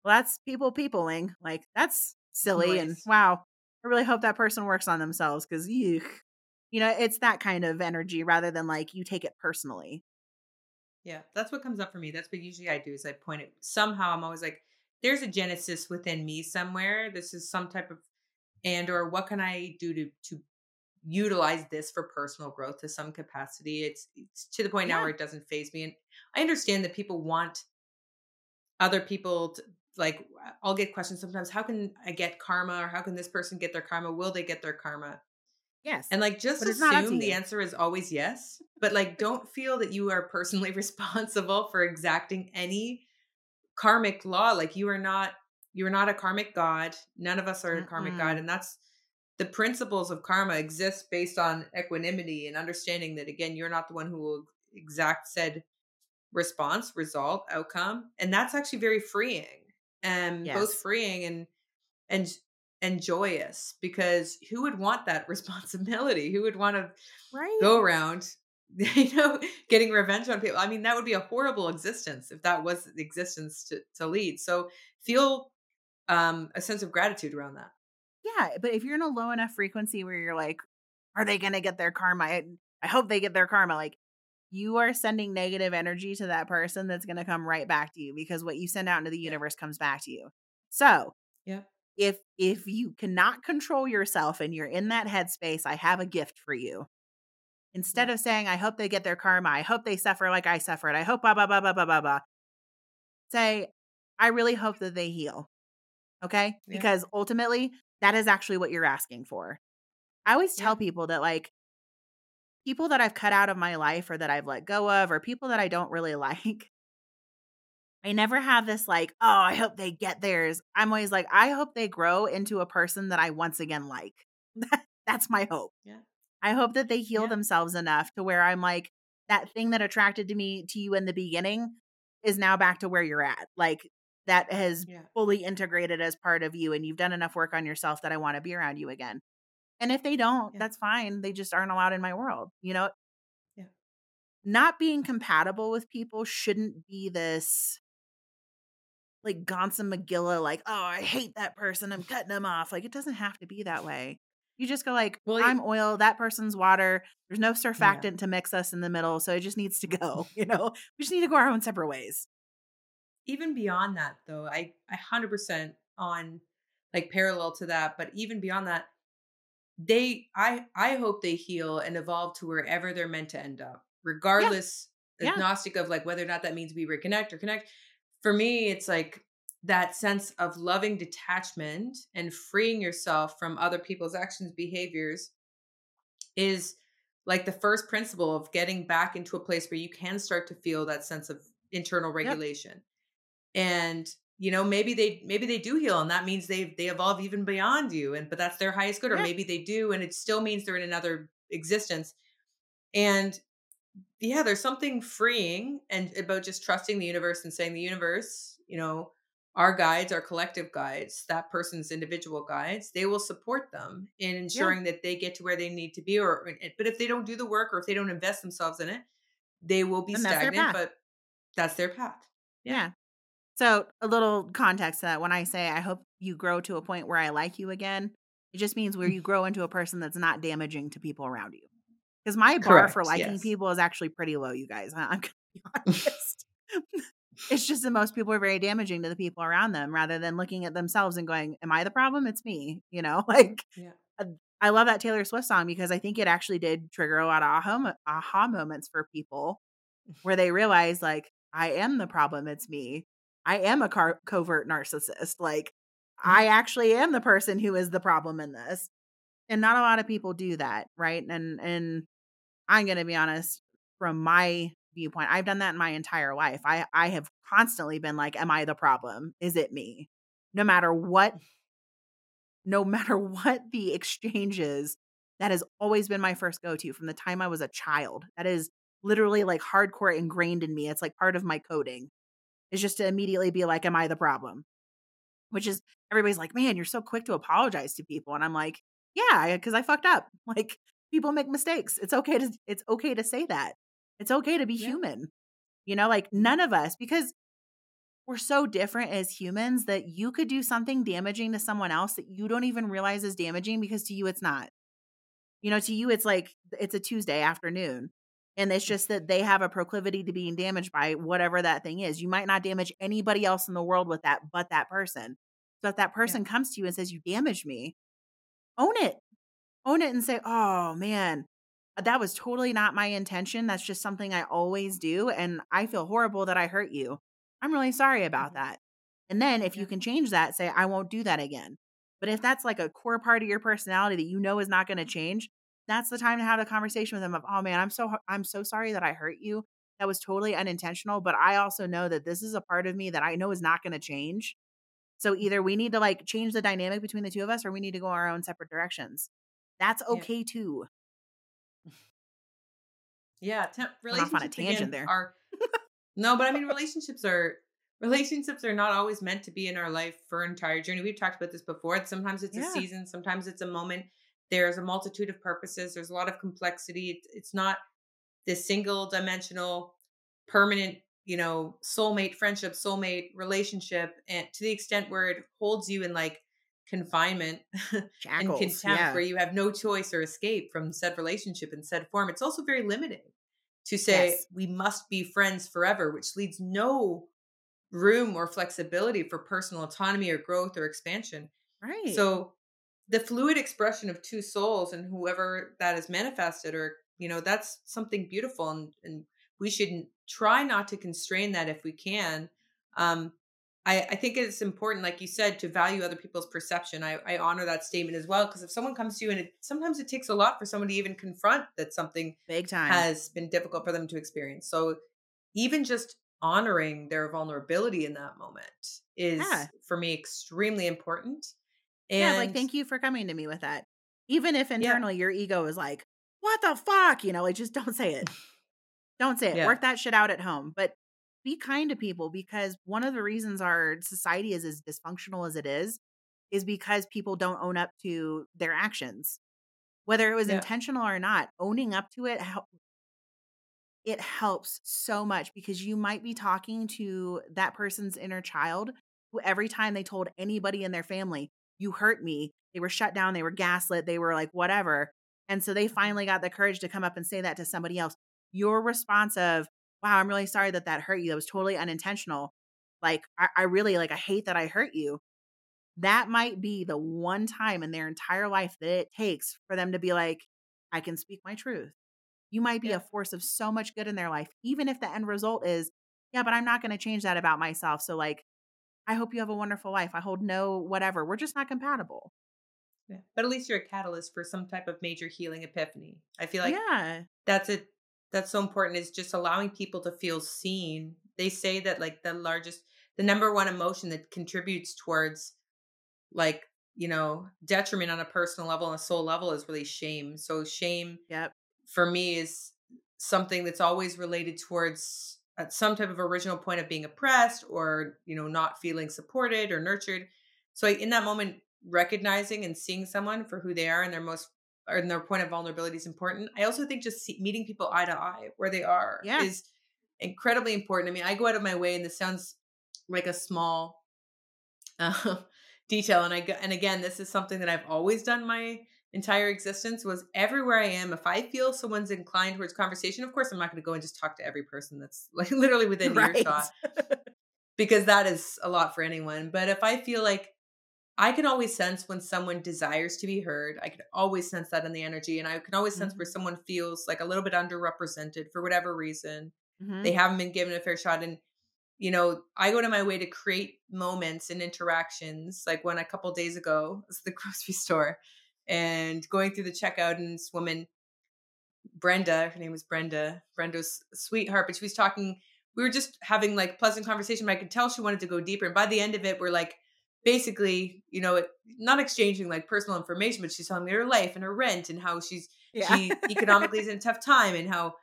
well, that's people peopling. Like that's <laughs> silly. Nice. And wow, I really hope that person works on themselves because you <laughs> you know, it's that kind of energy rather than like you take it personally. Yeah, that's what comes up for me. That's what usually I do is I point it somehow I'm always like, there's a genesis within me somewhere. This is some type of and or what can I do to to utilize this for personal growth to some capacity. It's, it's to the point yeah. now where it doesn't faze me. And I understand that people want other people to, like I'll get questions sometimes, how can I get karma or how can this person get their karma? Will they get their karma? Yes. And like just assume the answer is always yes, but like don't feel that you are personally <laughs> responsible for exacting any karmic law. Like you are not you are not a karmic god. None of us are a karmic god and that's the principles of karma exist based on equanimity and understanding that again you're not the one who will exact said response result outcome and that's actually very freeing and Yes. both freeing and and and joyous because who would want that <laughs> responsibility who would want to Right. go around <laughs> you know getting revenge on people i mean that would be a horrible existence if that was the existence to, to lead so feel um a sense of gratitude around that Yeah, but if you're in a low enough frequency where you're like, are they going to get their karma? I, I hope they get their karma. Like, you are sending negative energy to that person that's going to come right back to you because what you send out into the universe comes back to you. So, yeah if if you cannot control yourself and you're in that headspace, I have a gift for you. Instead mm. of saying, I hope they get their karma, I hope they suffer like I suffered, I hope blah blah blah blah blah blah blah. Say, I really hope that they heal. Okay? Yeah. Because ultimately, that is actually what you're asking for. I always tell Yeah. people that like people that I've cut out of my life or that I've let go of or people that I don't really <laughs> like, I never have this like, oh, I hope they get theirs. I'm always like, I hope they grow into a person that I once again like. <laughs> That's my hope. Yeah. I hope that they heal Yeah. themselves enough to where I'm like, that thing that attracted to me to you in the beginning is now back to where you're at. Like that has yeah fully integrated as part of you and you've done enough work on yourself that I want to be around you again. And if they don't, Yeah. that's fine. They just aren't allowed in my world. You know, Yeah. not being compatible with people shouldn't be this like gantse megillah, like, oh, I hate that person. I'm cutting them off. Like, it doesn't have to be that way. You just go like, Well, I'm oil, that person's water. There's no surfactant Yeah. to mix us in the middle, so it just needs to <laughs> go. <laughs> You know, we just need to go our own separate ways. even beyond that though i i 100% on like parallel to that but even beyond that they i i hope they heal and evolve to wherever they're meant to end up regardless Yeah. agnostic of like whether or not that means we reconnect or connect for me it's like that sense of loving detachment and freeing yourself from other people's actions behaviors is like the first principle of getting back into a place where you can start to feel that sense of internal regulation. And you know maybe they maybe they do heal and that means they they evolve even beyond you and but that's their highest good or Yeah. maybe they do and it still means they're in another existence. And yeah there's something freeing and about just trusting the universe and saying the universe you know our guides our collective guides that person's individual guides they will support them in ensuring that they get to where they need to be or but if they don't do the work or if they don't invest themselves in it they will be their stagnant but that's their path Yeah. So, a little context to that when I say I hope you grow to a point where I like you again, it just means where mm. you grow into a person that's not damaging to people around you. Because my bar for liking yes. people is actually pretty low, you guys. I'm to be <laughs> honest. <laughs> it's just that most people are very damaging to the people around them rather than looking at themselves and going, Am I the problem? It's me. You know, <laughs> like Yeah. Uh, I love that Taylor Swift song because I think it actually did trigger a lot of aha, aha moments for people where they realize, like, I am the problem. It's me. I am a car- covert narcissist. Like, mm-hmm. I actually am the person who is the problem in this. And not a lot of people do that, right? And and I'm going to be honest from my viewpoint, I've done that in my entire life. I I have constantly been like, am I the problem? Is it me? No matter what no matter <laughs> what the exchange is, that has always been my first go to from the time I was a child. That is literally like hardcore ingrained in me. It's like part of my coding is just to immediately be like, Am I the problem? Which is everybody's like, Man, you're so quick to apologize to people. And I'm like, Yeah, because I fucked up. <laughs> Like people make mistakes. It's okay to it's okay to say that. It's okay to be Yeah. human. You know, like none of us, because we're so different as humans that you could do something damaging to someone else that you don't even realize is damaging because to you it's not. You know, to you it's like it's a Tuesday afternoon. And it's just that they have a proclivity to being damaged by whatever that thing is. You might not damage anybody else in the world with that but that person. So if that person comes to you and says, You damaged me, own it. Own it and say, Oh man, that was totally not my intention. That's just something I always do. And I feel horrible that I hurt you. I'm really sorry about Mhm. that. And then if you can change that, say, I won't do that again. But if that's like a core part of your personality that you know is not going to change, that's the time to have a conversation with them of, oh man, I'm so I'm so sorry that I hurt you. That was totally unintentional. But I also know that this is a part of me that I know is not going to change. So either we need to like change the dynamic between the two of us or we need to go our own separate directions. That's Yeah. okay too. Yeah, te- Went off on a relationships tangent again there. are no, but I mean relationships are relationships are not always meant to be in our life for an entire journey. We've talked about this before. Sometimes it's Yeah. a season, sometimes it's a moment. There's a multitude of purposes. There's a lot of complexity. It's, it's not this single dimensional, permanent, you know, soulmate friendship, soulmate relationship, and to the extent where it holds you in like confinement <laughs> and contempt yeah. where you have no choice or escape from said relationship in said form it's also very limiting to say Yes. we must be friends forever which leaves no room or flexibility for personal autonomy or growth or expansion right. so the fluid expression of two souls and whoever that is manifested or you know that's something beautiful and, and we should try not to constrain that if we can um I, I think it's important, like you said, to value other people's perception. I, I honor that statement as well because if someone comes to you and it, sometimes it takes a lot for someone to even confront that something big time. has been difficult for them to experience. So even just honoring their vulnerability in that moment is Yeah. for me extremely important. And yeah, like thank you for coming to me with that. Even if internally your ego is like, what the fuck? You know, like just don't say it. <laughs> Don't say it. Yeah. Work that shit out at home. But be kind to people because one of the reasons our society is as dysfunctional as it is is because people don't own up to their actions. Whether it was Yeah. intentional or not, owning up to it it helps so much because you might be talking to that person's inner child who every time they told anybody in their family, you hurt me, they were shut down, they were gaslit, they were like whatever. And so they mm-hmm. finally got the courage to come up and say that to somebody else. Your response of, wow, I'm really sorry that that hurt you. That was totally unintentional. Like, I, I really, like, I hate that I hurt you. That might be the one time in their entire life that it takes for them to be like, I can speak my truth. You might be Yeah. a force of so much good in their life, even if the end result is, yeah, but I'm not going to change that about myself. So, like, I hope you have a wonderful life. I hold no whatever. We're just not compatible. Yeah. But at least you're a catalyst for some type of major healing epiphany. I feel like yeah. that's it. That's so important is just allowing people to feel seen. They say that like the largest, the number one emotion that contributes towards like, you know, detriment on a personal level and a soul level is really shame. So shame Yep. for me is something that's always related towards at some type of original point of being oppressed or you know not feeling supported or nurtured so in that moment recognizing and seeing someone for who they are and their most or in their point of vulnerability is important i also think just see, meeting people eye to eye where they are Yeah. is incredibly important i mean i go out of my way and this sounds like a small uh, <laughs> detail and i go, and again this is something that i've always done my entire existence was everywhere I am. If I feel someone's inclined towards conversation, of course, I'm not going to go and just talk to every person that's <laughs> like literally within Right. earshot because that is a lot for anyone. But if I feel like I can always sense when someone desires to be heard, I can always sense that in the energy. And I can always sense where someone feels like a little bit underrepresented for whatever reason. Mhm. They haven't been given a fair shot. And, you know, I go to my way to create moments and interactions. Like when a couple days ago, I was at the <laughs> grocery store and going through the checkout, and this woman, Brenda, her name was Brenda, Brenda's sweetheart, but she was talking. We were just having like pleasant conversation, but I could tell she wanted to go deeper. And by the end of it, we're like basically, you know, it, not exchanging like personal information, but she's telling me her life and her rent and how she's yeah. she <laughs> economically is in a tough time and how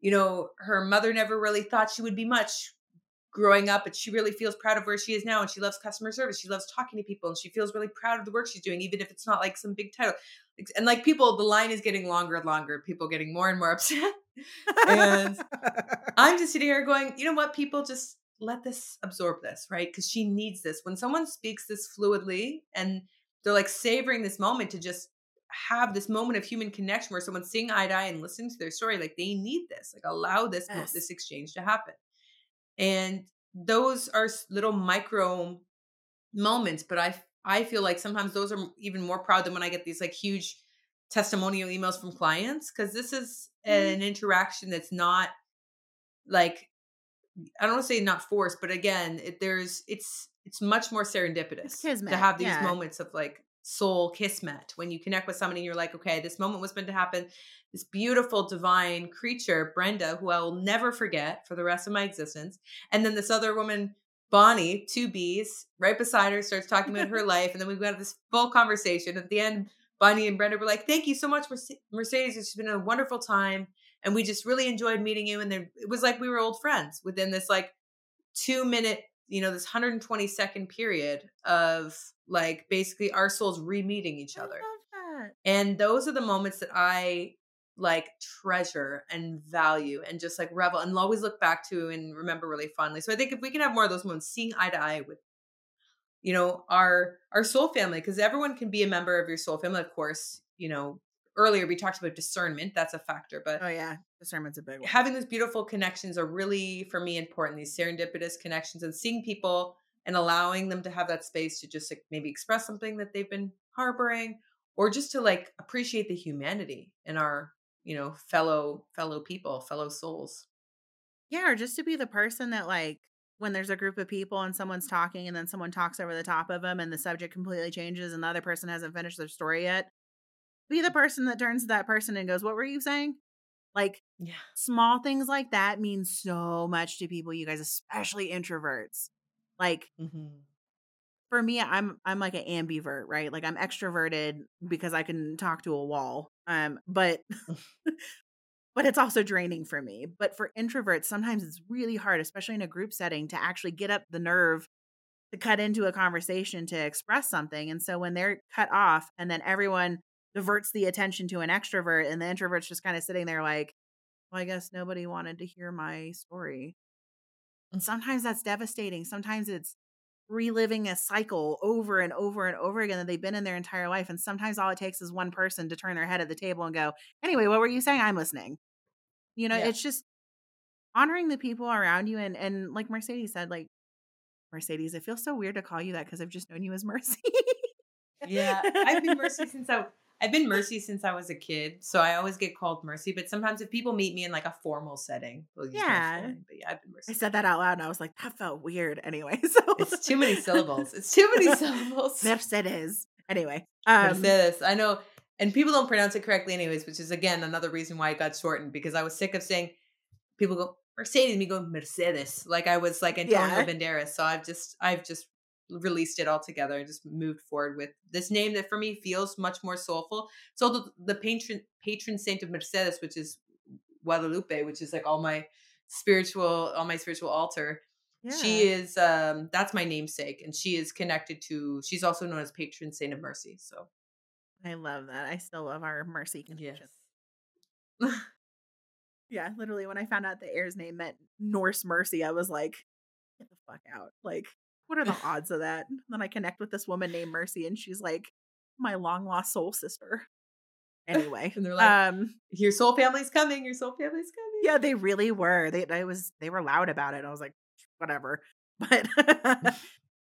you know her mother never really thought she would be much growing up but she really feels proud of where she is now and she loves customer service. She loves talking to people and she feels really proud of the work she's doing even if it's not like some big title. And like people the line is getting longer and longer people getting more and more <laughs> upset. And <laughs> i'm just sitting here going you know what? People just let this absorb this right because she needs this when someone speaks this fluidly and they're like savoring this moment to just have this moment of human connection where someone's seeing eye to eye and listening to their story like they need this like allow this Yes. this exchange to happen and those are little micro moments but i i feel like sometimes those are even more proud than when i get these like huge testimonial emails from clients because this is Mhm. an interaction that's not like i don't want to say not forced but again it, there's it's it's much more serendipitous to have these yeah. moments of like soul kismet when you connect with somebody and you're like okay this moment was meant to happen this beautiful divine creature brenda who i will never forget for the rest of my existence and then this other woman Bonnie, two B's, right beside her, starts talking about her <laughs> life. And then we got this full conversation. At the end, Bonnie and Brenda were like, Thank you so much, Mercedes. It's been a wonderful time. And we just really enjoyed meeting you. And then it was like we were old friends within this like two minute, you know, this 120 second period of like basically our souls re meeting each other. And those are the moments that I like treasure and value and just like revel and always look back to and remember really fondly. So I think if we can have more of those moments, seeing eye to eye with you know our our soul family because everyone can be a member of your soul family of course you know earlier we talked about discernment that's a factor but oh yeah discernment's a big one. having those beautiful connections are really for me important these serendipitous connections and seeing people and allowing them to have that space to just like maybe express something that they've been harboring or just to like appreciate the humanity in our you know fellow fellow people fellow souls. Yeah or just to be the person that like when there's a group of people and someone's talking and then someone talks over the top of them and the subject completely changes and the other person hasn't finished their story yet be the person that turns to that person and goes what were you saying? Like yeah. small things like that mean so much to people you guys especially introverts. Like mm-hmm. for me i'm i'm like an ambivert right? Like i'm extroverted because i can talk to a wall um but <laughs> <laughs> but it's also draining for me. But for introverts sometimes it's really hard especially in a group setting to actually get up the nerve to cut into a conversation to express something and so when they're cut off and then everyone diverts the attention to an extrovert and the introvert's just kind of sitting there like well i guess nobody wanted to hear my story and sometimes that's devastating sometimes it's reliving a cycle over and over and over again that they've been in their entire life. And sometimes all it takes is one person to turn their head at the table and go, anyway, what were you saying? I'm listening. You know, yeah. it's just honoring the people around you. And, and like Mercedes said, like, Mercedes, it feels so weird to call you that because I've just known you as Mercy. yeah. <laughs> I've been Mercy since I I've been Mercy since I was a kid, so I always get called Mercy. But sometimes if people meet me in like a formal setting, yeah. but yeah, I've been Mercy. I said that out loud, and I was like, that felt weird. Anyway, <laughs> so it's too many syllables. It's too many <laughs> syllables. Mercedes. Anyway, um, Mercedes. I know, and people don't pronounce it correctly, anyways, which is again another reason why it got shortened because I was sick of saying people go Mercedes, me go Mercedes, like I was like Antonio yeah. Banderas. So I've just I've just released it all together and just moved forward with this name that for me feels much more soulful. So the, the patron patron saint of Mercedes, which is Guadalupe, which is like all my spiritual, all my spiritual altar. Yeah. She is um that's my namesake and she is connected to she's also known as patron saint of mercy. So I love that. I still love our mercy connection. Yes. <laughs> yeah, literally when I found out the Eir's name meant Norse mercy, I was like, get the fuck out. Like what are the <laughs> odds of that? And then I connect with this woman named Mercy, and she's like my long lost soul sister. Anyway, and they're like, um, "Your soul family's coming. Your soul family's coming." Yeah, they really were. They, I was, they were loud about it. I was like, whatever. <laughs> But, <laughs>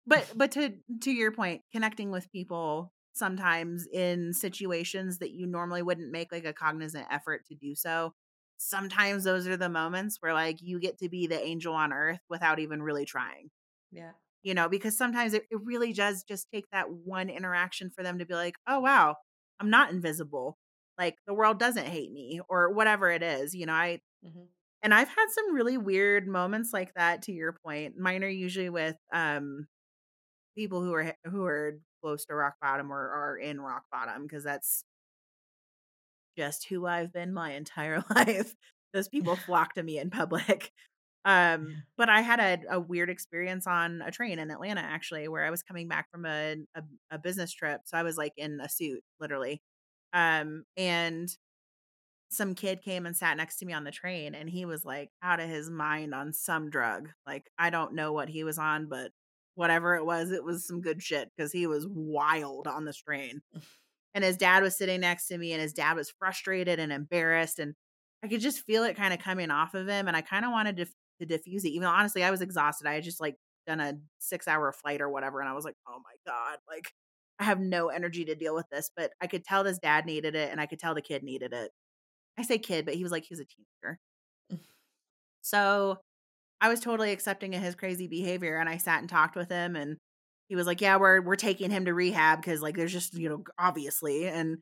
but, but to to your point, connecting with people sometimes in situations that you normally wouldn't make like a cognizant effort to do so. Sometimes those are the moments where like you get to be the angel on earth without even really trying. Yeah you know, because sometimes it, it really does just take that one interaction for them to be like, oh, wow, I'm not invisible. Like the world doesn't hate me or whatever it is, you know, I, mm-hmm. and I've had some really weird moments like that to your point. Mine are usually with, um, people who are, who are close to rock bottom or are in rock bottom because that's just who I've been my entire <laughs> life. Those people flock to me in public. Um, <laughs> but I had a, a weird experience on a train in Atlanta actually, where I was coming back from a, a, a business trip. So I was like in a suit, literally. Um, and some kid came and sat next to me on the train and he was like out of his mind on some drug. Like I don't know what he was on, but whatever it was, it was some good shit because he was wild on this train. and his dad was sitting next to me and his dad was frustrated and embarrassed and I could just feel it kind of coming off of him and I kind of wanted to to diffuse it. Even though, honestly, I was exhausted. I had just like done a six hour flight or whatever. And I was like, oh my God, like I have no energy to deal with this. But I could tell this dad needed it and I could tell the kid needed it. I say kid, but he was like, he was a teenager. Mm. so I was totally accepting of his crazy behavior. And I sat and talked with him and he was like, yeah, we're, we're taking him to rehab because like there's just, you know, obviously. And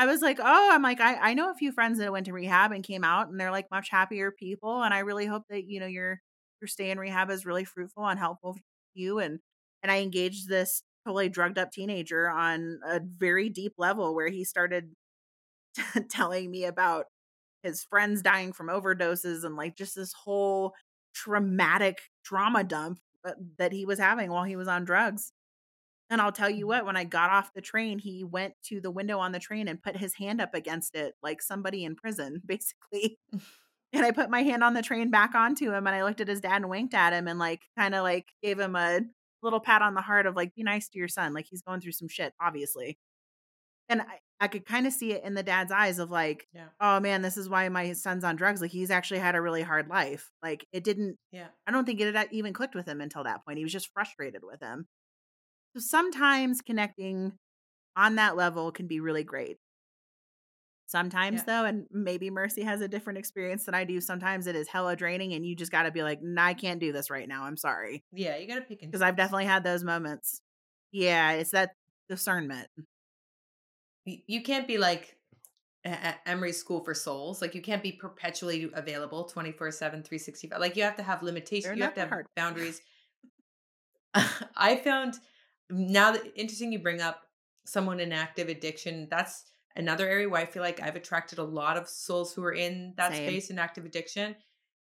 I was like, oh, I'm like, I, I know a few friends that went to rehab and came out and they're like much happier people. And I really hope that, you know, your your stay in rehab is really fruitful and helpful to you and and I engaged this totally drugged up teenager on a very deep level where he started <laughs> telling me about his friends dying from overdoses and like just this whole traumatic trauma dump that, that he was having while he was on drugs. And I'll tell you what, mm-hmm. when I got off the train, he went to the window on the train and put his hand up against it like somebody in prison, <laughs> basically. And I put my hand on the train back onto him and I looked at his dad and winked at him and like kind of like gave him a little pat on the heart of like, be nice to your son. Like he's going through some shit, obviously. And I, I could kind of see it in the dad's eyes of like, Yeah. oh man, this is why my son's on drugs. Like he's actually had a really hard life. Like it didn't, Yeah. I don't think it even clicked with him until that point. He was just frustrated with him. So sometimes connecting on that level can be really great. Sometimes Yeah. though, and maybe Mercy has a different experience than I do. Sometimes it is hella draining and you just got to be like, nah, I can't do this right now. I'm sorry. Yeah. You got to pick and Because I've definitely had those moments. Yeah, it's that discernment. you can't be like Emory School for Souls. Like you can't be perpetually available 24 7, 365. Like you have to have limitations. They're You have to have hard. boundaries. <laughs> I found now that interesting you bring up someone in active addiction. That's another area where I feel like I've attracted a lot of souls who are in that Same. space in active addiction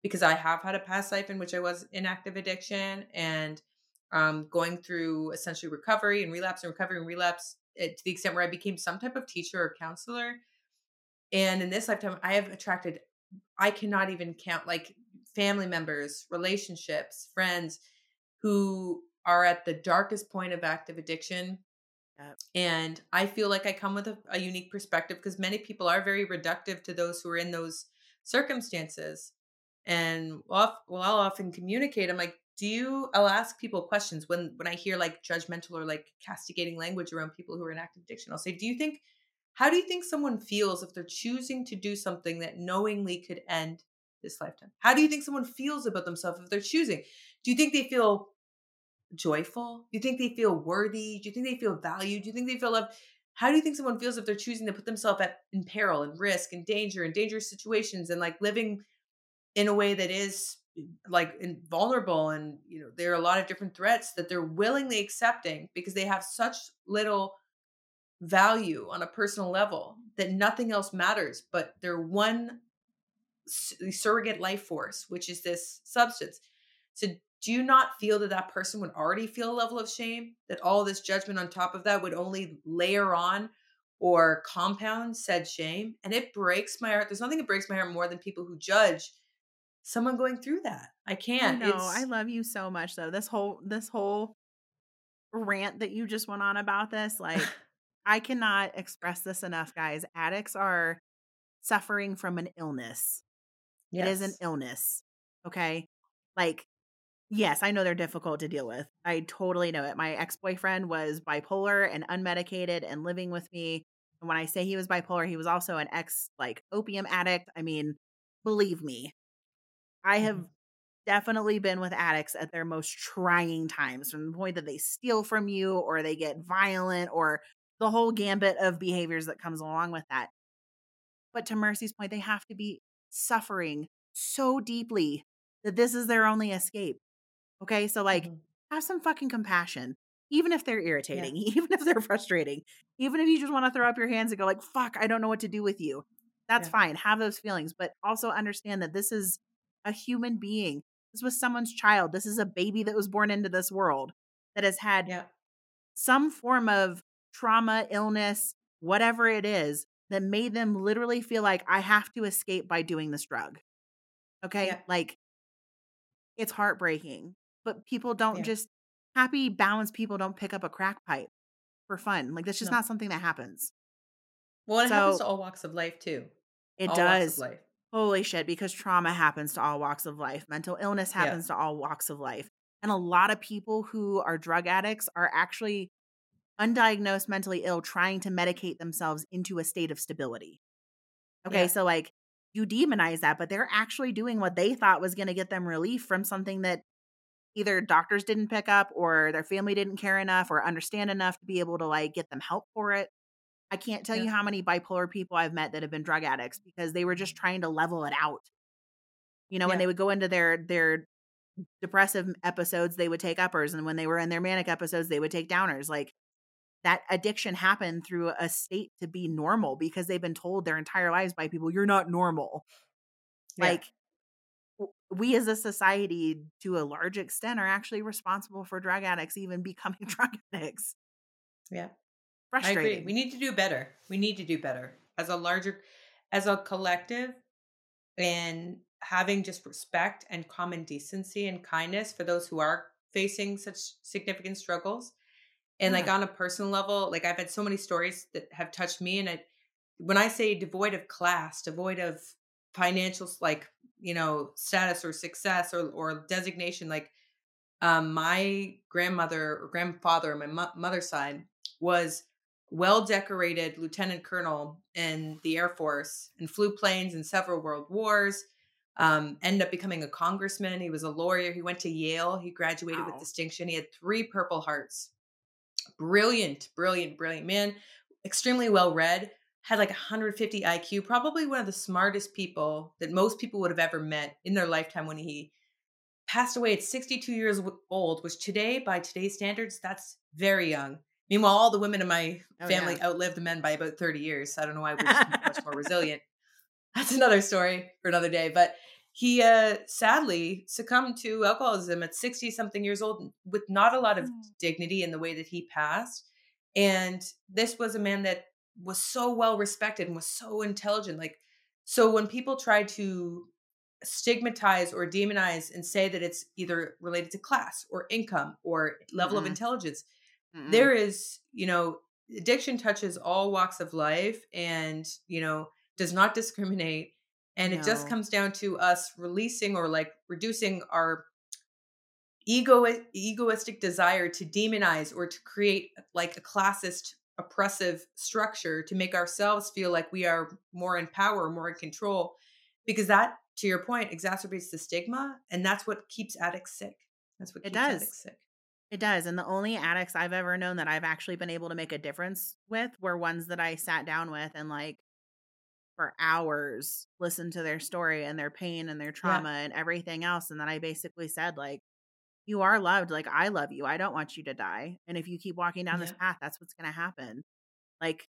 because I have had a past life in which I was in active addiction and um, going through essentially recovery and relapse and recovery and relapse eh, to the extent where I became some type of teacher or counselor. And in this lifetime, I have attracted, I cannot even count like family members, relationships, friends who are at the darkest point of active addiction. Yep. And I feel like I come with a, a unique perspective because many people are very reductive to those who are in those circumstances. And well, well, I'll often communicate. I'm like, do you? I'll ask people questions when when I hear like judgmental or like castigating language around people who are in active addiction. I'll say, do you think? How do you think someone feels if they're choosing to do something that knowingly could end this lifetime? How do you think someone feels about themselves if they're choosing? Do you think they feel joyful? Do you think they feel worthy? Do you think they feel valued? Do you think they feel loved? How do you think someone feels if they're choosing to put themselves at in peril and risk and danger and dangerous situations and like living in a way that is like vulnerable and you know there are a lot of different threats that they're willingly accepting because they have such little value on a personal level that nothing else matters but their one surrogate life force which is this substance so do you not feel that that person would already feel a level of shame that all this judgment on top of that would only layer on or compound said shame and it breaks my heart there's nothing that breaks my heart more than people who judge someone going through that i can't no I love you so much though. This whole this whole rant that you just went on about this, like <laughs> I cannot express this enough, guys. Addicts are suffering from an illness. It is an illness. Okay. Like, yes, I know they're difficult to deal with. I totally know it. My ex boyfriend was bipolar and unmedicated and living with me. And when I say he was bipolar, he was also an ex like opium addict. I mean, believe me, I have Mhm. definitely been with addicts at their most trying times from the point that they steal from you or they get violent or the whole gambit of behaviors that comes along with that. But to Mercy's point, they have to be suffering so deeply that this is their only escape. Okay. So, like, Mhm. have some fucking compassion, even if they're irritating, <laughs> even if they're frustrating, even if you just want to throw up your hands and go, like, fuck, I don't know what to do with you. That's Yeah. fine. Have those feelings, but also understand that this is a human being. This was someone's child. This is a baby that was born into this world that has had yeah some form of trauma, illness, whatever it is that made them literally feel like I have to escape by doing this drug. Okay? Yeah. Like it's heartbreaking. But people don't Yeah. just happy balanced people don't pick up a crack pipe for fun. Like that's just No. not something that happens. well it happens to all walks of life too It all does. life Holy shit, because trauma happens to all walks of life. Mental illness Yeah. happens to all walks of life. And a lot of people who are drug addicts are actually undiagnosed mentally ill trying to medicate themselves into a state of stability. Okay, Yeah. so like you demonize that, but they're actually doing what they thought was going to get them relief from something that either doctors didn't pick up or their family didn't care enough or understand enough to be able to like get them help for it. I can't tell you how many bipolar people I've met that have been drug addicts because they were just trying to level it out. You know, when they would go into their their depressive episodes they would take uppers and when they were in their manic episodes they would take downers like that addiction happened through a state to be normal because they've been told their entire lives by people you're not normal Yeah. like we as a society to a large extent are actually responsible for drug addicts even becoming <laughs> drug addicts Yeah. I frustrating agree. We need to do better. We need to do better as a larger, as a collective, and having just respect and common decency and kindness for those who are facing such significant struggles. And like on a personal level, like I've had so many stories that have touched me. And it, when I say devoid of class, devoid of financial, like you know, status or success or or designation, like um, my grandmother or grandfather on my mo- mother's side was well decorated lieutenant colonel in the air force and flew planes in several world wars um, ended up becoming a congressman. He was a lawyer. He went to yale. He graduated Wow. with distinction. He had three purple hearts. Brilliant brilliant brilliant man. Extremely well read had like 150 iq probably one of the smartest people that most people would have ever met in their lifetime when he passed away at 62 years old, which today, by today's standards, that's very young. Meanwhile, all the women in my Oh, family yeah. outlived the men by about 30 years. I don't know why we're much more <laughs> resilient. That's another story for another day. But he uh, sadly succumbed to alcoholism at 60 something years old with not a lot of Mm. dignity in the way that he passed. And this was a man that was so well respected and was so intelligent. Like, so when people try to stigmatize or demonize and say that it's either related to class or income or level of Mm-mm. intelligence, Mm-mm. there is, you know, addiction touches all walks of life and, you know, does not <laughs> discriminate. And it just comes down to us releasing or like reducing our ego egoistic desire to demonize or to create like a classist oppressive structure to make ourselves feel like we are more in power, more in control because that to your point exacerbates the stigma and that's what keeps addicts sick. That's what It keeps does. addicts sick. It does. And the only addicts I've ever known that I've actually been able to make a difference with were ones that I sat down with and like for hours listened to their story and their pain and their trauma and everything else. And then I basically said, like, you are loved. Like, I love you. I don't want you to die. And if you keep walking down this path, that's what's going to happen. Like,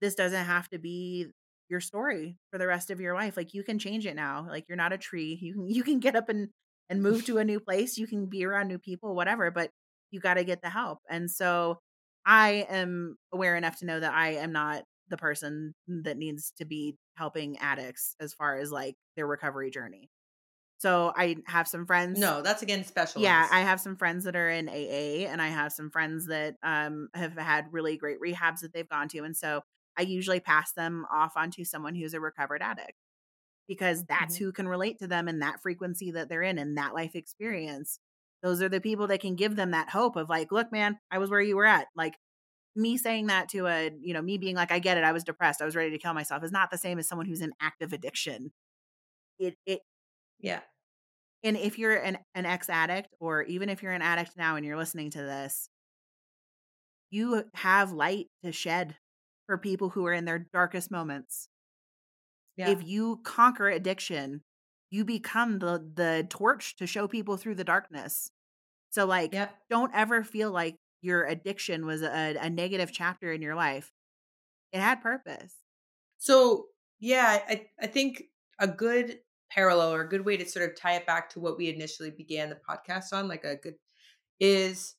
this doesn't have to be your story for the rest of your life. Like, you can change it now. Like, you're not a tree. You can, <laughs> you can get up and, and move to a new place. You can be around new people, whatever, but you got to get the help. And so I am aware enough to know that I am not the person that needs to be helping addicts as far as like their recovery journey. So I have some friends. No, that's again special. Yeah, I have some friends that are in AA and I have some friends that um have had really great rehabs that they've gone to and so I usually pass them off onto someone who's a recovered addict because that's Mhm. who can relate to them in that frequency that they're in in that life experience. Those are the people that can give them that hope of like, look man, I was where you were at. Like me saying that to a, you know, me being like I get it, I was depressed, I was ready to kill myself is not the same as someone who's in active addiction. It it yeah. and if you're an, an ex addict, or even if you're an addict now and you're listening to this, you have light to shed for people who are in their darkest moments. Yeah. If you conquer addiction, you become the the torch to show people through the darkness. So like yeah. don't ever feel like your addiction was a, a negative chapter in your life. It had purpose. So yeah, I, I think a good parallel or a good way to sort of tie it back to what we initially began the podcast on, like a good is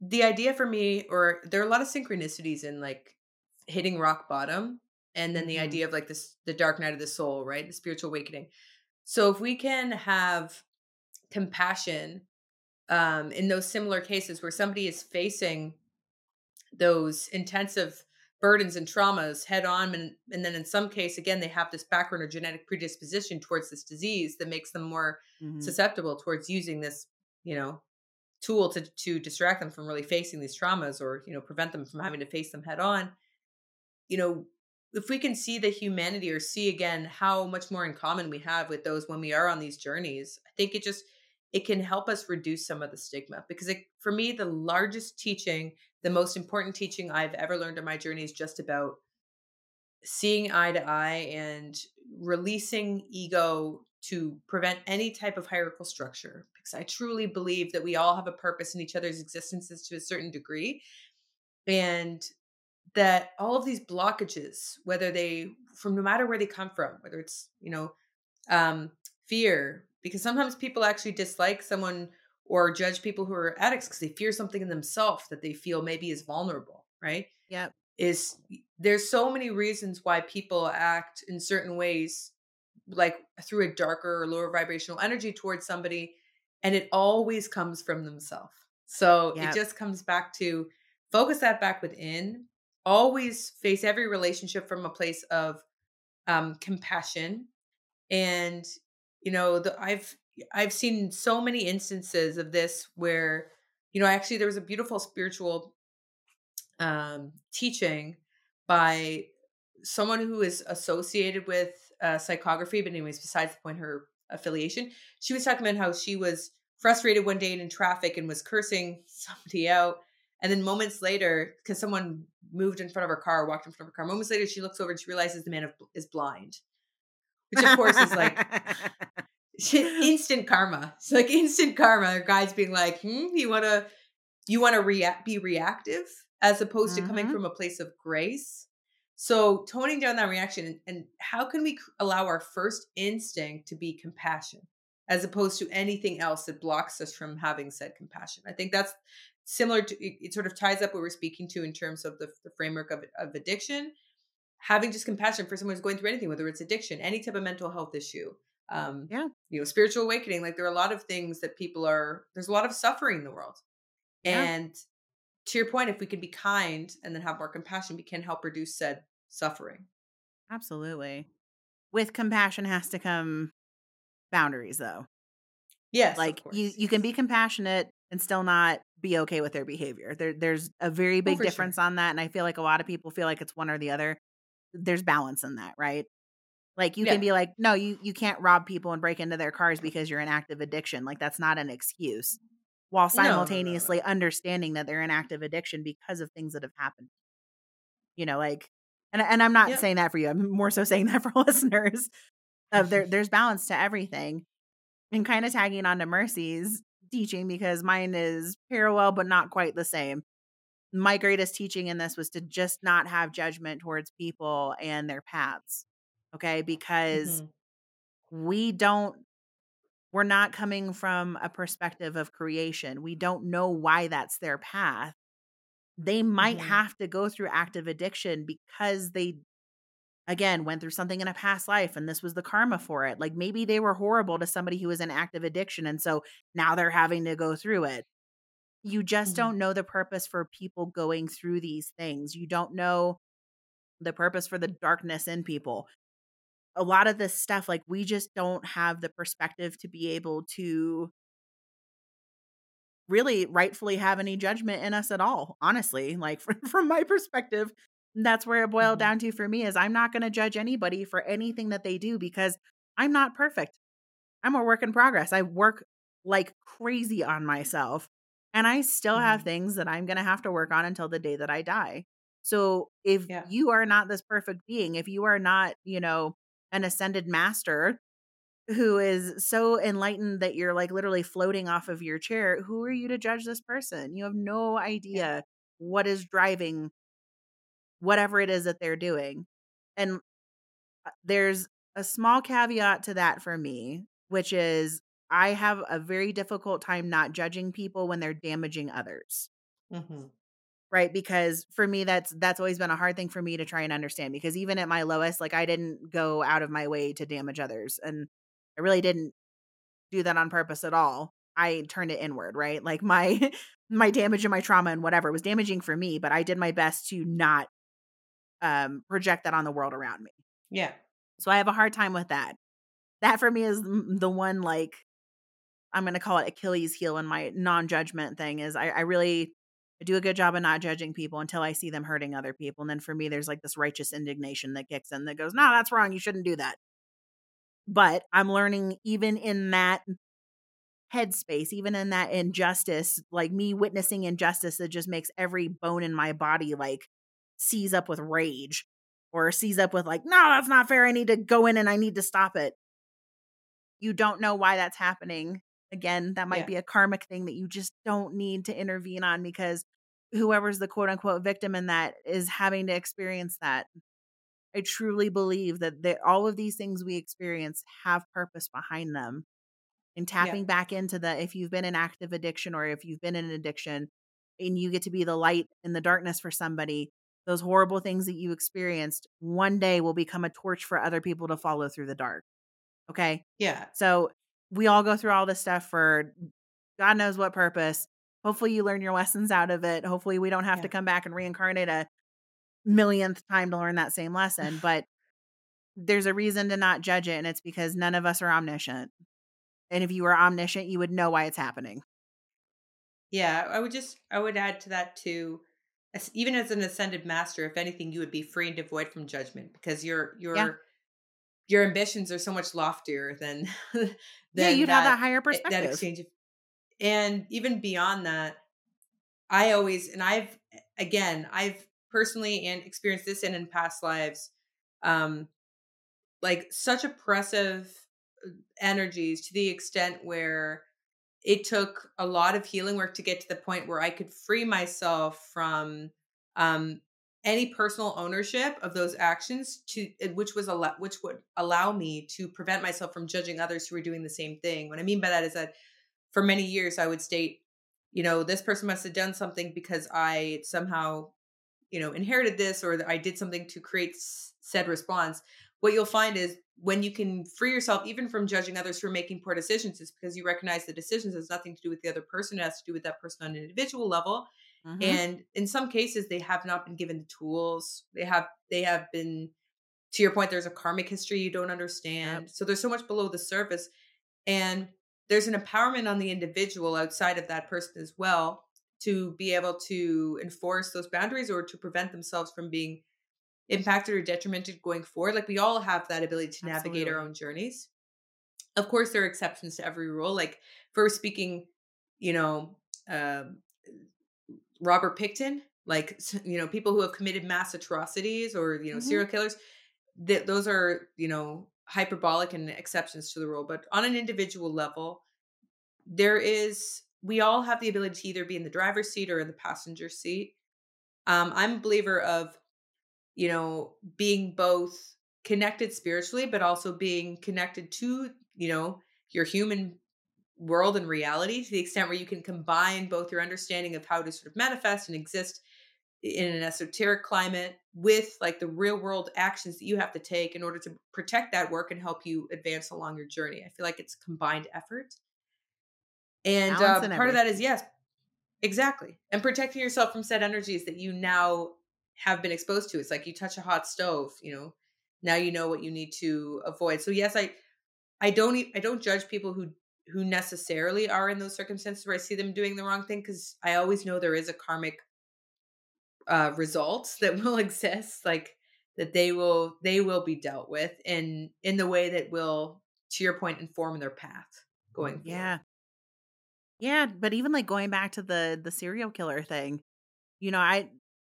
the idea for me, or there are a lot of synchronicities in like hitting rock bottom and then the Mhm. idea of like this the dark night of the soul, right? The spiritual awakening. So if we can have compassion um in those similar cases where somebody is facing those intensive burdens and traumas head on and, and then in some case again they have this background or genetic predisposition towards this disease that makes them more Mhm. susceptible towards using this you know tool to to distract them from really facing these traumas or you know prevent them from having to face them head on you know if we can see the humanity or see again how much more in common we have with those when we are on these journeys i think it just it can help us reduce some of the stigma because it, for me the largest teaching the most important teaching i've ever learned on my journey is just about seeing eye to eye and releasing ego to prevent any type of hierarchical structure because I truly believe that we all have a purpose in each other's existences to a certain degree. And that all of these blockages, whether they from no matter where they come from, whether it's, you know, um, fear, because sometimes people actually dislike someone or judge people who are addicts because they fear something in themselves that they feel maybe is vulnerable, right? Yep. Is there's so many reasons why people act in certain ways like through a darker or lower vibrational energy towards somebody and it always comes from themselves so yep. it just comes back to focus that back within always face every relationship from a place of um, compassion and you know the, i've i've seen so many instances of this where you know actually there was a beautiful spiritual um, teaching by someone who is associated with uh, psychography, but anyways, besides the point, her affiliation, she was talking about how she was frustrated one day in traffic and was cursing <laughs> somebody out. And then moments later, because someone moved in front of her car, walked in front of her car, moments later, she looks over and she realizes the man is blind, which of course is like <laughs> instant karma. It's like instant karma. Guide's being like, hmm, you want to, you want to react, be reactive as opposed mm-hmm. to coming mm-hmm. from a place of grace. So toning down that reaction and, and how can we allow our first instinct to be compassion as opposed to anything else that blocks us from having said compassion? I think that's similar to it, it sort of ties up what we're speaking to in terms of the, the framework of, of addiction. Having just compassion for someone who's going through anything, whether it's addiction, any type of mental health issue, um, yeah, you know, spiritual awakening. Like there are a lot of things that people are. There's a lot of suffering in the world, yeah. and to your point, if we can be kind and then have more compassion, we can help reduce said suffering. Absolutely. With compassion has to come boundaries though. Yes. Like you you can be compassionate and still not be okay with their behavior. There there's a very oh, big oh, difference sure. on that and I feel like a lot of people feel like it's one or the other. There's balance in that, right? Like you yeah. can be like, no, you you can't rob people and break into their cars because you're in active addiction. Like that's not an excuse while simultaneously no, no, no, understanding that they're in active addiction because of things that have happened. You know, like, and and I'm not yep. saying that for you. I'm <laughs> more so saying that for <laughs> listeners. Of there, there's balance to everything, and kind of tagging on to Mercy's teaching because mine is parallel but not quite the same. My greatest teaching in this was to just not have judgment towards people and their paths. Okay, because mm-hmm. we don't we're not coming from a perspective of creation. We don't know why that's their path. They might mm-hmm. have to go through active addiction because they, again, went through something in a past life and this was the karma for it. Like maybe they were horrible to somebody who was in active addiction. And so now they're having to go through it. You just mm-hmm. don't know the purpose for people going through these things. You don't know the purpose for the darkness in people a lot of this stuff like we just don't have the perspective to be able to really rightfully have any judgment in us at all honestly like <laughs> from, from my perspective that's where it boiled mm-hmm. down to for me is i'm not going to judge anybody for anything that they do because i'm not perfect i'm a work in progress i work like crazy on myself and i still mm-hmm. have things that i'm going to have to work on until the day that i die so if yeah. you are not this perfect being if you are not you know an ascended master who is so enlightened that you're like literally floating off of your chair, who are you to judge this person? You have no idea what is driving whatever it is that they're doing. And uh, there's a small caveat to that for me, which is I have a very difficult time not judging people when they're damaging others. Mm-hmm right because for me that's that's always been a hard thing for me to try and understand because even at my lowest like i didn't go out of my way to damage others and i really didn't do that on purpose at all. I turned it inward right? Like my <laughs> my damage and my trauma and whatever was damaging for me but i did my best to not um project that on the world around me. Yeah. So i have a hard time with that. That for me is the one like i'm going to call it achilles heel in my non-judgment thing is I, I really I do a good job of not judging people until I see them hurting other people. And then for me, there's like this righteous indignation that kicks in that goes, no, that's wrong. You shouldn't do that. But I'm learning even in that headspace, even in that injustice, like me witnessing injustice that just makes every bone in my body like seize up with rage or seize up with like, no, that's not fair. I need to go in and I need to stop it. you don't know why that's happening. Again, that might Yeah. be a karmic thing that you just don't need to intervene on because whoever's the quote unquote victim in that is having to experience that. I truly believe that they, all of these things we experience have purpose behind them. And tapping back into the if you've been in active addiction or if you've been in an addiction and you get to be the light in the darkness for somebody, those horrible things that you experienced one day will become a torch for other people to follow through the dark. Okay. Yeah. So we all go through all this stuff for God knows what purpose. Hopefully you learn your lessons out of it. Hopefully we don't have Yeah. to come back and reincarnate a millionth time to learn that same lesson. <laughs> But there's a reason to not judge it, and it's because none of us are omniscient. And if you were omniscient, you would know why it's happening. Yeah, I would just I would add to that too. As, even as an ascended master, if anything, you would be free and devoid from judgment because your your Yeah. your ambitions are so much loftier than than <laughs> yeah, you'd have that higher perspective. that exchange of, and even beyond that, I always and I've again I've personally and experienced this and in past lives, um, like such oppressive uh, energies to the extent where it took a lot of healing work to get to the point where I could free myself from um, any personal ownership of those actions to uh, which was a which would allow me to prevent myself from judging others who were doing the same thing. What I mean by that is that for many years I would state, you know, this person must have done something because I somehow, you know, inherited this or I did something to create said response. What you'll find is when you can free yourself even from judging others who are making poor decisions, is because you recognize the decisions has nothing to do with the other person, it has to do with that person on an individual level. Mhm. And in some cases, they have not been given the tools. They have they have been to your point, there's a karmic history you don't understand. So there's so much below the surface. And there's an empowerment on the individual outside of that person as well to be able to enforce those boundaries or to prevent themselves from being impacted or detrimented going forward. Like we all have that ability to navigate our own journeys. Of course, there are exceptions to every rule. Like for speaking, you know, um, Robert Pickton, like you know, people who have committed mass atrocities or you know, Mhm. serial killers. Th- those are you know hyperbolic and exceptions to the rule. But on an individual level, there is we all have the ability to either be in the driver's seat or in the passenger seat. Um, I'm a believer of you know being both connected spiritually, but also being connected to you know your human world and reality to the extent where you can combine both your understanding of how to sort of manifest and exist in an esoteric climate with like the real world actions that you have to take in order to protect that work and help you advance along your journey. I feel like it's combined effort. And uh, part of that is yes, exactly. And protecting yourself from said energies that you now have been exposed to. It's like you touch a hot stove, you know, now you know what you need to avoid. So yes, I I don't I don't judge people who who necessarily are in those circumstances where I see them doing the wrong thing because I always know there is a karmic uh result that <laughs> will exist like that they will they will be dealt with in in the way that will to your point inform their path going forward. Yeah. Yeah, but even like going back to the the serial killer thing, you know, I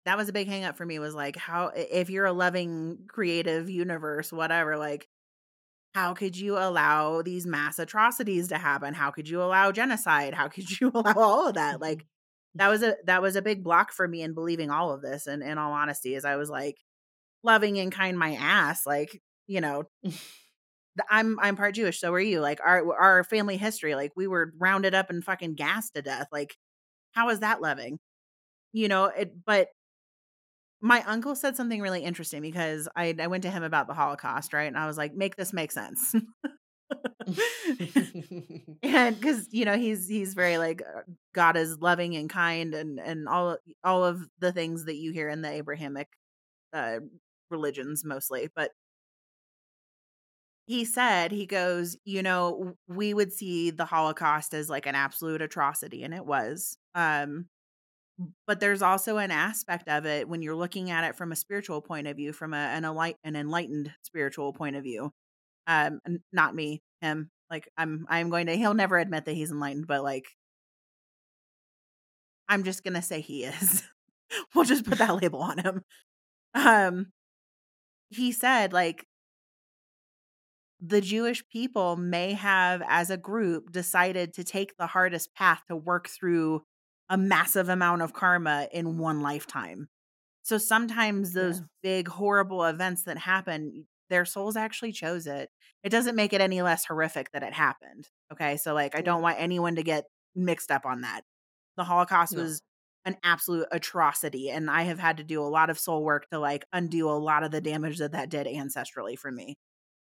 that was a big hang up for me was like how if you're a loving creative universe whatever like how could you allow these mass atrocities to happen? How could you allow genocide? How could you <laughs> allow all of that? Mm-hmm. Like that was a that was a big block for me in believing all of this and in all honesty as I was like loving and kind my ass like, you know, I'm I'm part Jewish, so are you. Like our our family history, like we were rounded up and fucking gassed to death. Like how is that loving? You know, it but my uncle said something really interesting because I I went to him about the Holocaust, right? And I was like, "Make this make sense." <laughs> and <laughs> cuz you know, he's he's very like uh, God is loving and kind and and all all of the things that you hear in the Abrahamic uh religions mostly. But he said he goes you know we would see the holocaust as like an absolute atrocity and it was um but there's also an aspect of it when you're looking at it from a spiritual point of view from a, an, enlight, an enlightened spiritual point of view um not me him like i'm i'm going to he'll never admit that he's enlightened but like i'm just gonna say he is. <laughs> We'll just put that <laughs> label on him. Um he said like the Jewish people may have, as a group, decided to take the hardest path to work through a massive amount of karma in one lifetime. So sometimes those Yeah. big, horrible events that happen, their souls actually chose it. It doesn't make it any less horrific that it happened. Okay. So, like, I don't want anyone to get mixed up on that. The Holocaust No. was an absolute atrocity. And I have had to do a lot of soul work to, like, undo a lot of the damage that that did ancestrally for me.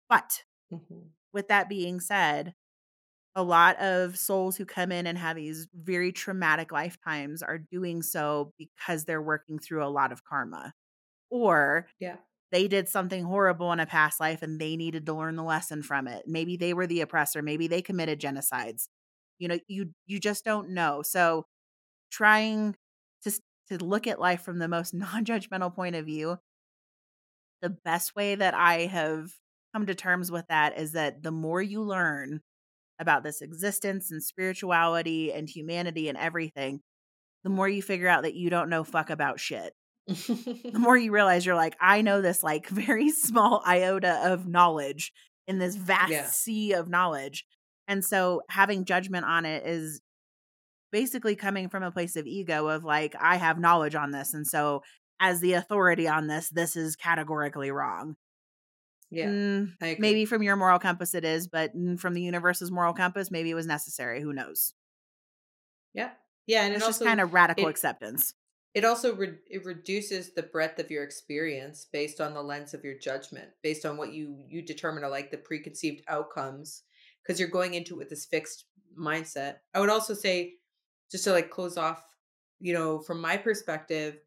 But Mhm. with that being said, a lot of souls who come in and have these very traumatic lifetimes are doing so because they're working through a lot of karma. Or Yeah. they did something horrible in a past life and they needed to learn the lesson from it. Maybe they were the oppressor, maybe they committed genocides. You know, you you just don't know. So trying to to look at life from the most <laughs> non-judgmental point of view, the best way that I have come to terms with that is that the more you learn about this existence and spirituality and humanity and everything, the more you figure out that you don't know fuck about shit. The <laughs> more you realize you're like, I know this like <laughs> very small iota of knowledge in this vast Yeah. sea of knowledge. And so having judgment on it is basically coming from a place of ego of like, I have knowledge on this. And so as the authority on this, this is categorically wrong. Yeah. Mm, maybe from your moral compass it is, but mm, from the universe's moral compass, maybe it was necessary. Who knows? Yeah. Yeah. And It's it just kind of radical it- acceptance. it also re- it reduces the breadth of your experience based on the lens of your judgment based on what you you determine are like the preconceived outcomes because you're going into it with this fixed mindset i would also say just to like close off you know from my perspective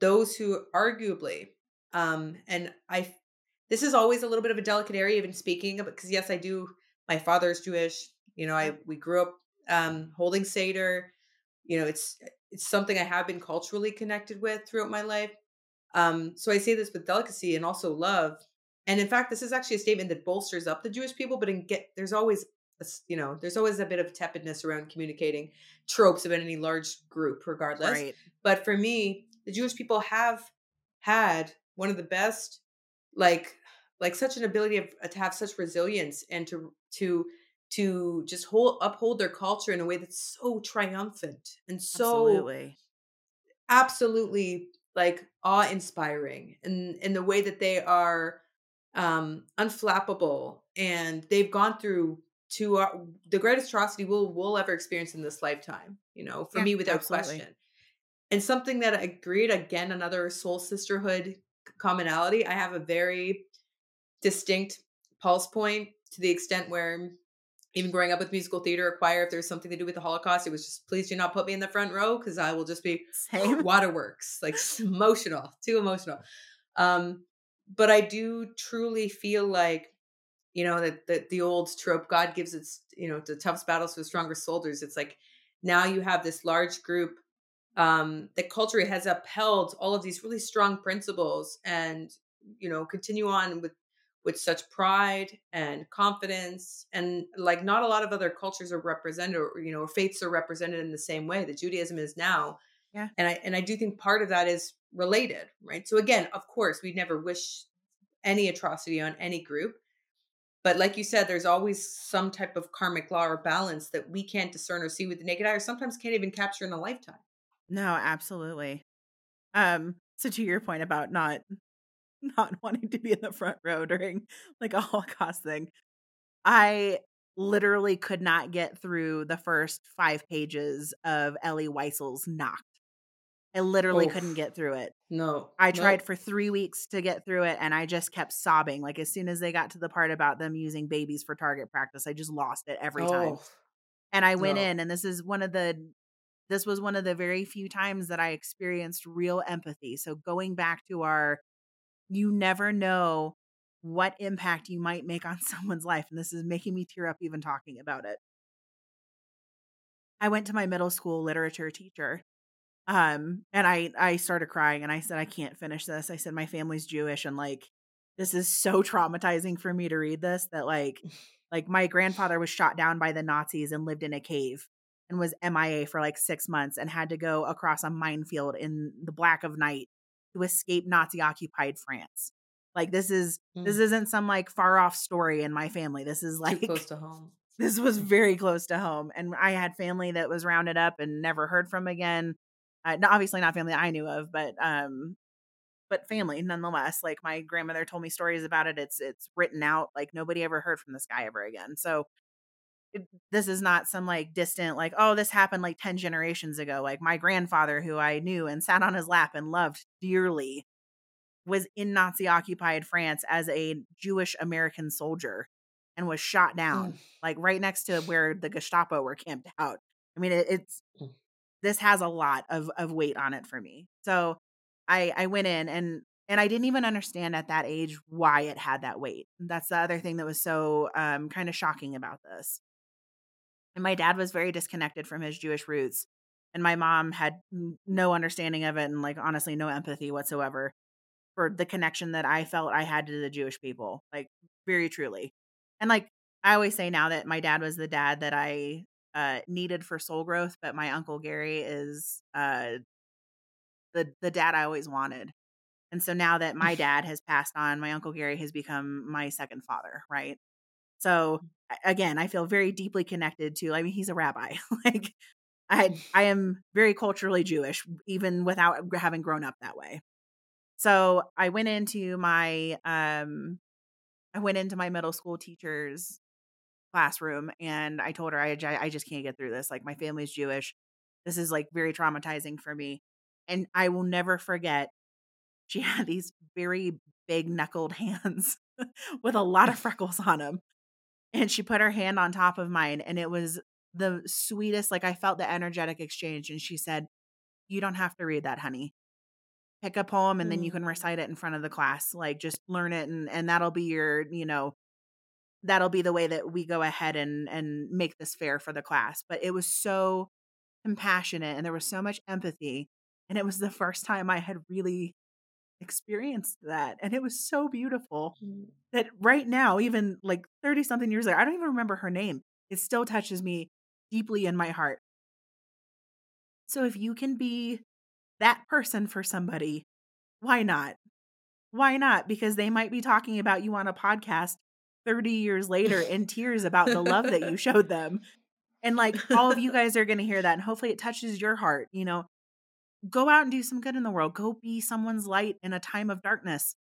those who arguably um and i this is always a little bit of a delicate area even speaking because yes i do my father's jewish you know i we grew up um holding seder you know it's it's something I have been culturally connected with throughout my life. Um, so I say this with delicacy and also love. And in fact, this is actually a statement that bolsters up the Jewish people, but in get there's always a you know there's always a bit of tepidness around communicating tropes of any large group, regardless. Right. But for me, the Jewish people have had one of the best, like like such an ability of uh, to have such resilience and to to to just hold uphold their culture in a way that's so triumphant and so Absolutely. absolutely like awe inspiring in in the way that they are um unflappable and they've gone through to uh, the greatest atrocity we'll we'll ever experience in this lifetime you know for Yeah, me without absolutely. question and something that I agreed again another soul sisterhood commonality i have a very distinct pulse point to the extent where even growing up with musical theater or choir if there's something to do with the holocaust it was just please do not put me in the front row because i will just be Same. <laughs> waterworks like emotional too emotional um but i do truly feel like you know that the, the old trope god gives its you know the toughest battles for the stronger soldiers it's like now you have this large group um that culture has upheld all of these really strong principles and you know continue on with with such pride and confidence and like not a lot of other cultures are represented or you know faiths are represented in the same way that judaism is now Yeah. and i and i do think part of that is related right so again of course we never wish any atrocity on any group but like you said there's always some type of karmic law or balance that we can't discern or see with the naked eye or sometimes can't even capture in a lifetime No, absolutely. Um, so to your point about not not <laughs> wanting to be in the front row during like a Holocaust thing, I literally could not get through the first five pages of Elie Wiesel's Night. I literally couldn't get through it. no I no. tried for three weeks to get through it and I just kept sobbing. Like as soon as they got to the part about them using babies for target practice, I just lost it every time. Oh, And I went No. in and this is one of the this was one of the very few times that I experienced real empathy. So going back to our you never know what impact you might make on <laughs> someone's life and this is making me tear up even talking about it. I went to my middle school literature teacher um and I I started crying and I said I can't finish this. I said my family's Jewish and like this is so <laughs> traumatizing for me to read this that like <laughs> like my grandfather was shot down by the Nazis and lived in a cave and was MIA for like 6 months and had to go across a minefield in the black of night to escape Nazi occupied France. Like this is Mm. this isn't some like far off story in my family. This is like Too close to home. <laughs> this was very close to home and i had family that was rounded up and never heard from again uh, obviously not family i knew of but um but family nonetheless like my grandmother told me stories about it it's it's written out like nobody ever heard from this guy ever again so this is not some like distant like oh this happened like 10 generations ago like my grandfather who i knew and sat on his lap and loved dearly was in nazi occupied france as a jewish american soldier and was shot down like right next to where the Gestapo were camped out. I mean, it, it's Mm. this has a lot of of weight on it for me. So I I went in and and I didn't even understand at that age why it had that weight. That's the other thing that was so um kind of shocking about this. And my dad was very disconnected from his Jewish roots, and my mom had no understanding of it and like honestly no empathy whatsoever for the connection that I felt I had to the Jewish people. Like very truly. And like I always say now that my dad was the dad that I uh needed for soul growth, but my uncle Gary is uh the the dad I always wanted. And so now that <laughs> my dad has passed on, my uncle Gary has become my second father, right? So again, I feel very deeply connected to I mean he's a rabbi. <laughs> like I I am very culturally Jewish even without having grown up that way. So I went into my um I went into my middle school teacher's classroom and I told her I I just can't get through this. Like my family's Jewish. This is like very traumatizing for me. And I will never forget she had these very big knuckled <laughs> hands with a lot of freckles on them. And she put her hand on top of mine and it was the sweetest like I felt the energetic exchange and she said, "You don't have to read that, honey pick a poem and then you can Mm. recite it in front of the class like just learn it and and that'll be your you know that'll be the way that we go ahead and and make this fair for the class but it was so compassionate and there was so much empathy and it was the first time i had really experienced that and it was so beautiful Mm. that right now even like 30 something years later i don't even remember her name it still touches me deeply in my heart. So if you can be that person for somebody why not? Why not? Because they might be talking about you on a podcast 30 years later in tears about the love that you <laughs> showed them and like all of you <laughs> guys are going to hear that and hopefully it touches your heart you know go out and do some good in the world. Go be someone's light in a time of darkness.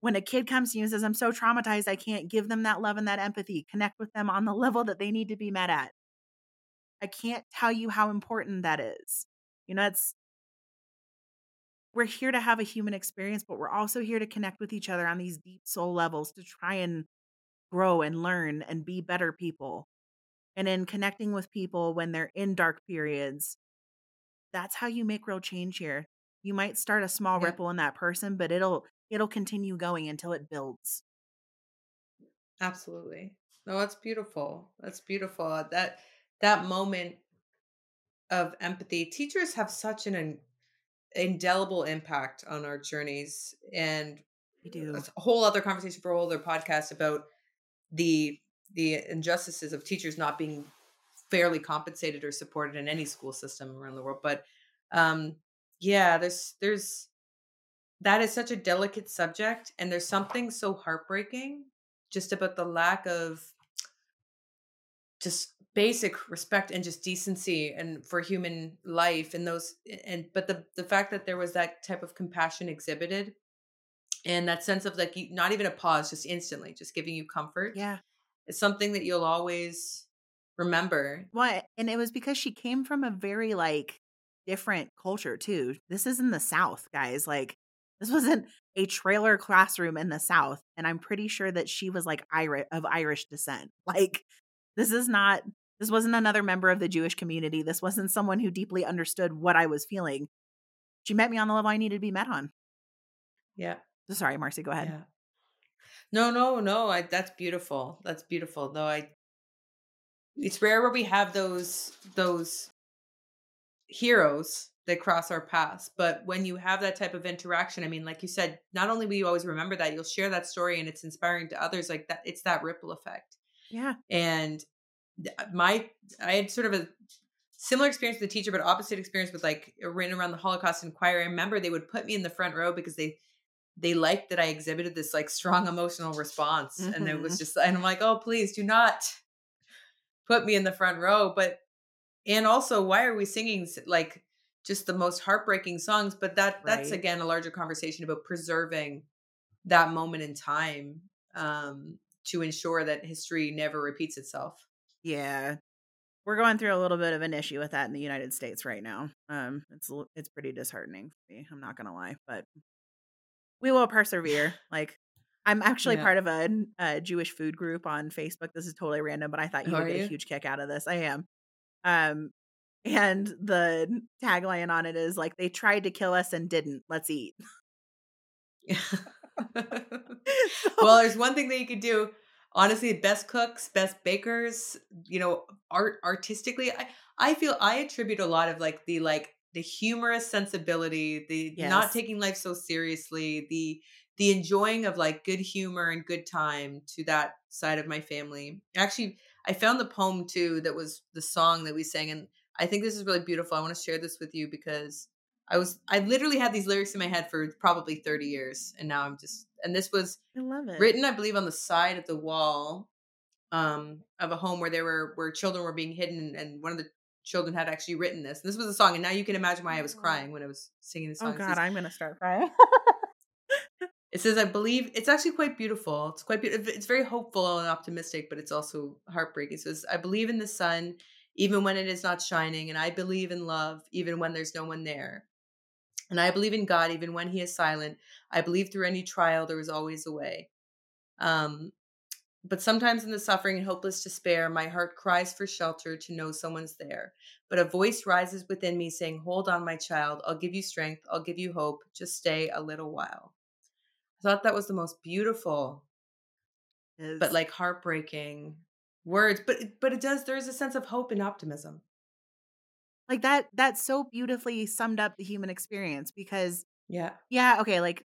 When a kid comes to you and says i'm so traumatized i can't give them that love and that empathy. Connect with them on the <laughs> level that they need to be met at. I can't tell you how important that is. You know it's we're here to have a human experience but we're also here to connect with each other on these deep soul levels to try and grow and learn and be better people. And in connecting with people when they're in dark periods that's how you make real change here you might start a small Yeah. ripple in that person but it'll it'll continue going until it builds Absolutely. No, that's beautiful. That's beautiful. Uh, That that moment of empathy. Teachers have such an in- indelible impact on our journeys, and we do that's a whole other conversation for a whole other podcast about the the injustices of teachers not being fairly compensated or supported in any school system around the world. But um, yeah, there's there's that is such a delicate subject, and there's something so heartbreaking just about the lack of just basic respect and just decency and for human life and those and but the the fact that there was that type of compassion exhibited and that sense of like you, not even a pause just instantly just giving you comfort yeah it's something that you'll always remember What? and it was because she came from a very like different culture too. This is in the South, guys. Like this wasn't a trailer classroom in the South, and I'm pretty sure that she was like Irish of Irish descent. <laughs> Like this is not this wasn't another member of the Jewish community. This wasn't someone who deeply understood what I was feeling. She met me on the level I needed to be met on. yeah sorry, Mercy, go ahead. Yeah. No, no, no. I that's beautiful. That's beautiful. Though I it's rare where we have those those heroes that cross our paths. But when you have that type of interaction, I mean, like you said, not only will you always remember that, you'll share that story and it's inspiring to others. Like that, it's that ripple effect. Yeah. And my I had sort of a similar experience with a teacher, but opposite experience with like a written around the Holocaust Inquiry. I remember they would put me in the front row because they they liked that I exhibited this like strong emotional response. Mm-hmm. And it was mm-hmm. just, and I'm like, oh, please do not put me in the front row. But, and also, why are we singing like just the most heartbreaking songs? But that, right. that's again a larger conversation about preserving that moment in time um, to ensure that history never repeats itself. Yeah. We're going through a little bit of an issue with that in the United States right now. Um, it's it's pretty disheartening for me. I'm not gonna lie, but we will persevere. Like I'm actually yeah. part of a, a, Jewish food group on Facebook. This is totally random, but I thought you would get you? a huge kick out of this. I am. Um, and the tagline on it is like they tried to kill us and didn't. Let's eat. <laughs> <laughs> well, there's one thing that you could do. Honestly, best cooks, best bakers, you know, art artistically, I I feel I attribute a lot of like the like the humorous sensibility, the yes. not taking life so seriously, the the enjoying of like good humor and good time to that side of my family. Actually, I found the poem too that was the song that we sang and I think this is really beautiful. I want to share this with you because I was I literally had these lyrics in my head for probably 30 years and now I'm just and this was I love it. written I believe on the side of the wall um of a home where there were where children were being hidden and one of the children had actually written this. And this was a song, and now you can imagine why I was crying when I was singing oh, song. Oh God, I'm gonna start crying. <laughs> it says, "I believe." It's actually quite beautiful. It's quite beautiful. It's very hopeful and optimistic, but it's also heartbreaking. It says, "I believe in the sun, even when it is not shining, and I believe in love, even when there's no one there." And I believe in God even when He is silent. I believe through any trial there is always a way. Um, but sometimes in the suffering and hopeless despair, my heart cries for shelter to know someone's there. But a voice rises within me saying, Hold on, my child. I'll give you strength. I'll give you hope. Just stay a little while. I thought that was the most beautiful, but like heartbreaking words. But but it does. There is a sense of hope and optimism. Like that. That so beautifully summed up the human experience because yeah, yeah. Okay, like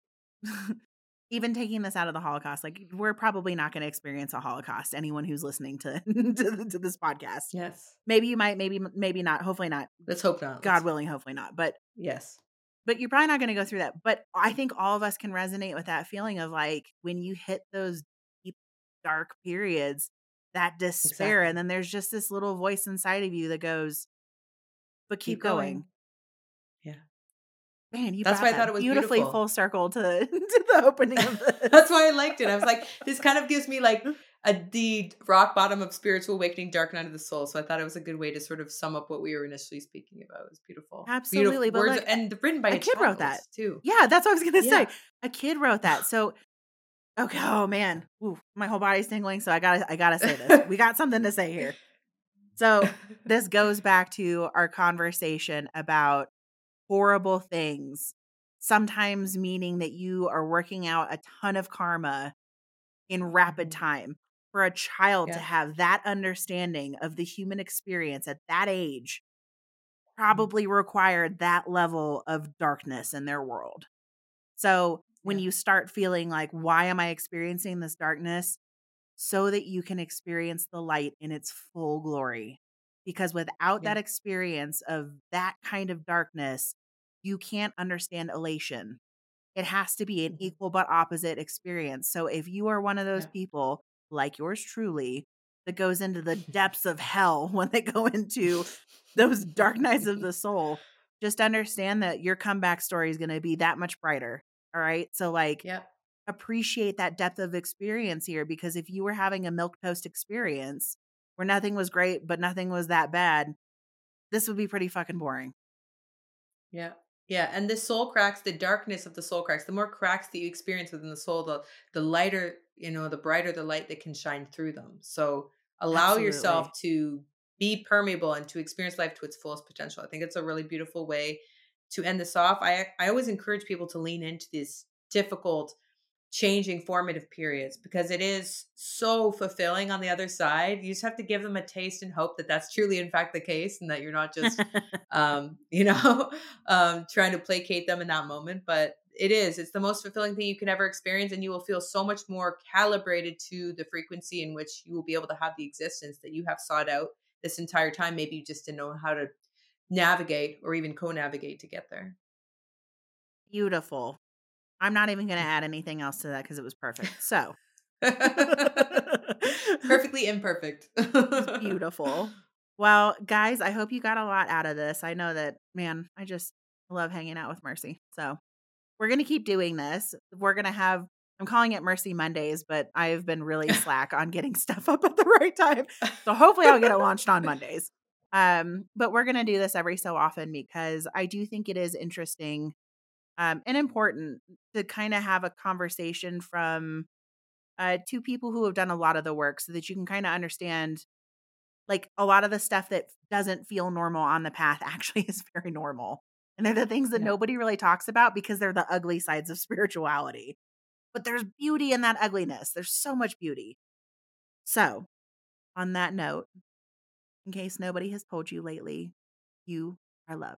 <laughs> even taking this out of the Holocaust, like we're probably not going to experience a Holocaust. Anyone who's listening to, <laughs> to, to this podcast, yes, maybe you might, maybe maybe not. Hopefully not. Let's hope not. God willing, hopefully not. But yes, but you're probably not going to go through that. But I think all of us can resonate with that feeling of like when you hit those deep, dark periods, that despair, exactly. and then there's just this little voice inside of you that goes, "But keep, keep going. going. Man, you that's why I thought it was beautifully beautiful. full circle to, <laughs> to the opening of <laughs> this. that's why I liked it. I was like, this kind of gives me like <laughs> a the rock bottom of spiritual awakening, dark night of the soul. So I thought it was a good way to sort of sum up what we were initially speaking about. It was beautiful, absolutely. Beautiful words, look, and written by a, a kid wrote that too. Yeah, that's what I was gonna yeah. say. A kid wrote that. So okay, oh man, Ooh, my whole body's tingling. So I gotta I gotta say this. we got something to say here. So this goes back to our conversation about horrible things sometimes meaning that you are working out a ton of karma in rapid mm-hmm. time. For a child yeah. to have that understanding of the human experience at that age mm-hmm. probably required that level of darkness in their world. So when yeah. you start feeling like, why am I experiencing this darkness? So that you can experience the light in its full glory. Because without yeah. that experience of that kind of darkness, you can't understand elation. It has to be an mm-hmm. equal but opposite experience. So if you are one of those yeah. people, like yours truly, that goes into the <laughs> depths of hell when they go into those dark nights of <laughs> the soul, just understand that your comeback story is going to be that much brighter. All right. So, like, yep. appreciate that depth of experience here because if you were having a milk toast experience where nothing was great, but nothing was that bad, this would be pretty fucking boring. Yeah. Yeah, and the soul cracks, the darkness of the soul cracks, the more cracks that you experience within the soul, the the lighter, you know, the brighter the light that can shine through them. So allow Absolutely. yourself to be permeable and to experience life to its fullest potential. I think it's a really beautiful way to end this off. I I always encourage people to lean into these difficult changing formative periods because it is so fulfilling on the other side. You just have to give them a taste and hope that that's truly, in fact, the case, and that you're not just, <laughs> um, <laughs> you know, um, trying to placate them in that moment. But it is. It's the most fulfilling thing you can ever experience, and you will feel so much more calibrated to the frequency in which you will be able to have the existence that you have sought out this entire time. Maybe you just didn't know how to navigate or even co-navigate to get there. Beautiful. I'm not even going to add anything else to that because it was perfect. So <laughs> perfectly imperfect. beautiful. Well, guys, I hope you got a lot out of this. I know that, man, I just love hanging out with Mercy. So we're going to keep doing this. We're going to have, I'm calling it Mercy Mondays, but I've been really <laughs> slack on getting stuff up at the right time. So hopefully I'll get it launched on Mondays. Um, but we're going to do this every so often because I do think it is interesting um, and important to kind of have a conversation from uh, two people who have done a lot of the work so that you can kind of understand like a lot of the stuff that doesn't feel normal on the path <laughs> actually is very normal. And they're the things that yeah. nobody really talks about because they're the ugly sides of <laughs> spirituality. But there's beauty in that ugliness. There's so much beauty. So, on that note, in case nobody has told you lately, you are loved.